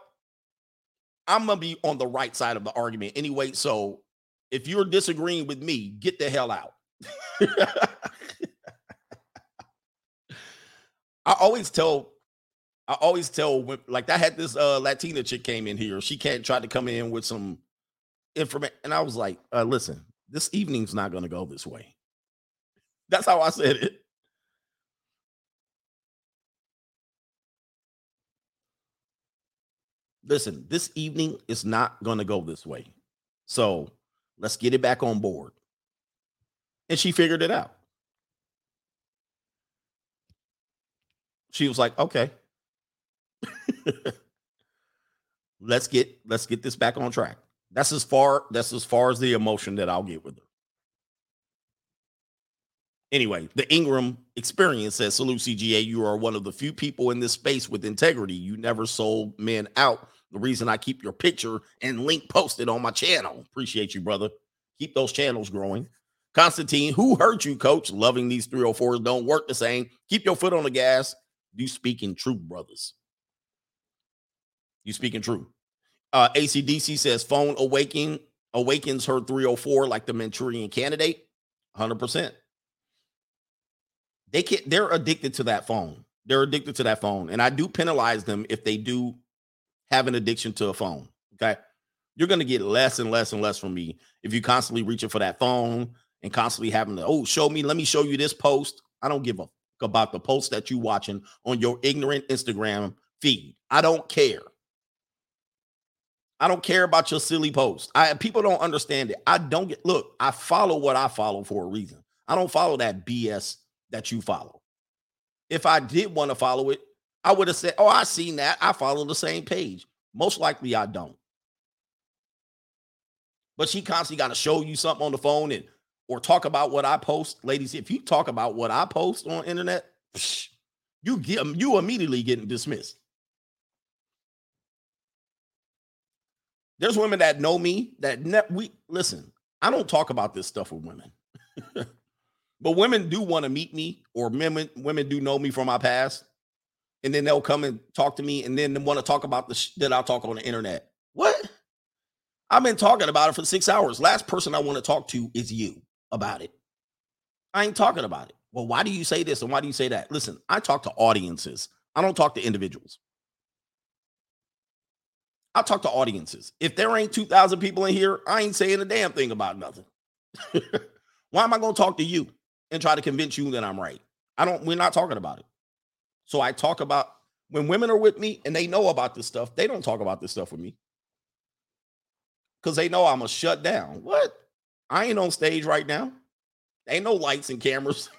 I'm gonna be on the right side of the argument anyway. So if you're disagreeing with me, get the hell out. I always tell, I always tell when, like I had this uh Latina chick came in here. She can't try to come in with some information, and I was like, uh, listen, this evening's not gonna go this way. That's how I said it. Listen, this evening is not going to go this way. So let's get it back on board. And she figured it out. She was like, okay. let's get let's get this back on track. That's as far that's as far as the emotion that I'll get with her. Anyway, the Ingram experience says, Salute CGA, you are one of the few people in this space with integrity. You never sold men out. The reason I keep your picture and link posted on my channel. Appreciate you, brother. Keep those channels growing. Constantine, who hurt you, coach? Loving these 304s don't work the same. Keep your foot on the gas. You speaking truth, brothers. You speaking true. Uh ACDC says phone awakening awakens her 304 like the Manchurian candidate. 100%. They can they're addicted to that phone. They're addicted to that phone. And I do penalize them if they do have an addiction to a phone. Okay. You're going to get less and less and less from me if you constantly reaching for that phone and constantly having to, oh, show me, let me show you this post. I don't give a about the post that you watching on your ignorant Instagram feed. I don't care. I don't care about your silly post. I people don't understand it. I don't get look, I follow what I follow for a reason. I don't follow that BS that you follow. If I did want to follow it, I would have said, Oh, I seen that. I follow the same page. Most likely I don't. But she constantly got to show you something on the phone and or talk about what I post. Ladies, if you talk about what I post on internet, you get you immediately getting dismissed. There's women that know me that ne- we listen. I don't talk about this stuff with women, but women do want to meet me, or women women do know me from my past, and then they'll come and talk to me, and then want to talk about the sh- that I talk on the internet. What? I've been talking about it for six hours. Last person I want to talk to is you about it. I ain't talking about it. Well, why do you say this and why do you say that? Listen, I talk to audiences. I don't talk to individuals. I talk to audiences. If there ain't 2,000 people in here, I ain't saying a damn thing about nothing. Why am I going to talk to you and try to convince you that I'm right? I don't, we're not talking about it. So I talk about when women are with me and they know about this stuff, they don't talk about this stuff with me because they know I'm a shut down. What? I ain't on stage right now. Ain't no lights and cameras.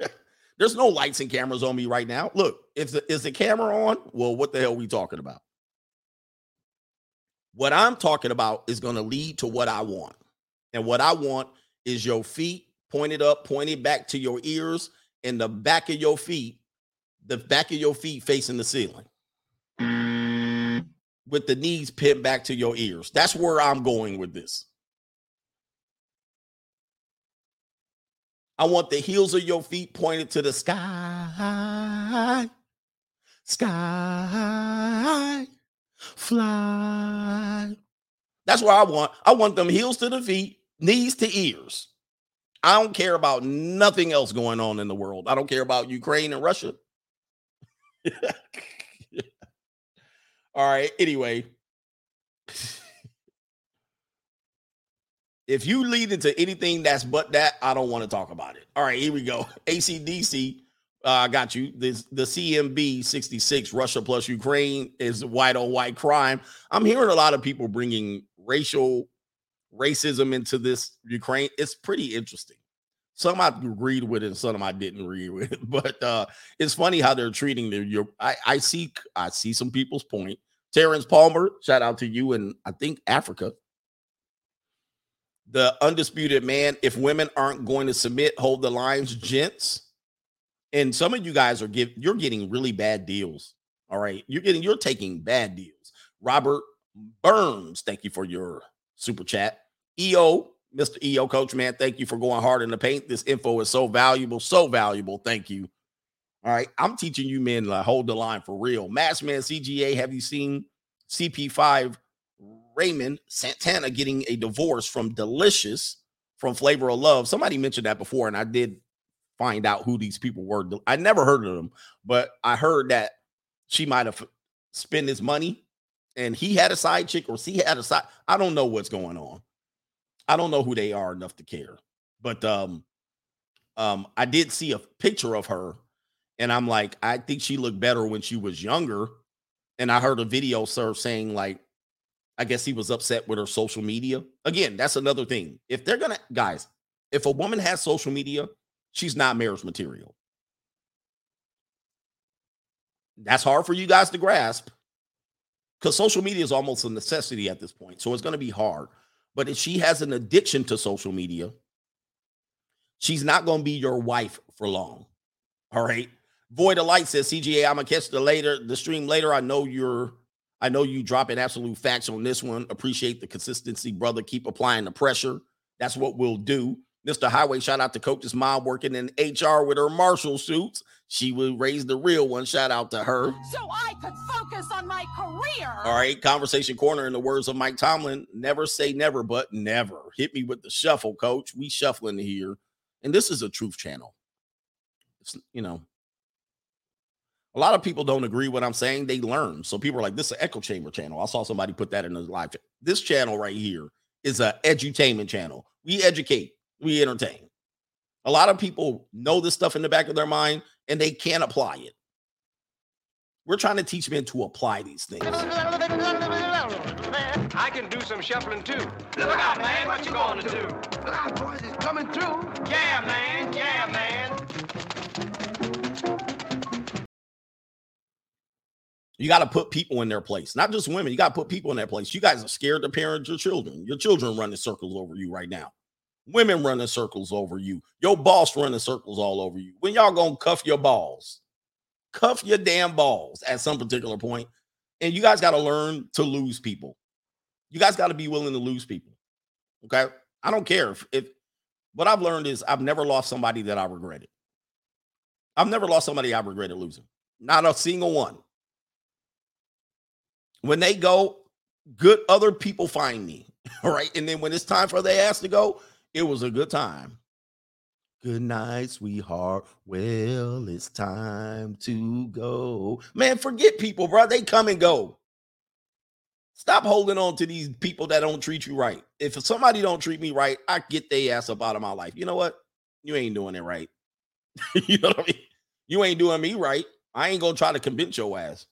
There's no lights and cameras on me right now. Look, if the, is the camera on? Well, what the hell are we talking about? What I'm talking about is going to lead to what I want. And what I want is your feet pointed up, pointed back to your ears, and the back of your feet, the back of your feet facing the ceiling. Mm. With the knees pinned back to your ears. That's where I'm going with this. I want the heels of your feet pointed to the sky. Sky. Fly. That's what I want. I want them heels to the feet, knees to ears. I don't care about nothing else going on in the world. I don't care about Ukraine and Russia. All right. Anyway, if you lead into anything that's but that, I don't want to talk about it. All right, here we go. ACDC, uh, I got you. This the CMB 66, Russia plus Ukraine is white on white crime. I'm hearing a lot of people bringing racial racism into this Ukraine. It's pretty interesting. Some I agreed with and some I didn't agree with. But uh, it's funny how they're treating their. Your, I, I see, I see some people's point. Terrence Palmer, shout out to you, and I think Africa the undisputed man. If women aren't going to submit, hold the lines, gents. And some of you guys are give you're getting really bad deals. All right, you're getting you're taking bad deals. Robert Burns, thank you for your super chat. EO, Mr. EO coach, man, thank you for going hard in the paint. This info is so valuable, so valuable. Thank you. All right, I'm teaching you men to hold the line for real. Massman CGA, have you seen CP5 Raymond Santana getting a divorce from Deelishis from Flavor of Love. Somebody mentioned that before, and I did find out who these people were. I never heard of them, but I heard that she might have spent his money and he had a side chick or she had a side. I don't know what's going on. I don't know who they are enough to care. But um um I did see a picture of her and I'm like, I think she looked better when she was younger. And I heard a video sir saying like I guess he was upset with her social media. Again, that's another thing. If they're gonna, guys, if a woman has social media, she's not marriage material. That's hard for you guys to grasp because social media is almost a necessity at this point. So it's going to be hard. But if she has an addiction to social media, she's not going to be your wife for long. All right. Void of Light says, CGA, I'm gonna catch the later the stream later. I know you're I know you dropping absolute facts on this one. Appreciate the consistency, brother. Keep applying the pressure. That's what we'll do. Mr. Highway, shout out to Coach's mom working in HR with her Marshall suits. She would raise the real one. Shout out to her. So I could focus on my career. All right, conversation corner. In the words of Mike Tomlin, never say never, but never hit me with the shuffle, coach. We shuffling here, and this is a truth channel. It's, you know, a lot of people don't agree what I'm saying. They learn. So people are like, "This is an echo chamber channel." I saw somebody put that in the live. chat. This channel right here is a edutainment channel. We educate, we entertain. A lot of people know this stuff in the back of their mind and they can't apply it. We're trying to teach men to apply these things. I can do some shuffling too. Look out, man. What you going to do? Look out, boys. It's coming through. Yeah, man. Yeah, man. You got to put people in their place, not just women. You got to put people in their place. You guys are scared to parent your children. Your children running circles over you right now. Women running circles over you. Your boss running circles all over you. When y'all gonna cuff your balls? Cuff your damn balls at some particular point. And you guys got to learn to lose people. You guys got to be willing to lose people. Okay. I don't care if, if what I've learned is I've never lost somebody that I regretted. I've never lost somebody I regretted losing. Not a single one. When they go, good other people find me. All right. And then when it's time for their ass to go, it was a good time. Good night, sweetheart. Well, it's time to go. Man, forget people, bro. They come and go. Stop holding on to these people that don't treat you right. If somebody don't treat me right, I get their ass up out of my life. You know what? You ain't doing it right. you know what I mean? You ain't doing me right. I ain't gonna try to convince your ass.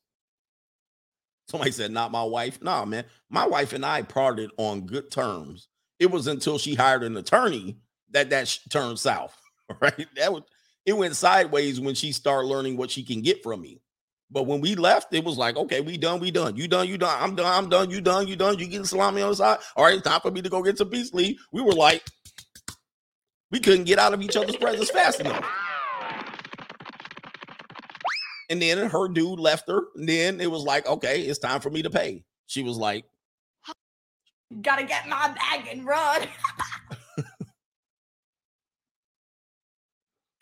Somebody said, not my wife. Nah, man. My wife and I parted on good terms. It was until she hired an attorney that that sh- turned south. Right? That was it went sideways when she started learning what she can get from me. But when we left, it was like, okay, we done, we done. You done, you done. I'm done, I'm done. You done, you done. You getting salami on the side. All right, time for me to go get some peace leave. We were like, we couldn't get out of each other's presence fast enough. And then her dude left her. And then it was like, okay, it's time for me to pay. She was like, Gotta get my bag and run.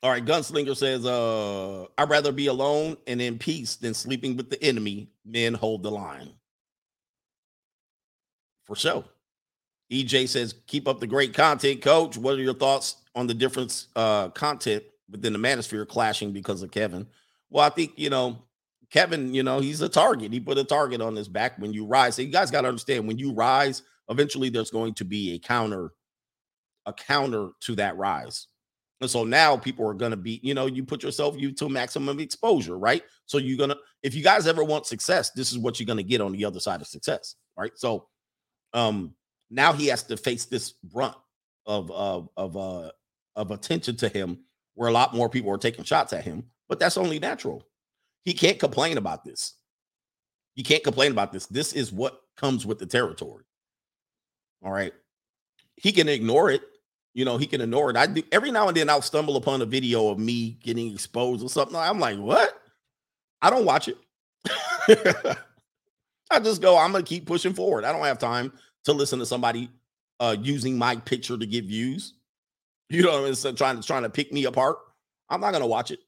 All right, Gunslinger says, uh, I'd rather be alone and in peace than sleeping with the enemy. Men hold the line. For sure. EJ says, keep up the great content, coach. What are your thoughts on the difference uh content within the manosphere clashing because of Kevin? Well, I think you know, Kevin, you know, he's a target. He put a target on his back when you rise. So you guys got to understand when you rise, eventually there's going to be a counter, a counter to that rise. And so now people are going to be, you know, you put yourself you to maximum exposure, right? So you're going to, if you guys ever want success, this is what you're going to get on the other side of success, right? So um now he has to face this brunt of of of uh of attention to him where a lot more people are taking shots at him, but that's only natural. He can't complain about this. You can't complain about this. This is what comes with the territory. All right. He can ignore it you know, he can ignore it. I do every now and then I'll stumble upon a video of me getting exposed or something. I'm like, what? I don't watch it. I just go, I'm gonna keep pushing forward. I don't have time to listen to somebody uh using my picture to get views. You know, instead trying to trying to pick me apart. I'm not gonna watch it.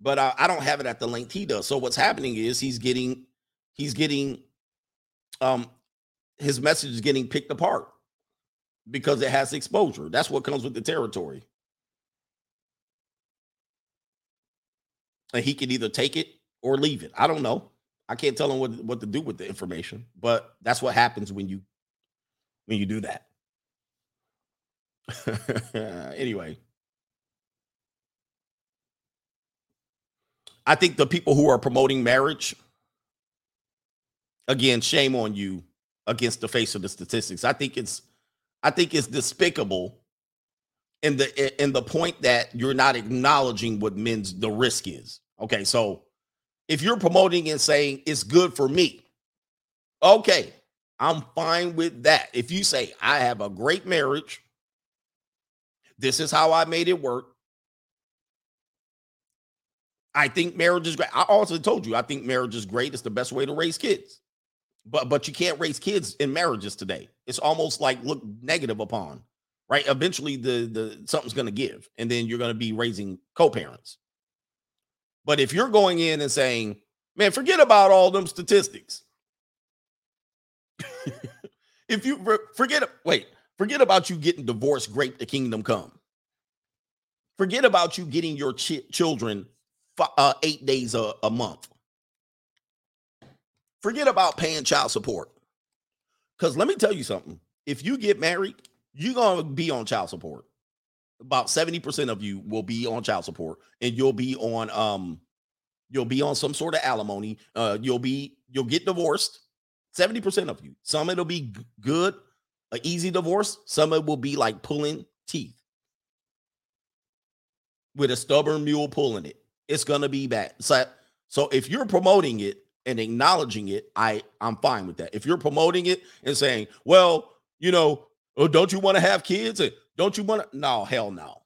But uh, I don't have it at the length he does. So what's happening is he's getting he's getting um his message is getting picked apart because it has exposure. That's what comes with the territory. And he can either take it or leave it. I don't know. I can't tell him what, what to do with the information, but that's what happens when you when you do that. anyway. I think the people who are promoting marriage, again, shame on you against the face of the statistics. I think it's I think it's despicable in the in the point that you're not acknowledging what men's the risk is. Okay, so if you're promoting and saying it's good for me, okay, I'm fine with that. If you say I have a great marriage, this is how I made it work. I think marriage is great. I also told you I think marriage is great. It's the best way to raise kids. But but you can't raise kids in marriages today. It's almost like look negative upon. right? Eventually, the the something's going to give, and then you're going to be raising co-parents. But if you're going in and saying, "Man, forget about all them statistics," if you forget, wait, forget about you getting divorced, great the kingdom come. Forget about you getting your chi- children uh, eight days a, a month. Forget about paying child support. Because let me tell you something. If you get married, you're going to be on child support. About 70% of you will be on child support and you'll be on um you'll be on some sort of alimony. Uh you'll be you'll get divorced. 70% of you. Some it'll be good, an easy divorce. Some it will be like pulling teeth with a stubborn mule pulling it. It's gonna be bad. So, so if you're promoting it and acknowledging it, I I'm fine with that. If you're promoting it and saying, well, you know, oh, don't you want to have kids? Don't you want to? No, hell no.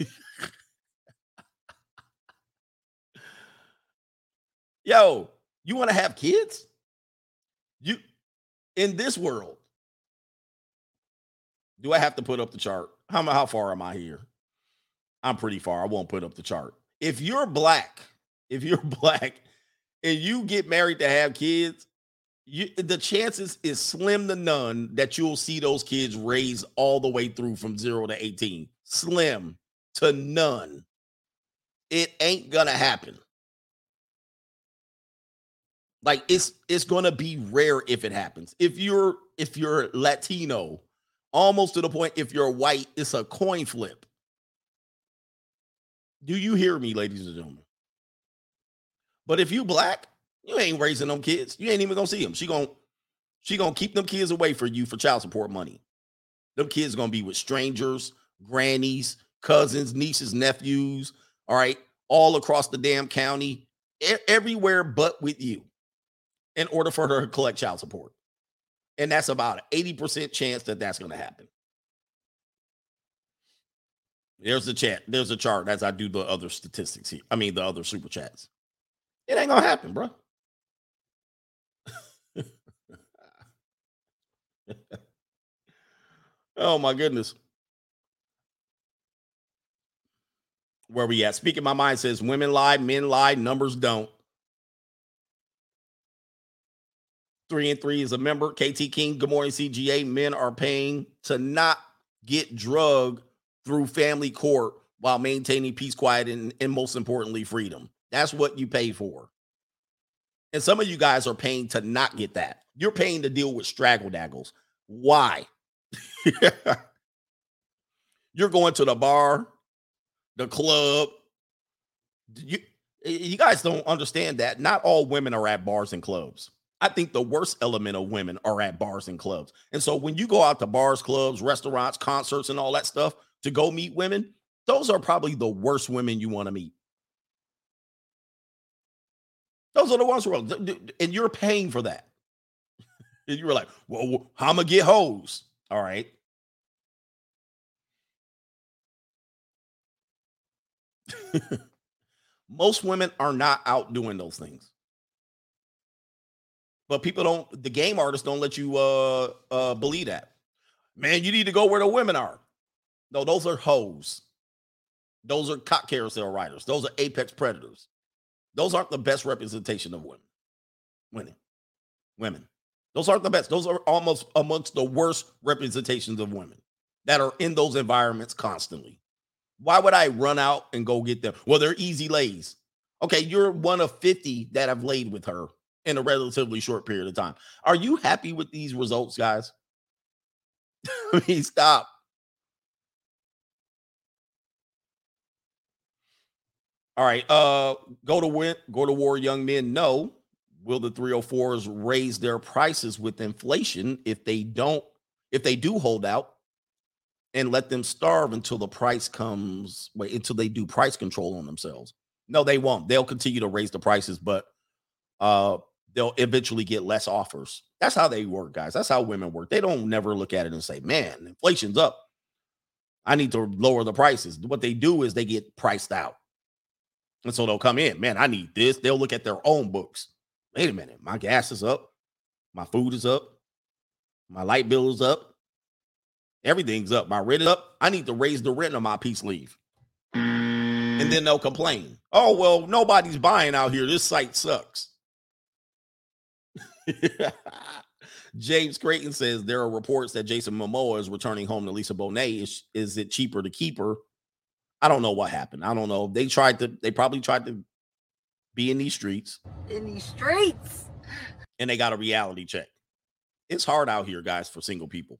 Yo, you want to have kids? You in this world. Do I have to put up the chart? How, how far am I here? I'm pretty far. I won't put up the chart. If you're black, if you're black and you get married to have kids, you, the chances is slim to none that you'll see those kids raised all the way through from zero to 18. Slim to none. It ain't gonna happen. Like it's it's gonna be rare if it happens. If you're if you're Latino, almost to the point if you're white, it's a coin flip. Do you hear me, ladies and gentlemen? But if you black, you ain't raising them kids. You ain't even gonna see them. She gonna she gonna keep them kids away for you for child support money. Them kids gonna be with strangers, grannies, cousins, nieces, nephews. All right, all across the damn county, e- everywhere but with you, in order for her to collect child support. And that's about an eighty percent chance that that's gonna happen. There's the chat. There's a chart as I do the other statistics here. I mean, the other super chats. It ain't gonna happen, bro. oh my goodness. Where we at? Speaking my mind says women lie, men lie, numbers don't. Three and three is a member. KT King, good morning, CGA. Men are paying to not get drug through family court while maintaining peace, quiet, and, and most importantly, freedom. That's what you pay for. And some of you guys are paying to not get that. You're paying to deal with straggle daggles. Why? You're going to the bar, the club. You, you guys don't understand that. Not all women are at bars and clubs. I think the worst element of women are at bars and clubs. And so when you go out to bars, clubs, restaurants, concerts, and all that stuff to go meet women, those are probably the worst women you want to meet. Those are the ones who and you're paying for that. and you were like, well, how am I get hoes? All right. Most women are not out doing those things. But people don't, the game artists don't let you uh uh believe that. Man, you need to go where the women are. No, those are hoes. Those are cock carousel riders. Those are apex predators. Those aren't the best representation of women. Women. Women. Those aren't the best. Those are almost amongst the worst representations of women that are in those environments constantly. Why would I run out and go get them? Well, they're easy lays. Okay, you're one of 50 that have laid with her in a relatively short period of time. Are you happy with these results, guys? I mean, stop. All right. Uh go to win, go to war, young men. No. Will the 304s raise their prices with inflation if they don't, if they do hold out and let them starve until the price comes, wait, until they do price control on themselves? No, they won't. They'll continue to raise the prices, but uh they'll eventually get less offers. That's how they work, guys. That's how women work. They don't never look at it and say, man, inflation's up. I need to lower the prices. What they do is they get priced out. And so they'll come in, man, I need this. They'll look at their own books. Wait a minute, my gas is up, my food is up, my light bill is up. Everything's up. My rent is up. I need to raise the rent on my peace leave. And then they'll complain. Oh, well, nobody's buying out here. This site sucks. James Creighton says there are reports that Jason Momoa is returning home to Lisa Bonet. Is, is it cheaper to keep her? I don't know what happened. I don't know. They tried to, they probably tried to be in these streets In these streets. and they got a reality check. It's hard out here, guys, for single people.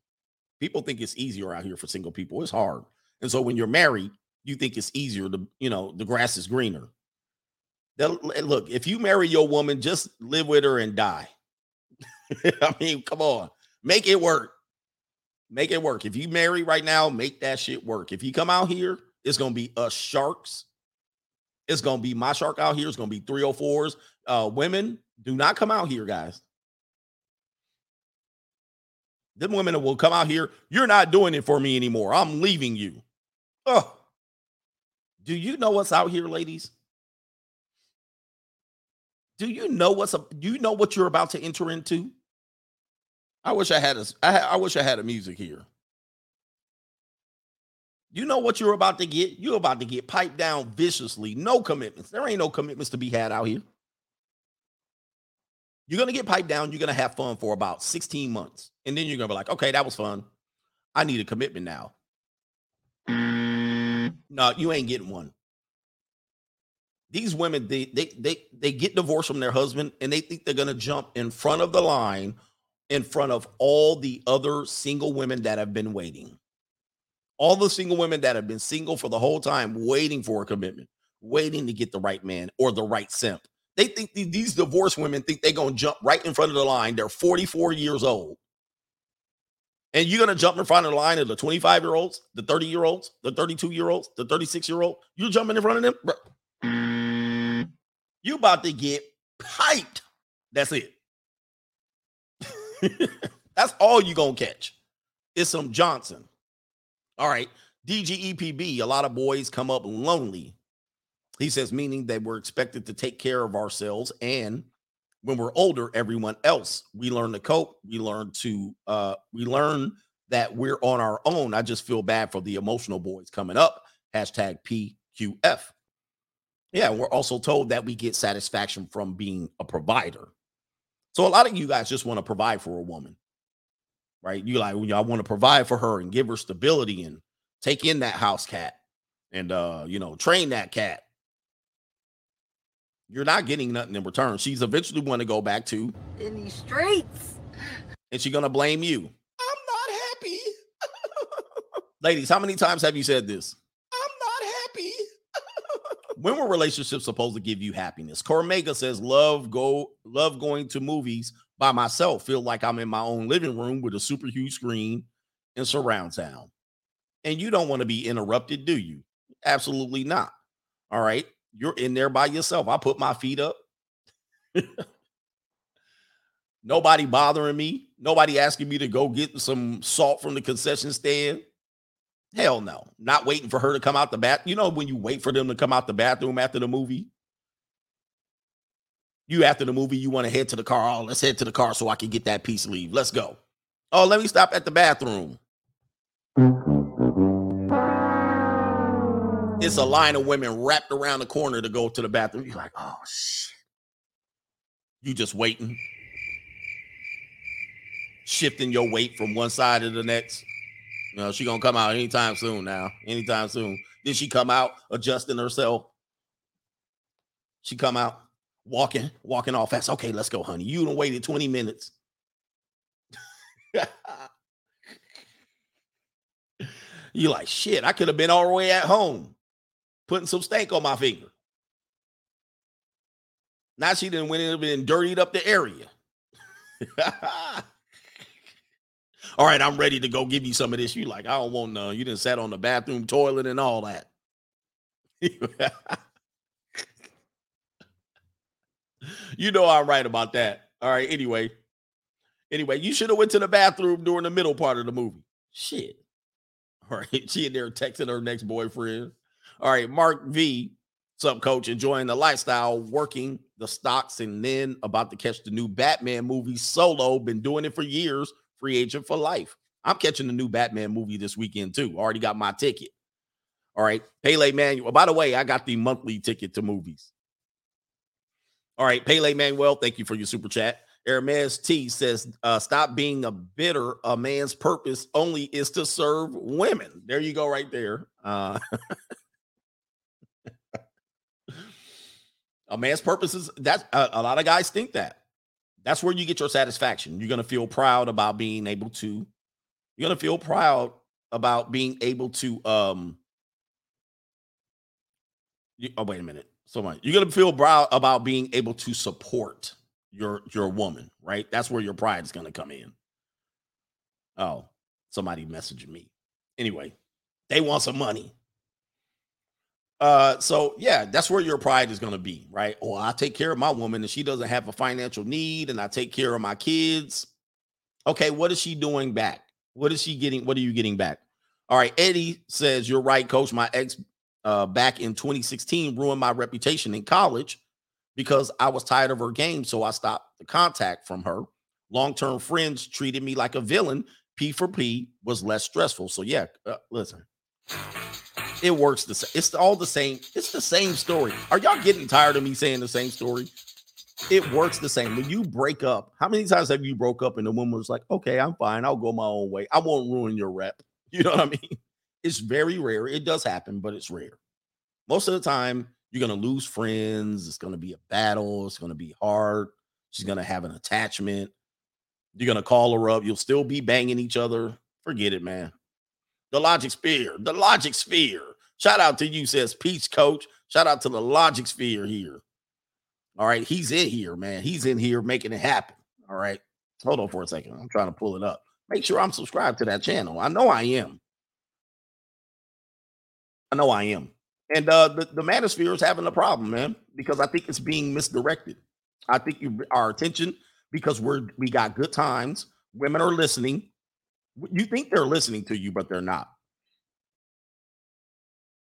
People think it's easier out here for single people. It's hard. And so when you're married, you think it's easier to, you know, the grass is greener. They'll- eh, look, if you marry your woman, just live with her and die. I mean, come on, make it work. Make it work. If you marry right now, make that shit work. If you come out here, it's gonna be us sharks. It's gonna be my shark out here. It's gonna be 304s. Uh, women, do not come out here, guys. Them women will come out here. You're not doing it for me anymore. I'm leaving you. Oh, do you know what's out here, ladies? Do you know what's up? Do you know what you're about to enter into? I wish I had a. I, wish I had a music here. You know what you're about to get? You're about to get piped down viciously. No commitments. There ain't no commitments to be had out here. You're gonna get piped down. You're gonna have fun for about 16 months, and then you're gonna be like, okay, that was fun. I need a commitment now. No, you ain't getting one. These women, they they they they get divorced from their husband, and they think they're gonna jump in front of the line, in front of all the other single women that have been waiting. All the single women that have been single for the whole time, waiting for a commitment, waiting to get the right man or the right simp. They think the- these divorced women think they're gonna jump right in front of the line. They're 44 years old. And you're gonna jump in front of the line of the 25 year olds, the 30 year olds, the 32 year olds, the 36 year old. You're jumping in front of them, bro. Mm. You about to get piped. That's it. That's all you're gonna catch. It's some Johnson. All right. DGEPB, a lot of boys come up lonely. He says, meaning that we're expected to take care of ourselves. And when we're older, everyone else, we learn to cope. We learn to, uh, we learn that we're on our own. I just feel bad for the emotional boys coming up. Hashtag PQF. Yeah, we're also told that we get satisfaction from being a provider. So a lot of you guys just want to provide for a woman, right? You like, well, I want to provide for her and give her stability and take in that house cat and uh, you know, train that cat. You're not getting nothing in return. She's eventually going to go back to, In these streets. and she's going to blame you. I'm not happy. Ladies, how many times have you said this? I'm not happy. when were relationships supposed to give you happiness? Cormega says, "Love go love going to movies by myself. Feel like I'm in my own living room with a super huge screen and surround sound. And you don't want to be interrupted, do you? Absolutely not. All right, you're in there by yourself. I put my feet up. Nobody bothering me. Nobody asking me to go get some salt from the concession stand. Hell no. Not waiting for her to come out the bath. You know, when you wait for them to come out the bathroom after the movie, you after the movie, you want to head to the car. Oh, let's head to the car so I can get that piece leave. Let's go. Oh, let me stop at the bathroom. It's a line of women wrapped around the corner to go to the bathroom. You're like, oh shit. You just waiting. Shifting your weight from one side to the next. You know, she gonna come out anytime soon now. Anytime soon. Did she come out adjusting herself? She come out walking, walking all fast. Okay, let's go, honey. You done waited 20 minutes. you like shit. I could have been all the way at home, putting some stank on my finger. Now she didn't went in and dirtied up the area. all right, I'm ready to go give you some of this. You like, I don't want none. You didn't sat on the bathroom toilet and all that. you know I'm right about that. All right. Anyway, anyway, you should have went to the bathroom during the middle part of the movie. Shit. All right. She in there texting her next boyfriend. All right. Mark V. What's up, coach? Enjoying the lifestyle, working the stocks, and then about to catch the new Batman movie solo. Been doing it for years. Free agent for life. I'm catching the new Batman movie this weekend too. Already got my ticket. All right. Pele Manuel. By the way, I got the monthly ticket to movies. All right. Pele Manuel, thank you for your super chat. Hermes T says, uh, stop being a bitter. A man's purpose only is to serve women. There you go, right there. Uh, a man's purpose is that a, lot of guys think that. That's where you get your satisfaction. You're gonna feel proud about being able to, you're gonna feel proud about being able to um you- oh wait a minute. So much. You're gonna feel proud about being able to support your your woman, right? That's where your pride is gonna come in. Oh, somebody messaging me. Anyway, they want some money. Uh, so yeah, that's where your pride is gonna be, right? Or I take care of my woman and she doesn't have a financial need, and I take care of my kids. Okay, what is she doing back? What is she getting? What are you getting back? All right, Eddie says, You're right, coach. My ex uh, back in 2016 ruined my reputation in college because I was tired of her game. So I stopped the contact from her. Long term friends treated me like a villain. P for P was less stressful. So, yeah, uh, listen, it works the same. It's all the same. It's the same story. Are y'all getting tired of me saying the same story? It works the same. When you break up, how many times have you broke up and the woman was like, okay, I'm fine. I'll go my own way. I won't ruin your rep. You know what I mean? It's very rare. It does happen, but it's rare. Most of the time, you're going to lose friends. It's going to be a battle. It's going to be hard. She's going to have an attachment. You're going to call her up. You'll still be banging each other. Forget it, man. The Logic Sphere. The Logic Sphere. Shout out to you, says Peach Coach. Shout out to the Logic Sphere here. All right. He's in here, man. He's in here making it happen. All right. Hold on for a second. I'm trying to pull it up. Make sure I'm subscribed to that channel. I know I am. I know I am. And uh the, the manosphere is having a problem, man, because I think it's being misdirected. I think you our attention because we're we got good times. Women are listening. You think they're listening to you, but they're not.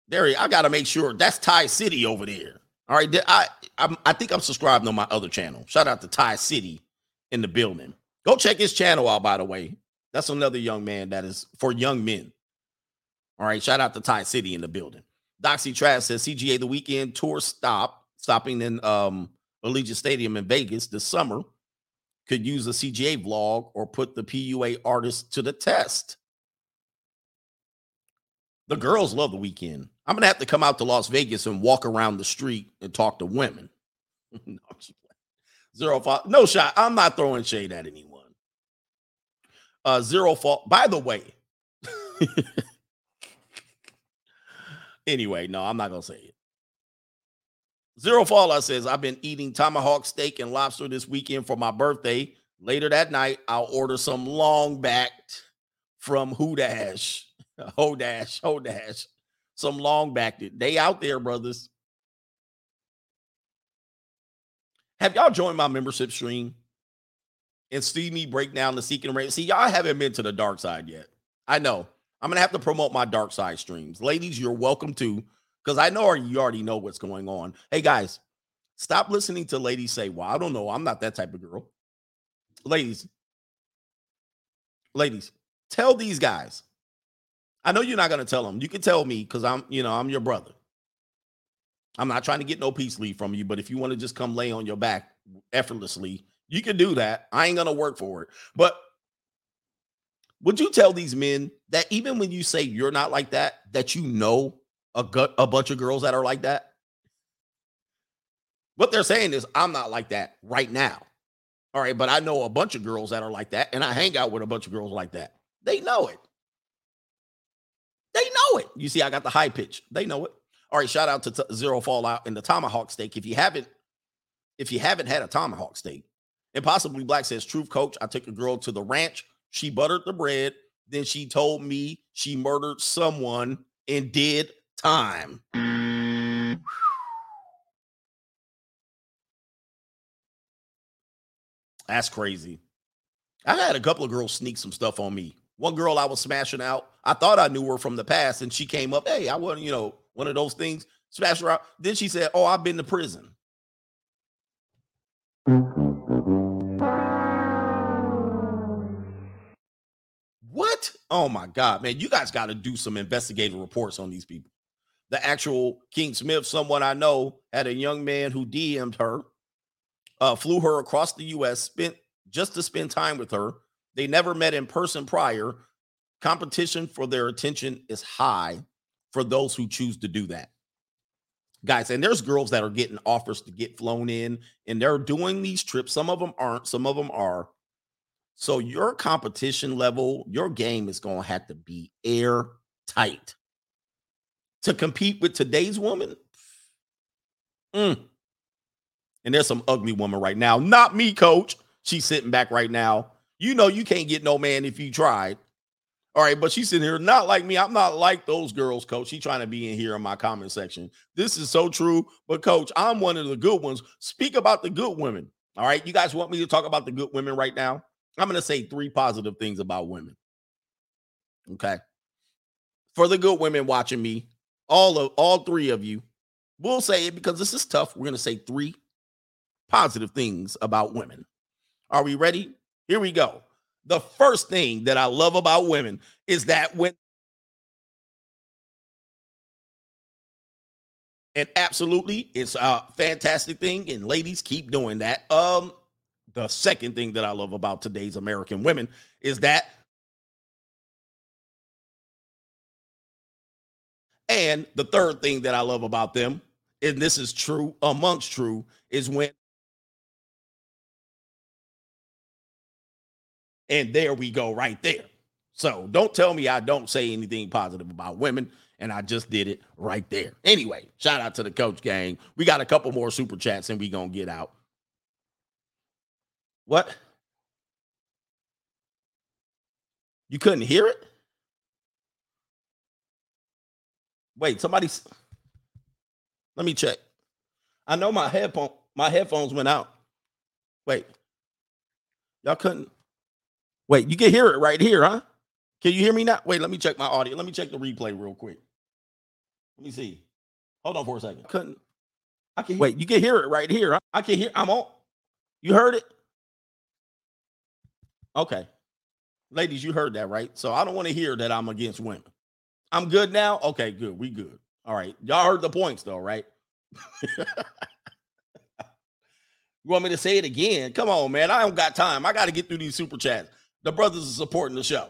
There, I gotta make sure that's Thai City over there. All right, I I'm, I think I'm subscribed on my other channel. Shout out to Thai City in the building. Go check his channel out, by the way. That's another young man that is for young men. All right, shout out to Thai City in the building. Doxy Trash says CGA the Weeknd tour stop, stopping in um Allegiant Stadium in Vegas this summer. Could use a CGA vlog or put the PUA artist to the test. The girls love the Weeknd. I'm gonna have to come out to Las Vegas and walk around the street and talk to women. no, zero fault. No shot. I'm not throwing shade at anyone. Uh, zero fault. By the way, anyway, no, I'm not gonna say it. Zero Fallout says, I've been eating tomahawk steak and lobster this weekend for my birthday. Later that night, I'll order some long backed from Hoodash. Hodash, Hodash. Some long backed. They out there, brothers. Have y'all joined my membership stream and see me break down the seeking rate? See, y'all haven't been to the dark side yet. I know. I'm gonna have to promote my dark side streams. Ladies, you're welcome to, because I know you already know what's going on. Hey guys, stop listening to ladies say, Well, I don't know. I'm not that type of girl. Ladies, ladies, tell these guys. I know you're not gonna tell them. You can tell me because I'm, you know, I'm your brother. I'm not trying to get no peace leave from you, but if you want to just come lay on your back effortlessly, you can do that. I ain't gonna work for it. But would you tell these men that even when you say you're not like that, that you know a, gu- a bunch of girls that are like that? What they're saying is, I'm not like that right now. All right, but I know a bunch of girls that are like that, and I hang out with a bunch of girls like that. They know it. They know it. You see, I got the high pitch. They know it. All right, shout out to t- Zero Fallout and the tomahawk steak. If you haven't, if you haven't had a tomahawk steak, and possibly Black says, Truth Coach, I took a girl to the ranch. She buttered the bread. Then she told me she murdered someone and did time. That's crazy. I had a couple of girls sneak some stuff on me. One girl I was smashing out, I thought I knew her from the past, and she came up, Hey, I wasn't, you know, one of those things, smash her out. Then she said, Oh, I've been to prison. Oh my God, man. You guys got to do some investigative reports on these people. The actual King Smith, someone I know, had a young man who DM'd her, uh, flew her across the US, spent just to spend time with her. They never met in person prior. Competition for their attention is high for those who choose to do that. Guys, and there's girls that are getting offers to get flown in and they're doing these trips. Some of them aren't, some of them are. So your competition level, your game is going to have to be airtight to compete with today's woman. Mm. And there's some ugly woman right now. Not me, coach. She's sitting back right now. You know you can't get no man if you tried. All right, but she's sitting here, not like me. I'm not like those girls, coach. She trying to be in here in my comment section. This is so true. But coach, I'm one of the good ones. Speak about the good women. All right. You guys want me to talk about the good women right now? I'm going to say three positive things about women. Okay. For the good women watching me, all of all three of you, we'll say it because this is tough. We're going to say three positive things about women. Are we ready? Here we go. The first thing that I love about women is that when and absolutely it's a fantastic thing and ladies keep doing that. Um the second thing that I love about today's American women is that and the third thing that I love about them and this is true amongst true is when And there we go, right there. So don't tell me I don't say anything positive about women. And I just did it right there. Anyway, shout out to the coach gang. We got a couple more super chats and we gonna get out. What? You couldn't hear it? Wait, somebody's let me check. I know my headphone, my headphones went out. Wait, y'all couldn't. Wait, you can hear it right here, huh? Can you hear me now? Wait, let me check my audio. Let me check the replay real quick. Let me see. Hold on for a second. Couldn't. I can wait. You can hear it right here. Huh? I can hear. I'm on. You heard it? Okay, ladies, you heard that right? So I don't want to hear that I'm against women. I'm good now. Okay, good. We good. All right. Y'all heard the points though, right? you want me to say it again? Come on, man. I don't got time. I got to get through these super chats. The brothers are supporting the show.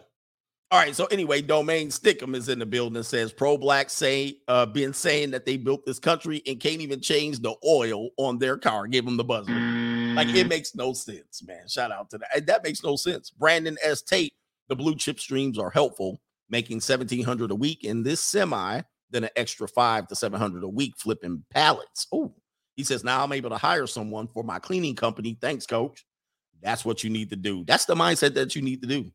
All right. So anyway, Domain Stickum is in the building. Says pro black say uh been saying that they built this country and can't even change the oil on their car. Give them the buzzer. Like it mm-hmm. makes no sense, man. Shout out to that. Eh, that makes no sense. Brandon S. Tate, the blue chip streams are helpful, making 1700 a week in this semi, then an extra five to 700 a week flipping pallets. Oh, he says, now I'm able to hire someone for my cleaning company. Thanks, coach. That's what you need to do. That's the mindset that you need to do.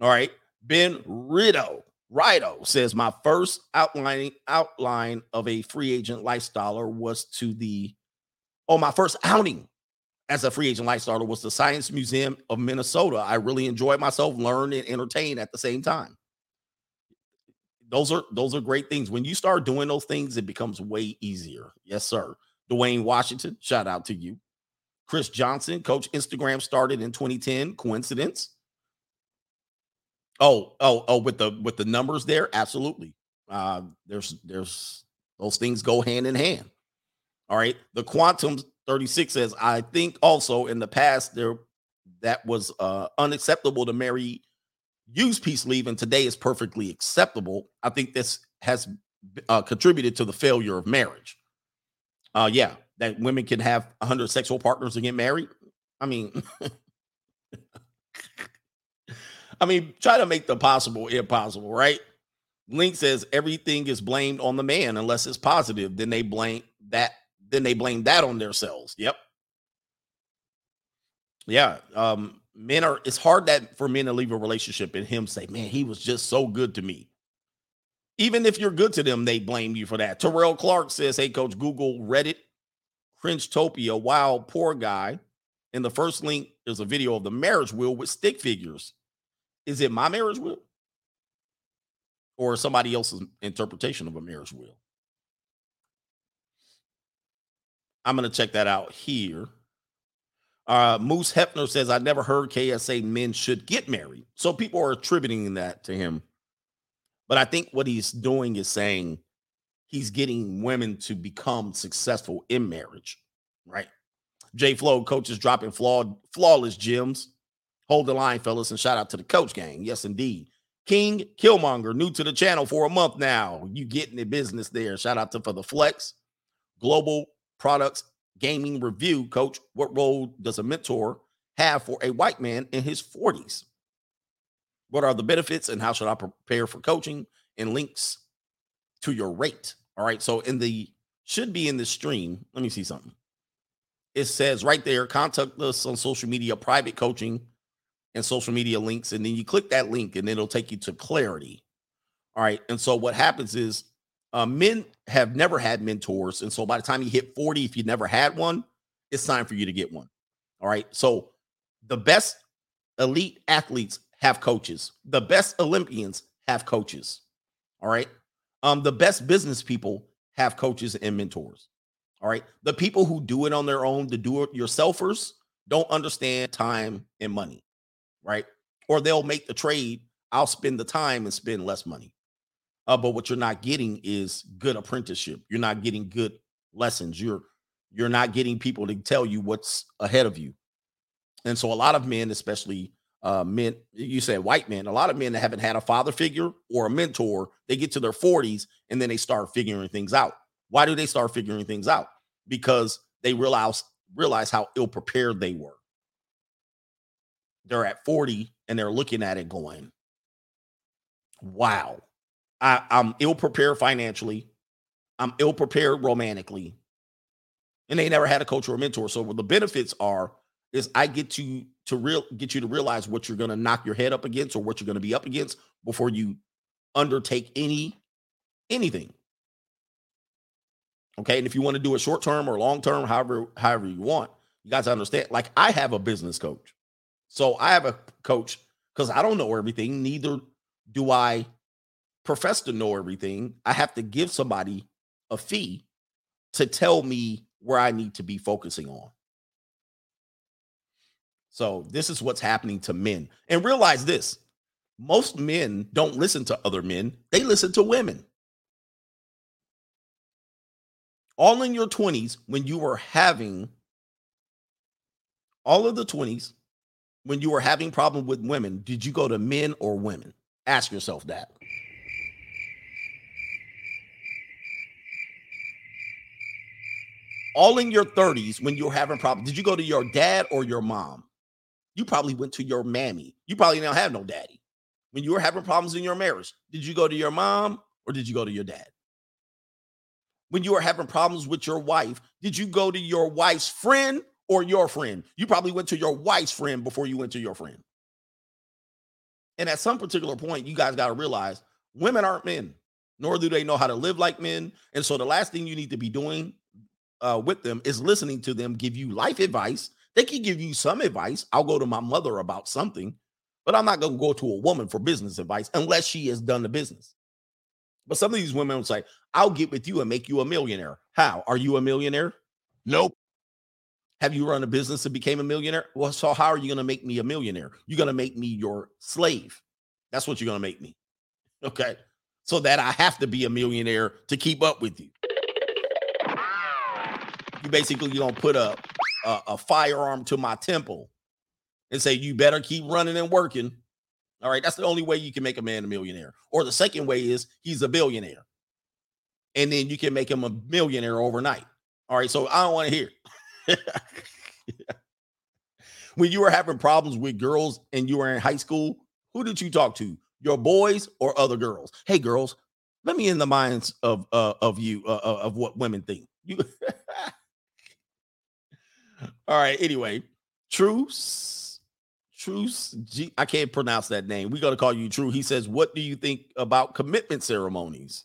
All right. Ben Rido, Rido says my first outlining outline of a free agent lifestyler was to the oh, my first outing as a free agent light starter was the Science Museum of Minnesota. I really enjoyed myself, learn and entertain at the same time. Those are those are great things. When you start doing those things, it becomes way easier. Yes, sir. Dwayne Washington, shout out to you. Chris Johnson, coach Instagram started in 2010. Coincidence? Oh, oh, oh, with the with the numbers there, absolutely. Uh, there's there's those things go hand in hand. All right. The quantum 36 says, I think also in the past there that was uh unacceptable to marry use peace leave, and today is perfectly acceptable. I think this has uh, contributed to the failure of marriage. Uh yeah, that women can have 100 sexual partners and get married. I mean, I mean, try to make the possible impossible, right? Link says everything is blamed on the man unless it's positive. Then they blame that. Then they blame that on themselves. Yep. Yeah. Um, men are. It's hard that for men to leave a relationship and him say, "Man, he was just so good to me." Even if you're good to them, they blame you for that. Terrell Clark says, "Hey, coach, Google Reddit Cringetopia. Wow, poor guy." In the first link, there's a video of the marriage wheel with stick figures. Is it my marriage wheel? Or somebody else's interpretation of a marriage wheel? I'm going to check that out here. Uh, Moose Hefner says, I never heard KSA men should get married. So people are attributing that to him. But I think what he's doing is saying he's getting women to become successful in marriage, right? J Flow coaches dropping flawed, flawless gems. Hold the line, fellas, and shout out to the coach gang. Yes, indeed. King Killmonger, new to the channel for a month now. You getting the business there. Shout out to for the flex. Global products gaming review. Coach, what role does a mentor have for a white man in his 40s? What are the benefits and how should I prepare for coaching? And links to your rate. All right. So in the should be in the stream. Let me see something. It says right there, contact us on social media, private coaching and social media links. And then you click that link and it'll take you to clarity. All right. And so what happens is uh, men have never had mentors. And so by the time you hit 40, if you never had one, it's time for you to get one. All right. So the best elite athletes have coaches, the best Olympians have coaches. All right. Um, the best business people have coaches and mentors. All right. The people who do it on their own, the do it yourselfers, don't understand time and money. Right. Or they'll make the trade. I'll spend the time and spend less money. Uh, but what you're not getting is good apprenticeship. You're not getting good lessons. You're you're not getting people to tell you what's ahead of you. And so a lot of men, especially uh, men, you said white men, a lot of men that haven't had a father figure or a mentor, they get to their 40s and then they start figuring things out. Why do they start figuring things out? Because they realize realize how ill prepared they were. They're at 40 and they're looking at it going, wow, I, I'm ill prepared financially. I'm ill prepared romantically. And they never had a coach or a mentor. So what the benefits are is I get to to real get you to realize what you're to knock your head up against or what you're to be up against before you undertake any anything. Okay, and if you want to do it short term or long term, however however you want, you guys understand. Like I have a business coach, so I have a coach because I don't know everything. Neither do I profess to know everything. I have to give somebody a fee to tell me where I need to be focusing on. So this is what's happening to men. And realize this most men don't listen to other men, they listen to women. All in your 20s, when you were having all of the 20s, when you were having problem with women, did you go to men or women? Ask yourself that. All in your 30s, when you're having problems, did you go to your dad or your mom? You probably went to your mammy. You probably don't have no daddy. When you were having problems in your marriage, did you go to your mom or did you go to your dad? When you were having problems with your wife, did you go to your wife's friend or your friend? You probably went to your wife's friend before you went to your friend. And at some particular point, you guys got to realize women aren't men, nor do they know how to live like men. And so the last thing you need to be doing uh, with them is listening to them give you life advice they can give you some advice. I'll go to my mother about something, but I'm not going to go to a woman for business advice unless she has done the business. But some of these women will say, I'll get with you and make you a millionaire. How? Are you a millionaire? Nope. Have you run a business and became a millionaire? Well, so how are you going to make me a millionaire? You're going to make me your slave. That's what you're going to make me. Okay. So that I have to be a millionaire to keep up with you. You basically you don't put a a, a firearm to my temple and say, you better keep running and working. All right. That's the only way you can make a man a millionaire. Or the second way is he's a billionaire. And then you can make him a millionaire overnight. All right. So I don't want to hear. when you were having problems with girls and you were in high school, who did you talk to? Your boys or other girls? Hey, girls, let me in the minds of uh, of you uh, of what women think. You All right. Anyway, Truce, Truce, G- I can't pronounce that name. We're gonna call you True. He says, "What do you think about commitment ceremonies?"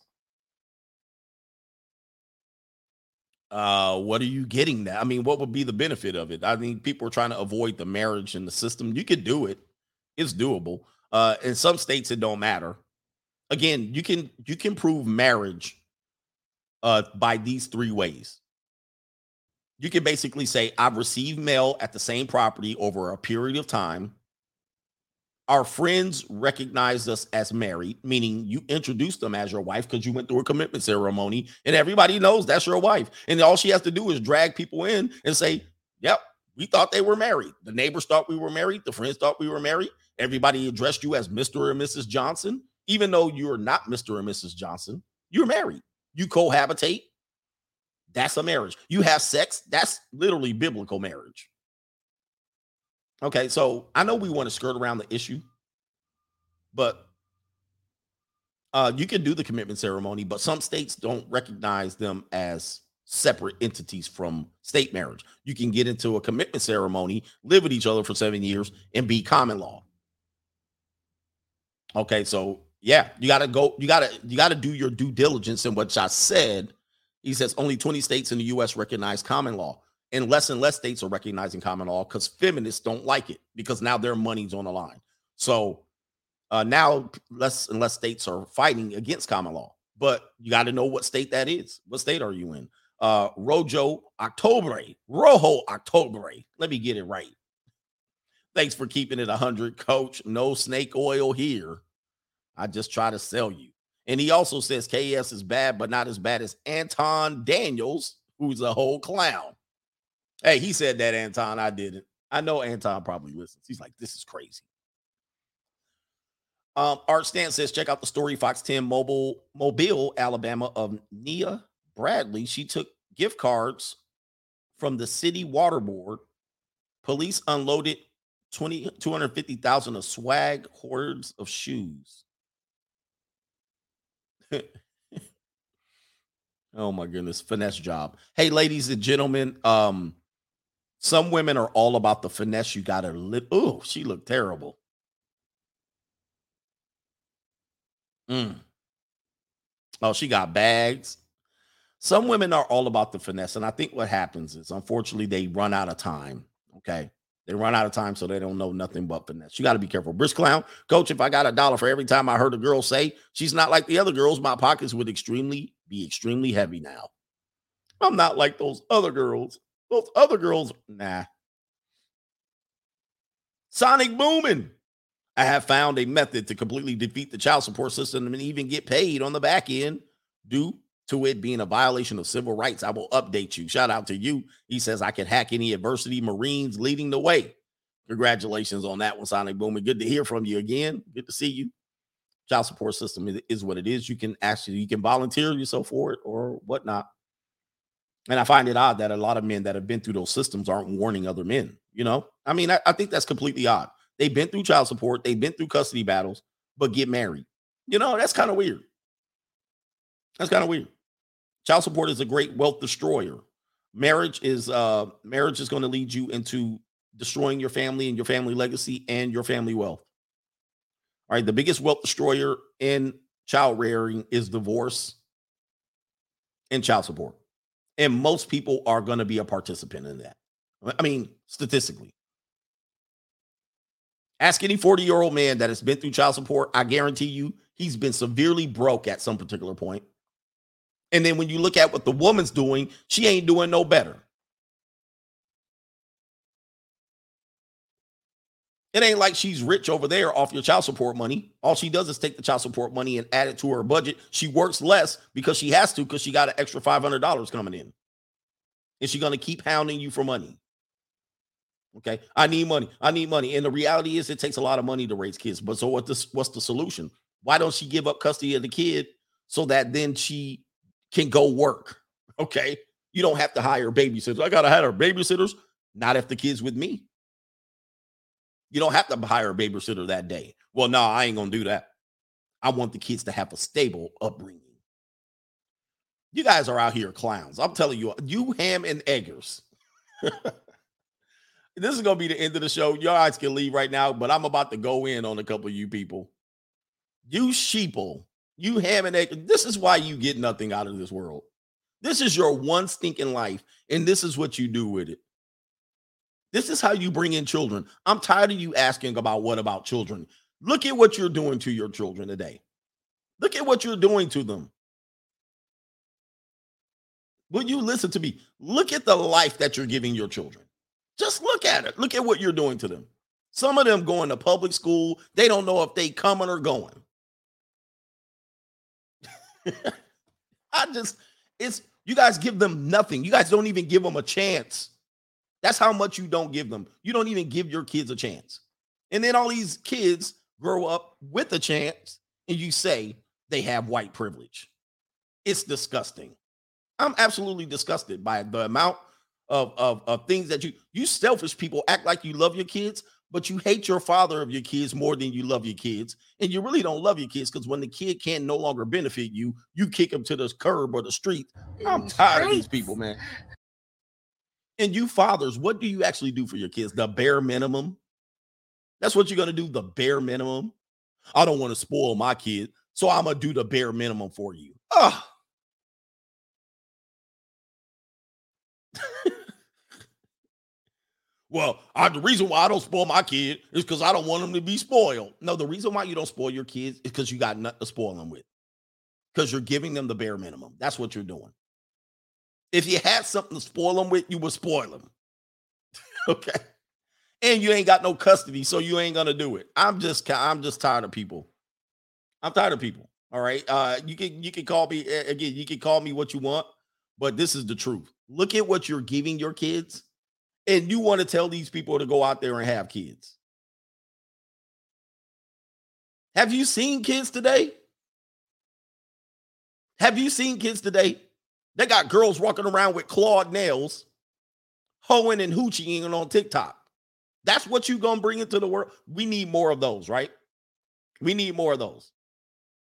Uh, what are you getting that? I mean, what would be the benefit of it? I mean, people are trying to avoid the marriage and the system. You could do it; it's doable. Uh, in some states, it don't matter. Again, you can you can prove marriage uh by these three ways You can basically say, I've received mail at the same property over a period of time. Our friends recognized us as married, meaning you introduced them as your wife because you went through a commitment ceremony and everybody knows that's your wife. And all she has to do is drag people in and say, Yep, we thought they were married. The neighbors thought we were married. The friends thought we were married. Everybody addressed you as Mr. or Mrs. Johnson, even though you're not Mr. or Mrs. Johnson. You're married. You cohabitate. That's a marriage. You have sex. That's literally biblical marriage. Okay, so I know we want to skirt around the issue, but uh, you can do the commitment ceremony, but some states don't recognize them as separate entities from state marriage. You can get into a commitment ceremony, live with each other for seven years, and be common law. Okay, so yeah, you gotta go, you gotta, you gotta do your due diligence in what I said. He says only 20 states in the US recognize common law, and less and less states are recognizing common law because feminists don't like it because now their money's on the line. So uh, now less and less states are fighting against common law, but you got to know what state that is. What state are you in? Uh, Rojo October, Rojo October. Let me get it right. Thanks for keeping it 100, coach. No snake oil here. I just try to sell you. And he also says KS is bad, but not as bad as Anton Daniels, who's a whole clown. Hey, he said that, Anton. I didn't. I know Anton probably listens. He's like, this is crazy. Um, Art Stan says, check out the story Fox 10 Mobile, Mobile, Alabama of Nia Bradley. She took gift cards from the city water board. Police unloaded 20, 250,000 of swag hordes of shoes. oh my goodness, finesse job. Hey, ladies and gentlemen, um, some women are all about the finesse. You gotta live. Oh, she looked terrible. Mm. Oh, she got bags. Some women are all about the finesse. And I think what happens is, unfortunately, they run out of time. Okay. They run out of time, so they don't know nothing but finesse. You got to be careful. Brisk Clown, coach, if I got a dollar for every time I heard a girl say she's not like the other girls, my pockets would extremely be extremely heavy now. I'm not like those other girls. Those other girls, nah. Sonic booming. I have found a method to completely defeat the child support system and even get paid on the back end due to it being a violation of civil rights. I will update you. Shout out to you. He says I can hack any adversity. Marines leading the way. Congratulations on that one, Sonic Boomer. Good to hear from you again. Good to see you. Child support system is, what it is. You can actually you can volunteer yourself for it or whatnot. And I find it odd that a lot of men that have been through those systems aren't warning other men. You know, I mean, I, I think that's completely odd. They've been through child support, they've been through custody battles, but get married. You know, that's kind of weird. That's kind of weird. Child support is a great wealth destroyer. Marriage is uh marriage is going to lead you into destroying your family and your family legacy and your family wealth. All right, the biggest wealth destroyer in child rearing is divorce and child support. And most people are going to be a participant in that. I mean, statistically. Ask any 40 year old man that has been through child support. I guarantee you, he's been severely broke at some particular point. And then when you look at what the woman's doing, she ain't doing no better. It ain't like she's rich over there off your child support money. All she does is take the child support money and add it to her budget. She works less because she has to, because she got an extra $500 coming in. Is she going to keep hounding you for money? Okay. I need money. I need money. And the reality is it takes a lot of money to raise kids. But so what this what's the solution? Why don't she give up custody of the kid so that then she can go work? Okay. You don't have to hire babysitters. I gotta hire babysitters. Not if the kid's with me. You don't have to hire a babysitter that day. Well, no, I ain't gonna do that. I want the kids to have a stable upbringing. You guys are out here clowns. I'm telling you, you ham and eggers. this is gonna be the end of the show. Your guys can leave right now, but I'm about to go in on a couple of you people. You sheeple, you ham and egg. This is why you get nothing out of this world. This is your one stinking life, and this is what you do with it. This is how you bring in children. I'm tired of you asking about what about children. Look at what you're doing to your children today. Look at what you're doing to them. Will you listen to me? Look at the life that you're giving your children. Just look at it. Look at what you're doing to them. Some of them going to public school, they don't know if they coming or going. I just, it's you guys give them nothing. You guys don't even give them a chance. That's how much you don't give them. You don't even give your kids a chance. And then all these kids grow up with a chance, and you say they have white privilege. It's disgusting. I'm absolutely disgusted by the amount of, of, of things that you you selfish people act like you love your kids, but you hate your father of your kids more than you love your kids. And you really don't love your kids because when the kid can no longer benefit you, you kick him to the curb or the street. I'm tired of these people, man. And you fathers, what do you actually do for your kids? The bare minimum. That's what you're gonna do, the bare minimum. I don't want to spoil my kid, so I'm gonna do the bare minimum for you. Ah. well, I, the reason why I don't spoil my kid is because I don't want them to be spoiled. No, the reason why you don't spoil your kids is because you got nothing to spoil them with. Because you're giving them the bare minimum. That's what you're doing. If you had something to spoil them with, you would spoil them. okay. And you ain't got no custody, so you ain't gonna do it. I'm just I'm just tired of people. I'm tired of people. All right. Uh you can you can call me again, you can call me what you want, but this is the truth. Look at what you're giving your kids, and you want to tell these people to go out there and have kids. Have you seen kids today? Have you seen kids today? They got girls walking around with clawed nails, hoeing and hoochieing on TikTok. That's what you're gonna bring into the world. We need more of those, right? We need more of those.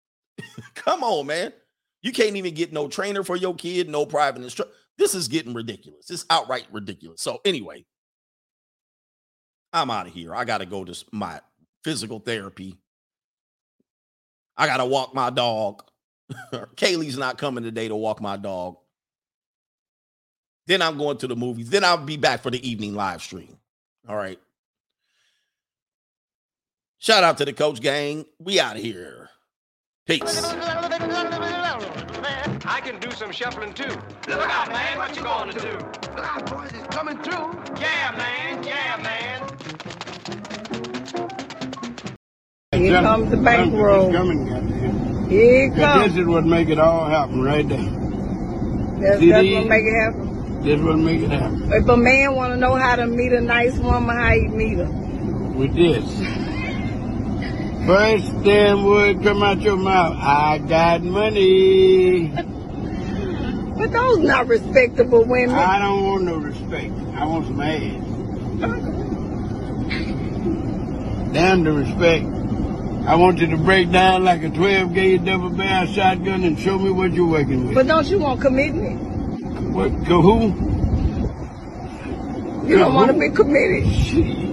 Come on, man. You can't even get no trainer for your kid, no private instructor. This is getting ridiculous. It's outright ridiculous. So anyway, I'm out of here. I got to go to my physical therapy. I got to walk my dog. Kaylee's not coming today to walk my dog. Then I'm going to the movies. Then I'll be back for the evening live stream. All right. Shout out to the coach gang. We out of here. Peace. I can do some shuffling too. Look out, man, what you gonna do? Look out, boys, it's coming through. Yeah, man, yeah, man. Here comes the bankroll. Here it comes. This is what make it all happen right there. That's, See that's these? what make it happen. This what make it happen. If a man want to know how to meet a nice woman, how you meet her? With this. First damn word come out your mouth. I got money. But those not respectable women. I don't want no respect. I want some ass. Damn the respect. I want you to break down like a 12 gauge double barrel shotgun and show me what you're working with. But don't you want commitment? What? To who? You don't want to be committed.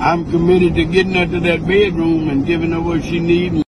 I'm committed to getting her to that bedroom and giving her what she needs.